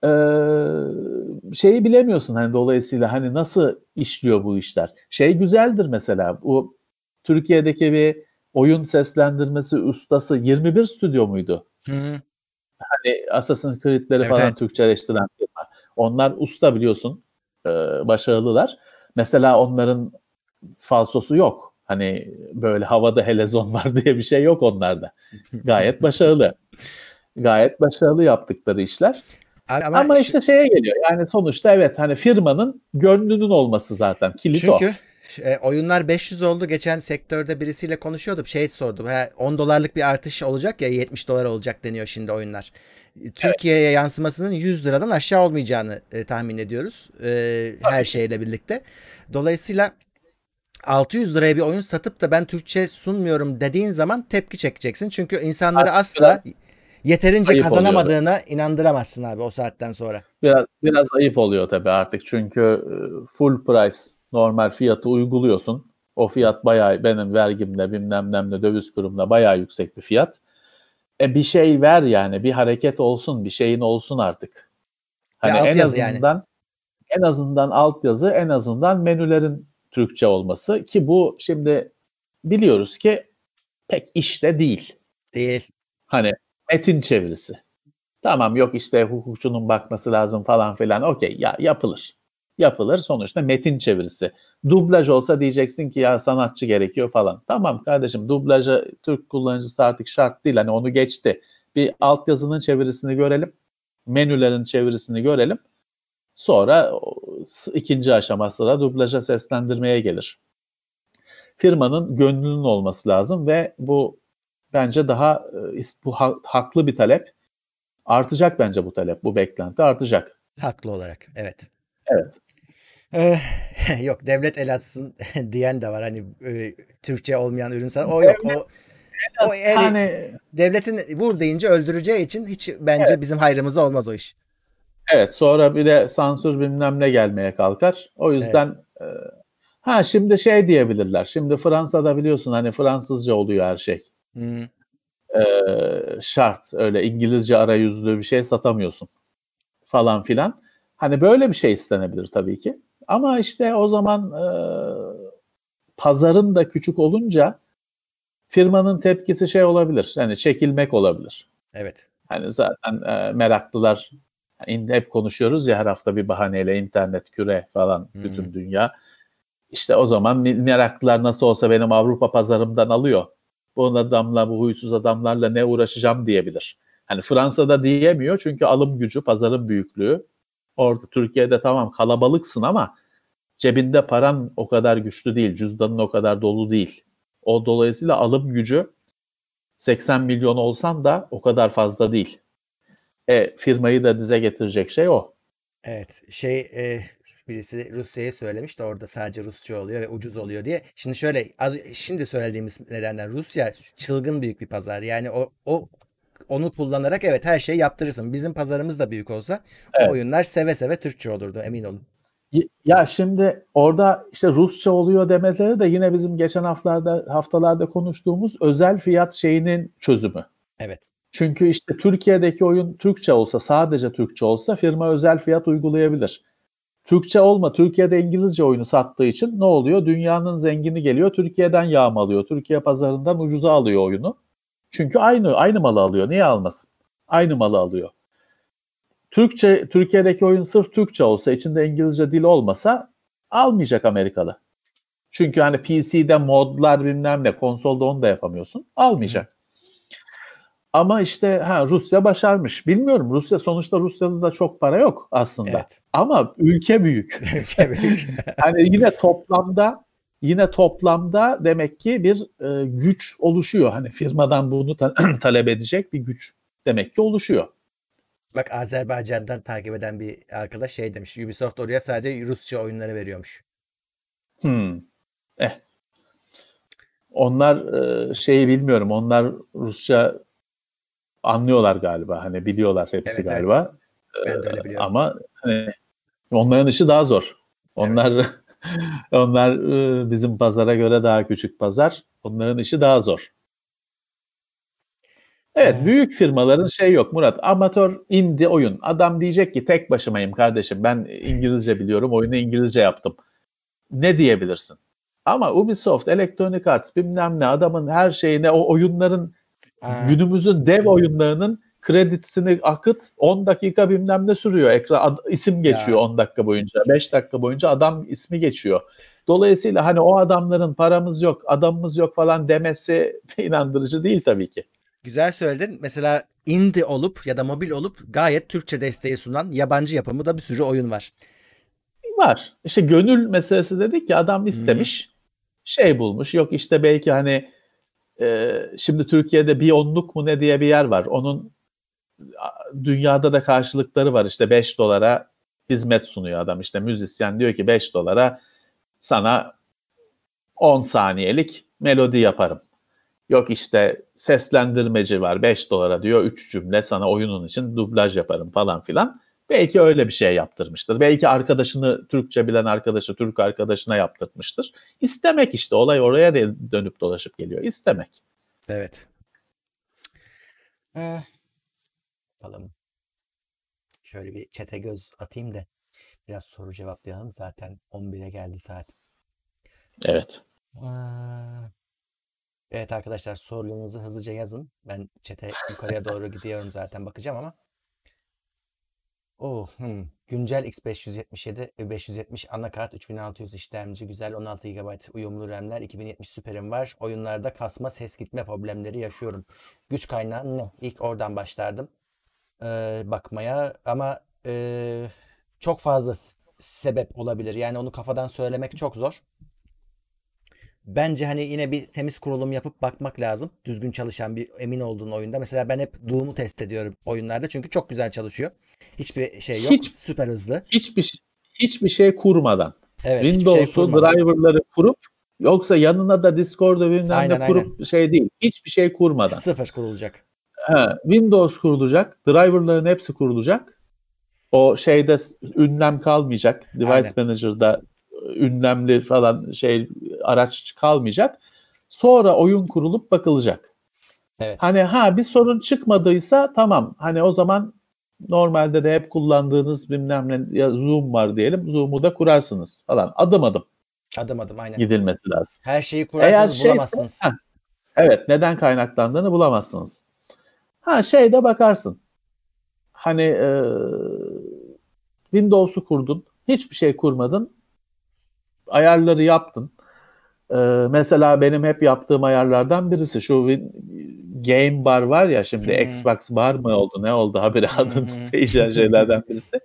Ee, şeyi bilemiyorsun hani dolayısıyla hani nasıl işliyor bu işler. Şey güzeldir mesela bu Türkiye'deki bir oyun seslendirmesi ustası 21 stüdyo muydu? Hı. Hani Assassin's Creed'leri evet, falan evet. Türkçeleştiren firma. Onlar usta biliyorsun. E, başarılılar. Mesela onların falsosu yok. Hani böyle havada helezon var diye bir şey yok onlarda. Gayet başarılı. Gayet başarılı yaptıkları işler. Ama, ama işte şeye geliyor. Yani sonuçta evet hani firmanın gönlünün olması zaten kilit çünkü, o. Çünkü e, oyunlar 500 oldu. Geçen sektörde birisiyle konuşuyordum. Şey sordum. He, 10 dolarlık bir artış olacak ya 70 dolar olacak deniyor şimdi oyunlar. Türkiye'ye evet. yansımasının 100 liradan aşağı olmayacağını e, tahmin ediyoruz. E, her şeyle birlikte. Dolayısıyla 600 liraya bir oyun satıp da ben Türkçe sunmuyorum dediğin zaman tepki çekeceksin. Çünkü insanları Aslında, asla yeterince ayıp kazanamadığına oluyor. inandıramazsın abi o saatten sonra. Biraz biraz ayıp oluyor tabii artık. Çünkü e, full price normal fiyatı uyguluyorsun. O fiyat bayağı benim vergimle bilmem nemle döviz kurumla bayağı yüksek bir fiyat. E bir şey ver yani bir hareket olsun bir şeyin olsun artık. Hani en azından yani. en azından altyazı en azından menülerin Türkçe olması ki bu şimdi biliyoruz ki pek işte değil. Değil. Hani metin çevirisi. Tamam yok işte hukukçunun bakması lazım falan filan. Okey ya yapılır. Yapılır sonuçta metin çevirisi. Dublaj olsa diyeceksin ki ya sanatçı gerekiyor falan. Tamam kardeşim dublaja Türk kullanıcısı artık şart değil. Hani onu geçti. Bir altyazının çevirisini görelim. Menülerin çevirisini görelim. Sonra ikinci aşaması da dublaja seslendirmeye gelir. Firmanın gönlünün olması lazım ve bu bence daha e, bu haklı bir talep. Artacak bence bu talep, bu beklenti artacak. Haklı olarak, evet. Evet. Ee, yok devlet el atsın diyen de var hani e, Türkçe olmayan ürün sat. O yok o o yani hani, devletin vur deyince öldüreceği için hiç bence evet. bizim hayrımıza olmaz o iş. Evet sonra bir de sansür bilmem ne gelmeye kalkar. O yüzden evet. e, ha şimdi şey diyebilirler. Şimdi Fransa'da biliyorsun hani Fransızca oluyor her şey. Hmm. E, şart öyle İngilizce arayüzlü bir şey satamıyorsun falan filan. Hani böyle bir şey istenebilir tabii ki. Ama işte o zaman e, pazarın da küçük olunca firmanın tepkisi şey olabilir. Yani çekilmek olabilir. Evet. Hani zaten e, meraklılar hep konuşuyoruz ya her hafta bir bahaneyle internet, küre falan hmm. bütün dünya. İşte o zaman meraklılar nasıl olsa benim Avrupa pazarımdan alıyor. Bu adamla, bu huysuz adamlarla ne uğraşacağım diyebilir. Hani Fransa'da diyemiyor çünkü alım gücü, pazarın büyüklüğü. Orada Türkiye'de tamam kalabalıksın ama cebinde paran o kadar güçlü değil, cüzdanın o kadar dolu değil. O dolayısıyla alım gücü 80 milyon olsan da o kadar fazla değil. E firmayı da dize getirecek şey o. Evet şey e, birisi Rusya'ya söylemiş de orada sadece Rusça oluyor ve ucuz oluyor diye. Şimdi şöyle az şimdi söylediğimiz nedenden Rusya çılgın büyük bir pazar. Yani o o onu kullanarak evet her şeyi yaptırırsın. Bizim pazarımız da büyük olsa evet. o oyunlar seve seve Türkçe olurdu emin olun. Ya şimdi orada işte Rusça oluyor demeleri de yine bizim geçen haftalarda haftalarda konuştuğumuz özel fiyat şeyinin çözümü. Evet. Çünkü işte Türkiye'deki oyun Türkçe olsa sadece Türkçe olsa firma özel fiyat uygulayabilir. Türkçe olma Türkiye'de İngilizce oyunu sattığı için ne oluyor? Dünyanın zengini geliyor Türkiye'den yağmalıyor. Türkiye pazarından ucuza alıyor oyunu. Çünkü aynı aynı malı alıyor. Niye almasın? Aynı malı alıyor. Türkçe Türkiye'deki oyun sırf Türkçe olsa içinde İngilizce dil olmasa almayacak Amerikalı. Çünkü hani PC'de modlar bilmem ne konsolda onu da yapamıyorsun. Almayacak. Ama işte ha Rusya başarmış. Bilmiyorum Rusya sonuçta Rusya'da da çok para yok aslında. Evet. Ama ülke büyük. ülke büyük. hani yine toplamda yine toplamda demek ki bir e, güç oluşuyor. Hani firmadan bunu ta- talep edecek bir güç demek ki oluşuyor. Bak Azerbaycan'dan takip eden bir arkadaş şey demiş. Ubisoft oraya sadece Rusça oyunları veriyormuş. Hmm. Eh. Onlar e, şeyi bilmiyorum. Onlar Rusça anlıyorlar galiba. Hani biliyorlar hepsi Evet, evet. galiba. Ben de öyle Ee, biliyorum. Ama hani onların işi daha zor. Onlar onlar e, bizim pazara göre daha küçük pazar. Onların işi daha zor. Evet, büyük firmaların şey yok Murat. Amatör indie oyun. Adam diyecek ki tek başımayım kardeşim. Ben İngilizce biliyorum. Oyunu İngilizce yaptım. Ne diyebilirsin? Ama Ubisoft, Electronic Arts bilmem ne adamın her şeyine o oyunların Aa, günümüzün dev oyunlarının kredisini akıt 10 dakika bilmem ne sürüyor. Ekran ad- isim geçiyor Ya. 10 dakika boyunca. 5 dakika boyunca adam ismi geçiyor. Dolayısıyla hani o adamların paramız yok, adamımız yok falan demesi inandırıcı değil tabii ki. güzel söyledin. Mesela indie olup ya da mobil olup gayet Türkçe desteği sunan yabancı yapımı da bir sürü oyun var. Var. İşte gönül meselesi dedik ki adam istemiş. Şey bulmuş. Yok işte belki hani e, şimdi Türkiye'de bir onluk mu ne diye bir yer var. Onun dünyada da karşılıkları var. İşte 5 dolara hizmet sunuyor adam. İşte müzisyen diyor ki 5 dolara sana 10 saniyelik melodi yaparım. Yok işte seslendirmeci var 5 dolara diyor 3 cümle sana oyunun için dublaj yaparım falan filan. Belki öyle bir şey yaptırmıştır. Belki arkadaşını Türkçe bilen arkadaşı Türk arkadaşına yaptırmıştır. İstemek işte olay oraya dönüp dolaşıp geliyor. İstemek. Evet. Ee, bakalım. Şöyle bir çete göz atayım da biraz soru cevaplayalım. Zaten 11'e geldi saat. Evet. Evet arkadaşlar sorularınızı hızlıca yazın. Ben çete yukarıya doğru gidiyorum zaten bakacağım ama. Oh, hmm. Güncel X577 ve 570 anakart 3600 işlemci güzel 16 GB uyumlu RAM'ler 2070 süperim var. Oyunlarda kasma ses gitme problemleri yaşıyorum. Güç kaynağı ne? İlk oradan başlardım ee, bakmaya ama ee, çok fazla sebep olabilir. Yani onu kafadan söylemek çok zor. Bence hani yine bir temiz kurulum yapıp bakmak lazım. Düzgün çalışan bir emin olduğun oyunda. Mesela ben hep Doom'u test ediyorum oyunlarda çünkü çok güzel çalışıyor. Hiçbir şey yok. Hiç- Süper hızlı. Hiçbir hiçbir şey kurmadan. Evet, şey Windows'u kurmadan. driver'ları kurup yoksa yanına da Discord'u bilmem ne Aynen, kurup şey değil. Hiçbir şey kurmadan. Sıfır kurulacak. Ha, Windows kurulacak. Driver'ların hepsi kurulacak. O şeyde ünlem kalmayacak. Device Aynen. Manager'da e, ünlemli falan şey araç kalmayacak. Sonra oyun kurulup bakılacak. Evet. Hani ha bir sorun çıkmadıysa tamam. Hani o zaman normalde de hep kullandığınız bilmem ne ya Zoom var diyelim. Zoom'u da kurarsınız falan. Adım adım Adım adım aynen. gidilmesi lazım. Her şeyi kurarsanız şeyse- bulamazsınız. Heh. Evet, neden kaynaklandığını bulamazsınız. Ha şeyde bakarsın. Hani e, Windows'u kurdun, hiçbir şey kurmadın, ayarları yaptın. E, mesela benim hep yaptığım ayarlardan birisi şu Game Bar var ya şimdi hı. Xbox Bar mı oldu ne oldu haberi adını değişen şeylerden birisi.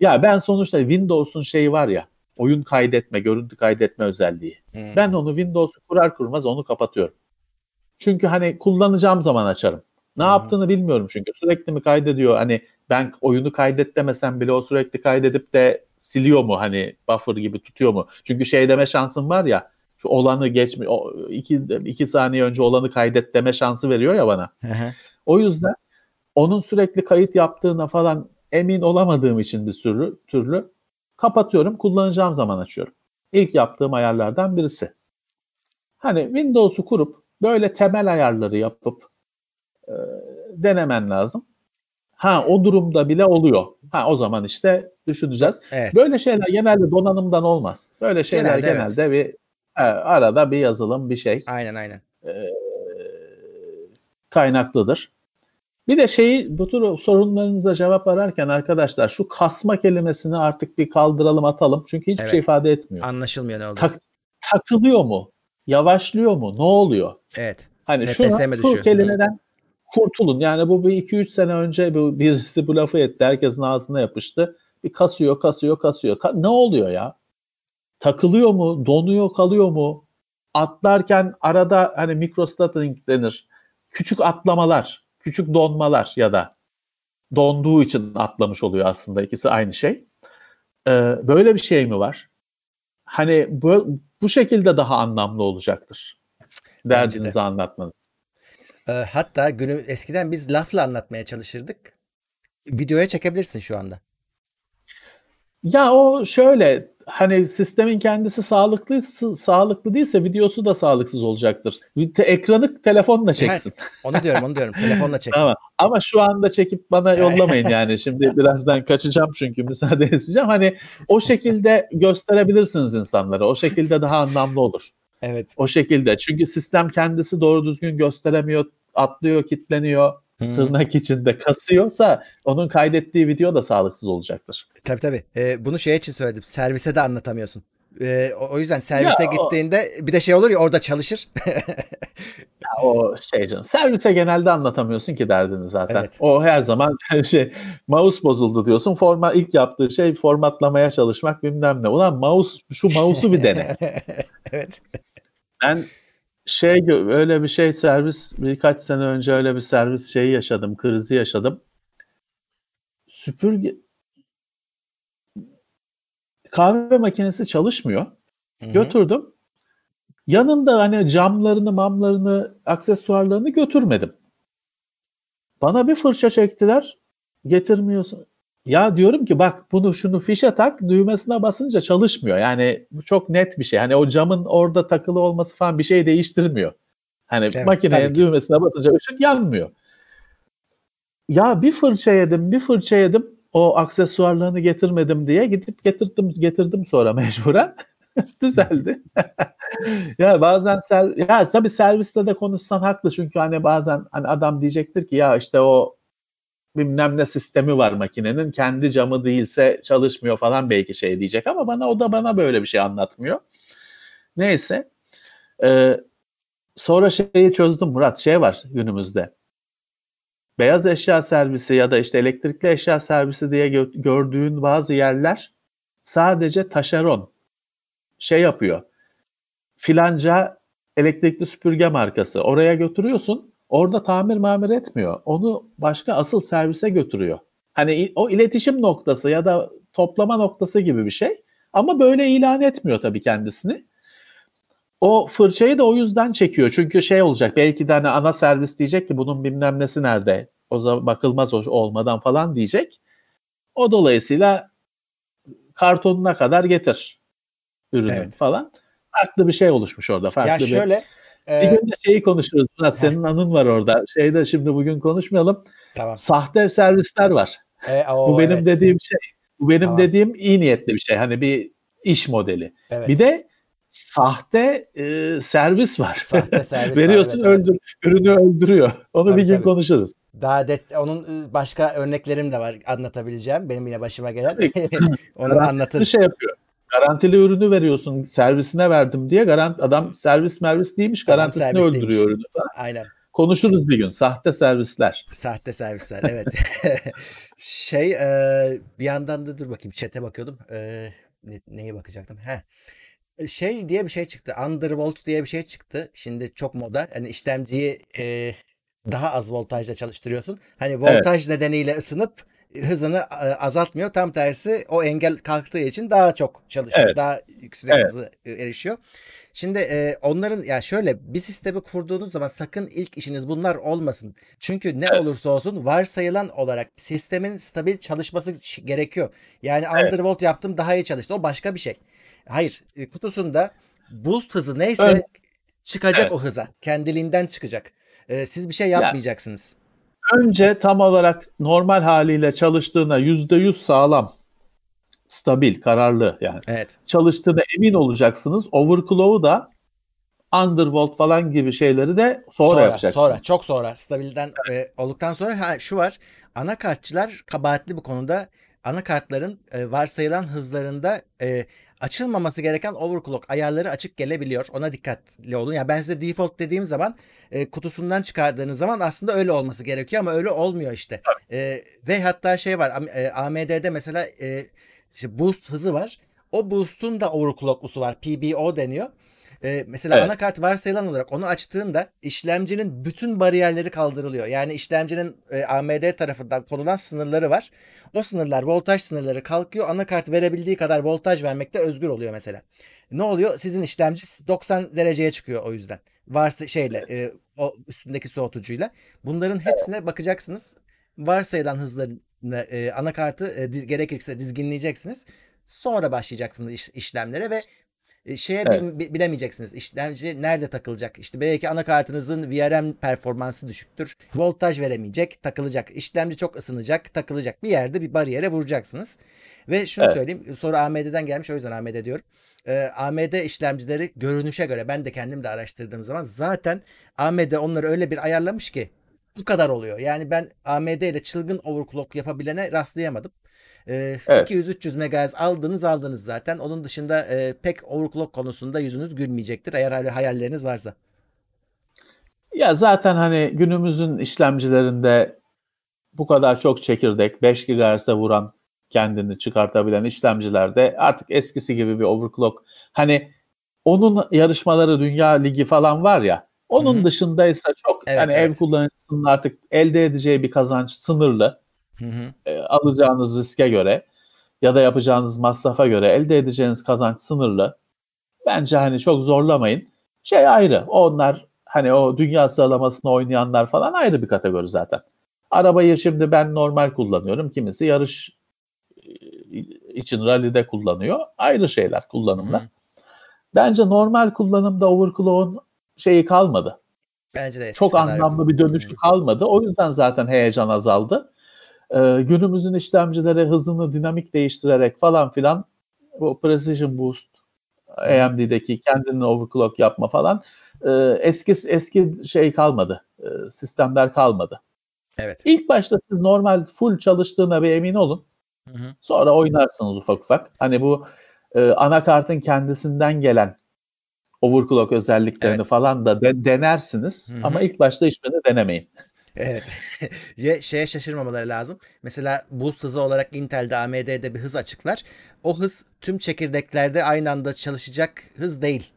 Ya ben sonuçta Windows'un şeyi var ya oyun kaydetme, görüntü kaydetme özelliği. Hmm. Ben onu Windows'u kurar kurmaz onu kapatıyorum. Çünkü hani kullanacağım zaman açarım. Ne Hı hı. yaptığını bilmiyorum çünkü. Sürekli mi kaydediyor? Hani ben oyunu kaydet demesem bile o sürekli kaydedip de siliyor mu? Hani buffer gibi tutuyor mu? Çünkü şey deme şansım var ya şu olanı geçmi o iki, iki saniye önce olanı kaydet deme şansı veriyor ya bana. O yüzden onun sürekli kayıt yaptığına falan emin olamadığım için bir sürü türlü kapatıyorum. Kullanacağım zaman açıyorum. İlk yaptığım ayarlardan birisi. Hani Windows'u kurup böyle temel ayarları yapıp e, denemen lazım. Ha o durumda bile oluyor. Ha o zaman işte düşüneceğiz. Evet. Böyle şeyler genelde donanımdan olmaz. Böyle şeyler Genelde genelde, bir he, arada bir yazılım bir şey Aynen aynen. e, kaynaklıdır. Bir de şeyi bu tür sorunlarınıza cevap ararken arkadaşlar şu kasma kelimesini artık bir kaldıralım atalım. Çünkü hiçbir Evet. şey ifade etmiyor. Anlaşılmıyor ne oldu. Tak- takılıyor mu? Yavaşlıyor mu? Ne oluyor? Evet. Hani şu düşüyor? kelimeden kurtulun. Yani bu bir 2-3 sene önce bu birisi bu lafı etti. Herkesin ağzına yapıştı. Bir kasıyor, kasıyor, kasıyor. Ka- ne oluyor ya? takılıyor mu, donuyor kalıyor mu? Atlarken arada hani microstuttering denir. Küçük atlamalar, küçük donmalar ya da donduğu için atlamış oluyor aslında ikisi aynı şey. Ee, böyle bir şey mi var? Hani bu, bu şekilde daha anlamlı olacaktır. Derdinizi anlatmanız. Ee, hatta günü eskiden biz lafla anlatmaya çalışırdık. Videoya çekebilirsin şu anda. Ya o şöyle hani sistemin kendisi sağlıklı sağlıklı değilse videosu da sağlıksız olacaktır. Ekranı telefonla çeksin. Evet, onu diyorum onu diyorum telefonla çeksin. Ama, ama şu anda çekip bana yollamayın yani. Şimdi birazdan kaçacağım çünkü müsaade edeceğim. Hani o şekilde gösterebilirsiniz insanlara. O şekilde daha anlamlı olur. Evet. O şekilde. Çünkü sistem kendisi doğru düzgün gösteremiyor, atlıyor, kitleniyor hmm. tırnak içinde kasıyorsa onun kaydettiği video da sağlıksız olacaktır. Tabii tabii. Ee, bunu şey için söyledim. Servise de anlatamıyorsun. Ee, o, o yüzden servise ya, gittiğinde o... bir de şey olur ya orada çalışır. ya, o şey canım. Servise genelde anlatamıyorsun ki derdini zaten. Evet. O her zaman şey mouse bozuldu diyorsun. Forma ilk yaptığı şey formatlamaya çalışmak bilmem ne. Ulan mouse şu mouse'u bir dene. evet. Ben şey öyle bir şey servis birkaç sene önce öyle bir servis şeyi yaşadım, krizi yaşadım. Süpürge kahve makinesi çalışmıyor. Hı-hı. Götürdüm. Yanında hani camlarını, mamlarını, aksesuarlarını götürmedim. Bana bir fırça çektiler. Getirmiyorsun. Ya diyorum ki bak bunu şunu fişe tak düğmesine basınca çalışmıyor. Yani bu çok net bir şey. Hani o camın orada takılı olması falan bir şey değiştirmiyor. Hani evet, makinenin düğmesine basınca ışık yanmıyor. Ya bir fırça yedim, bir fırça yedim. O aksesuarlarını getirmedim diye gidip getirdim getirdim sonra mecburen. Düzeldi. ya bazen ser, ya tabii serviste de konuşsan haklı çünkü hani bazen hani adam diyecektir ki ya işte o bilmem ne sistemi var makinenin kendi camı değilse çalışmıyor falan belki şey diyecek ama bana o da bana böyle bir şey anlatmıyor. Neyse. Ee, sonra şeyi çözdüm Murat şey var günümüzde. Beyaz eşya servisi ya da işte elektrikli eşya servisi diye gö- gördüğün bazı yerler sadece taşeron şey yapıyor. Filanca elektrikli süpürge markası oraya götürüyorsun Orada tamir mamir etmiyor. Onu başka asıl servise götürüyor. Hani o iletişim noktası ya da toplama noktası gibi bir şey. Ama böyle ilan etmiyor tabii kendisini. O fırçayı da o yüzden çekiyor. Çünkü şey olacak belki de hani ana servis diyecek ki bunun bilmem nesi nerede. O zaman bakılmaz olmadan falan diyecek. O dolayısıyla kartonuna kadar getir ürünü evet. falan. Farklı bir şey oluşmuş orada. Farklı ya şöyle bir bir gün de şeyi konuşuruz Murat. Senin anın var orada. Şeyde şimdi bugün konuşmayalım. Tamam. Sahte servisler var. E, o, bu benim evet. dediğim şey. Bu benim tamam. dediğim iyi niyetli bir şey. Hani bir iş modeli. Evet. Bir de sahte e, servis var. Sahte servis Veriyorsun var, evet, öldür, evet. ürünü öldürüyor. Onu tabii, bir gün tabii. konuşuruz. Daha det onun başka örneklerim de var anlatabileceğim. Benim yine başıma gelen. Onu anlatırız. Şey yapıyor garantili ürünü veriyorsun servisine verdim diye garant adam servis mervis değilmiş garantisini servis öldürüyor değilmiş. ürünü falan. Aynen. Konuşuruz bir gün. Sahte servisler. Sahte servisler evet. şey e, bir yandan da dur bakayım chat'e bakıyordum. E, ne, neye bakacaktım? He. Şey diye bir şey çıktı. Undervolt diye bir şey çıktı. Şimdi çok moda. Hani işlemciyi e, daha az voltajla çalıştırıyorsun. Hani voltaj evet. nedeniyle ısınıp hızını e, azaltmıyor. Tam tersi o engel kalktığı için daha çok çalışıyor. Evet. Daha yüksek evet. hızı erişiyor. Şimdi e, onların ya şöyle bir sistemi kurduğunuz zaman sakın ilk işiniz bunlar olmasın. Çünkü ne evet. olursa olsun varsayılan olarak sistemin stabil çalışması gerekiyor. Yani evet. undervolt yaptım daha iyi çalıştı. O başka bir şey. Hayır e, kutusunda boost hızı neyse evet. çıkacak evet. o hıza. Kendiliğinden çıkacak. E, siz bir şey yapmayacaksınız. Ya önce tam olarak normal haliyle çalıştığına yüzde yüz sağlam, stabil, kararlı yani. Evet. Çalıştığına emin olacaksınız. Overclock'u da undervolt falan gibi şeyleri de sonra, sonra yapacaksınız. Sonra, çok sonra. Stabilden evet. e, olduktan sonra ha, şu var. Anakartçılar kabahatli bu konuda. Anakartların e, varsayılan hızlarında e, açılmaması gereken overclock ayarları açık gelebiliyor. Ona dikkatli olun. Ya yani ben size default dediğim zaman e, kutusundan çıkardığınız zaman aslında öyle olması gerekiyor ama öyle olmuyor işte. E, ve hatta şey var e, AMD'de mesela e, işte boost hızı var. O boost'un da overclocklusu var. PBO deniyor. Ee, mesela Evet. anakart varsayılan olarak onu açtığında işlemcinin bütün bariyerleri kaldırılıyor. Yani işlemcinin e, AMD tarafından konulan sınırları var. O sınırlar, voltaj sınırları kalkıyor. Anakart verebildiği kadar voltaj vermekte özgür oluyor mesela. Ne oluyor? Sizin işlemci 90 dereceye çıkıyor o yüzden. Varsa şeyle e, o üstündeki soğutucuyla. Bunların hepsine bakacaksınız. Varsayılan hızlarını e, anakartı e, diz- gerekirse dizginleyeceksiniz. Sonra başlayacaksınız iş- işlemlere ve e, şeye Evet. bi- bilemeyeceksiniz. İşlemci nerede takılacak? İşte belki anakartınızın VRM performansı düşüktür. Voltaj veremeyecek, takılacak. İşlemci çok ısınacak, takılacak. Bir yerde bir bariyere vuracaksınız. Ve şunu Evet. söyleyeyim. Soru AMD'den gelmiş o yüzden AMD diyorum. Ee, AMD işlemcileri görünüşe göre ben de kendim de araştırdığım zaman zaten AMD onları öyle bir ayarlamış ki bu kadar oluyor. Yani ben AMD ile çılgın overclock yapabilene rastlayamadım. Ee, Evet. 200-300 MHz aldınız aldınız zaten. Onun dışında e, pek overclock konusunda yüzünüz gülmeyecektir eğer öyle hayalleriniz varsa. Ya zaten hani günümüzün işlemcilerinde bu kadar çok çekirdek 5 GHz'e vuran kendini çıkartabilen işlemcilerde artık eskisi gibi bir overclock hani onun yarışmaları Dünya Ligi falan var ya onun Hı hı. dışındaysa çok Evet, hani evet. ev kullanıcısının artık elde edeceği bir kazanç sınırlı e, alacağınız riske göre ya da yapacağınız masrafa göre elde edeceğiniz kazanç sınırlı. Bence hani çok zorlamayın. Şey ayrı. Onlar hani o dünya sıralamasını oynayanlar falan ayrı bir kategori zaten. Arabayı şimdi ben normal kullanıyorum. Kimisi yarış için rallide kullanıyor. Ayrı şeyler kullanımlar. Hı. Bence normal kullanımda overclock'un şeyi kalmadı. Bence de Çok anlamlı bir dönüşü Hı. kalmadı. O yüzden zaten heyecan azaldı. Ee, günümüzün işlemcileri hızını dinamik değiştirerek falan filan bu Precision Boost AMD'deki kendini overclock yapma falan e, eski eski şey kalmadı. E, sistemler kalmadı. Evet. İlk başta siz normal full çalıştığına bir emin olun. Hı hı. Sonra oynarsınız ufak ufak. Hani bu e, anakartın kendisinden gelen overclock özelliklerini Evet. falan da de- denersiniz. Hı hı. Ama ilk başta hiçbirini denemeyin. Evet. Ye- şeye şaşırmamaları lazım. Mesela boost hızı olarak Intel'de AMD'de bir hız açıklar. O hız tüm çekirdeklerde aynı anda çalışacak hız değil.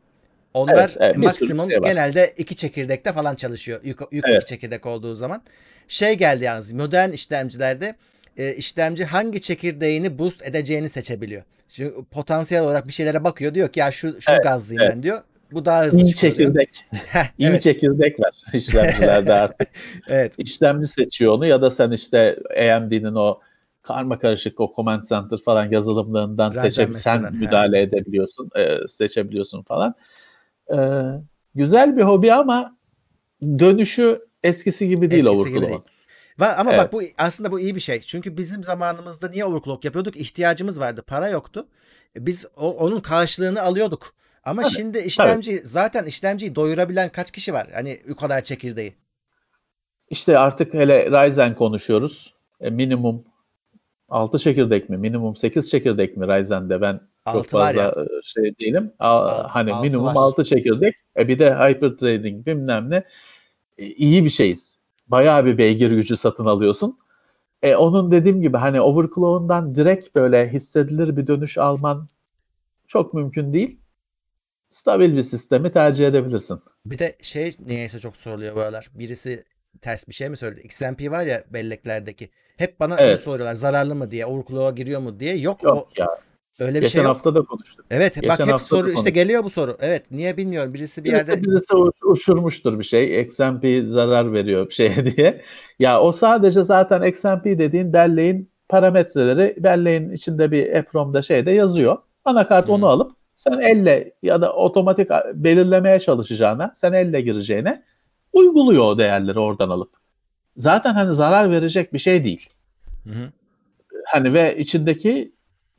Onlar Evet, evet, maksimum şey var. genelde iki çekirdekte falan çalışıyor. Yük, yük Evet. iki çekirdek olduğu zaman. Şey geldi yalnız modern işlemcilerde e, işlemci hangi çekirdeğini boost edeceğini seçebiliyor. Şimdi potansiyel olarak bir şeylere bakıyor. Diyor ki ya şu şunu Evet, gazlayayım evet. ben diyor. Bu daha hızlı İyi çekirdek. Heh, İyi evet, çekirdek var işlemcilerde artık. evet. İşlemci seçiyor onu ya da sen işte AMD'nin o karma karışık o command center falan yazılımlarından seçip sen mesela, müdahale edebiliyorsun, e, seçebiliyorsun falan. E, güzel bir hobi ama dönüşü eskisi gibi değil Eskisi gibi. Va- Ama Evet. bak bu aslında bu iyi bir şey. Çünkü bizim zamanımızda niye overclock yapıyorduk? İhtiyacımız vardı. Para yoktu. Biz o, onun karşılığını alıyorduk. Ama Tabii, şimdi işlemci zaten işlemciyi doyurabilen kaç kişi var? Hani bu kadar çekirdeği. İşte artık hele Ryzen konuşuyoruz. E, minimum 6 çekirdek mi? Minimum 8 çekirdek mi Ryzen'de? Ben çok fazla ya. e, şey değilim. A- Altı- hani altı minimum var. 6 çekirdek. E bir de hyper trading bilmem ne. E, iyi bir şeyiz. Bayağı bir beygir gücü satın alıyorsun. E, onun dediğim gibi hani overclock'undan direkt böyle hissedilir bir dönüş alman çok mümkün değil. Stabil bir sistemi tercih edebilirsin. Bir de şey niyeyse çok soruluyor bu aralar. Birisi ters bir şey mi söyledi? XMP var ya belleklerdeki. Hep bana Evet. soruyorlar. Zararlı mı diye, overclock'a giriyor mu diye. Yok, Yok o ya. öyle bir Geçen şey yok. hafta da konuştuk. Evet geçen bak hep soru işte geliyor bu soru. Evet niye bilmiyorum. Birisi bir Birisi, yerde birisi uç- uçurmuştur bir şey. XMP zarar veriyor bir şeye diye. Ya o sadece zaten XMP dediğin belleğin parametreleri belleğin içinde bir EPROM'da şeyde yazıyor. Anakart Hmm. onu alıp sen elle ya da otomatik belirlemeye çalışacağına, sen elle gireceğine uyguluyor o değerleri oradan alıp. Zaten hani zarar verecek bir şey değil. Hı hı. Hani ve içindeki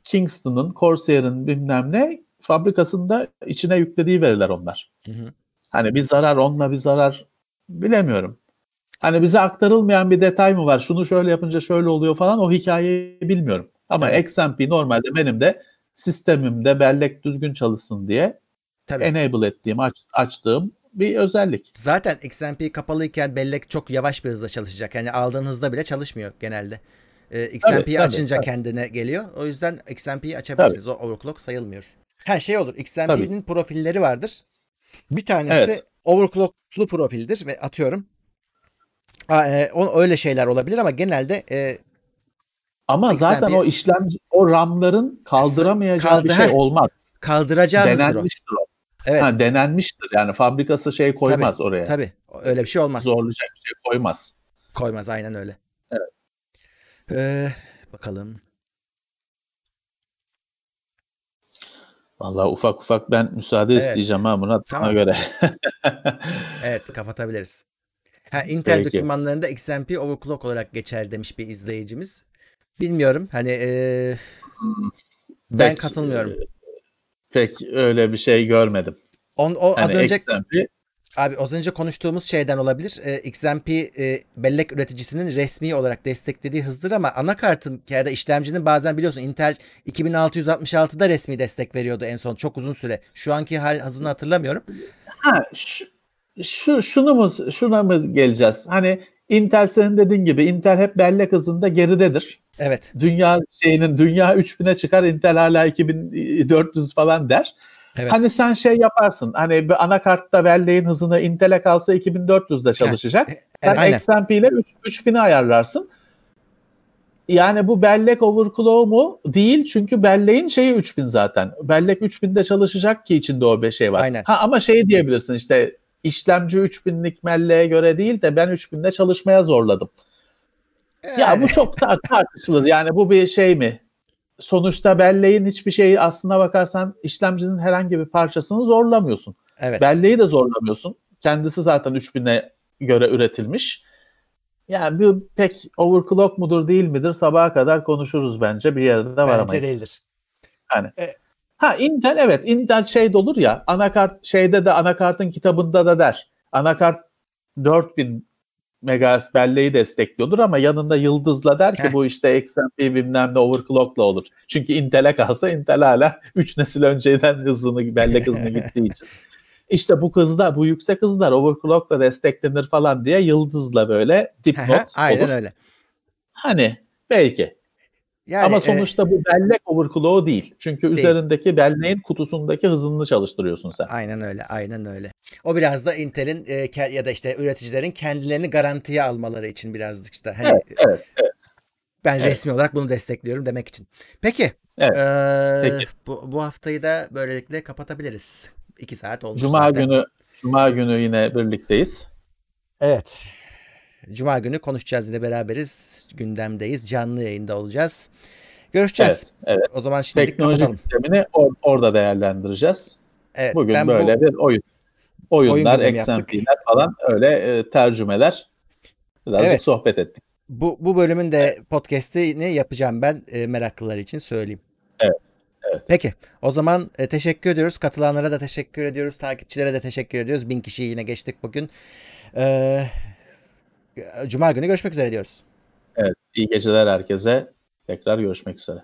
Kingston'ın, Corsair'ın bilmem ne fabrikasında içine yüklediği veriler onlar. Hı hı. Hani bir zarar, onunla bir zarar bilemiyorum. Hani bize aktarılmayan bir detay mı var? Şunu şöyle yapınca şöyle oluyor falan o hikayeyi bilmiyorum. Ama. XMP normalde benim de sistemimde bellek düzgün çalışsın diye Tabii. enable ettiğim, aç- açtığım bir özellik. Zaten XMP kapalıyken bellek çok yavaş bir hızda çalışacak. Yani aldığın hızda bile çalışmıyor genelde. E, XMP'yi tabii, açınca tabii. kendine geliyor. O yüzden XMP'yi açabilirsiniz. O overclock sayılmıyor. Her şey olur. XMP'nin profilleri vardır. Bir tanesi Evet. overclocklu profildir ve atıyorum. Ha, e, o, öyle şeyler olabilir ama genelde e, Ama XMP zaten o işlemci, o RAM'ların kaldıramayacağı bir Kaldı- şey olmaz. kaldıracağınızdır o. Denenmiştir o. Evet. Ha, denenmiştir. Yani fabrikası şey koymaz oraya. Tabii. Öyle bir şey olmaz. Zorlayacak bir şey koymaz. Koymaz aynen öyle. Evet. Ee, bakalım. Vallahi ufak ufak ben müsaade Evet. isteyeceğim ha Murat Tamam. göre. Evet kapatabiliriz. Ha, Intel Peki. dokümanlarında XMP overclock olarak geçer demiş bir izleyicimiz. Bilmiyorum. Hani e, ben Pek, katılmıyorum. Pek öyle bir şey görmedim. On, o az Hani önce XMP abi az önce konuştuğumuz şeyden olabilir. E, XMP e, bellek üreticisinin resmi olarak desteklediği hızdır ama anakartın ya da işlemcinin bazen biliyorsun Intel 2666'da resmi destek veriyordu en son çok uzun süre. Şu anki hal hızını hatırlamıyorum. ha şu, şu şunu mu şuna mı geleceğiz? Hani Intel senin dediğin gibi Intel hep bellek hızında geridedir. Evet. Dünya şeyinin dünya 3000'e çıkar Intel hala 2400 falan der. Evet. Hani sen şey yaparsın. Hani bir anakartta belleğin hızını Intel'e kalsa 2400'de çalışacak. Sen Evet, aynen. XMP ile 3, 3000'i ayarlarsın. Yani bu bellek overclock mu? Değil çünkü belleğin şeyi 3000 zaten. Bellek 3000'de çalışacak ki içinde o bir şey var. Aynen. Ha ama şey diyebilirsin işte işlemci 3000'lik belleğe göre değil de ben 3000'de çalışmaya zorladım. Ya Yani- bu çok tar- tartışılır. Yani bu bir şey mi? Sonuçta belleğin hiçbir şeyi aslına bakarsan işlemcinin herhangi bir parçasını zorlamıyorsun. Evet. Belleği de zorlamıyorsun. Kendisi zaten 3000'e göre üretilmiş. Yani bir pek overclock mudur değil midir sabaha kadar konuşuruz bence bir yerde de varamayız. Bence değildir. Ha Intel evet Intel şey olur ya anakart şeyde de anakartın kitabında da der. Anakart 4000 MHz belleği destekliyordur ama yanında yıldızla der ki bu işte XMP bilmem ne overclockla olur. Çünkü Intel'e kalsa Intel hala 3 nesil önceden hızını bellek hızını gittiği için. İşte bu hızda bu yüksek hızlar overclockla desteklenir falan diye yıldızla böyle dipnot Aynen olur. öyle. Hani belki Yani, ama e, sonuçta bu bellek overclock'u değil. Çünkü üzerindeki belleğin kutusundaki hızını çalıştırıyorsun sen. Aynen öyle, aynen öyle. O biraz da Intel'in e, ya da işte üreticilerin kendilerini garantiye almaları için birazcık işte hani Evet, evet, evet. ben evet. resmi olarak bunu destekliyorum demek için. Peki. Evet, e, peki. Bu, bu haftayı da böylelikle kapatabiliriz. İki saat olmuş Cuma zaten. günü Cuma günü yine birlikteyiz. Evet. Cuma günü konuşacağız yine beraberiz. Gündemdeyiz. Canlı yayında olacağız. Görüşeceğiz. Evet, evet. O zaman şimdilik Teknoloji gündemini or- orada değerlendireceğiz. Evet, Bugün ben böyle bu, bir oyun. Oyunlar, yaptık. XMP'ler falan öyle e, tercümeler. Birazcık Evet. sohbet ettik. bu, bu bölümün de podcast'ini yapacağım ben e, meraklılar için söyleyeyim. Evet, evet. Peki. O zaman e, teşekkür ediyoruz. Katılanlara da teşekkür ediyoruz. Takipçilere de teşekkür ediyoruz. Bin kişiyi yine geçtik bugün. Ee, Cuma günü görüşmek üzere diyoruz. Evet, iyi geceler herkese. Tekrar görüşmek üzere.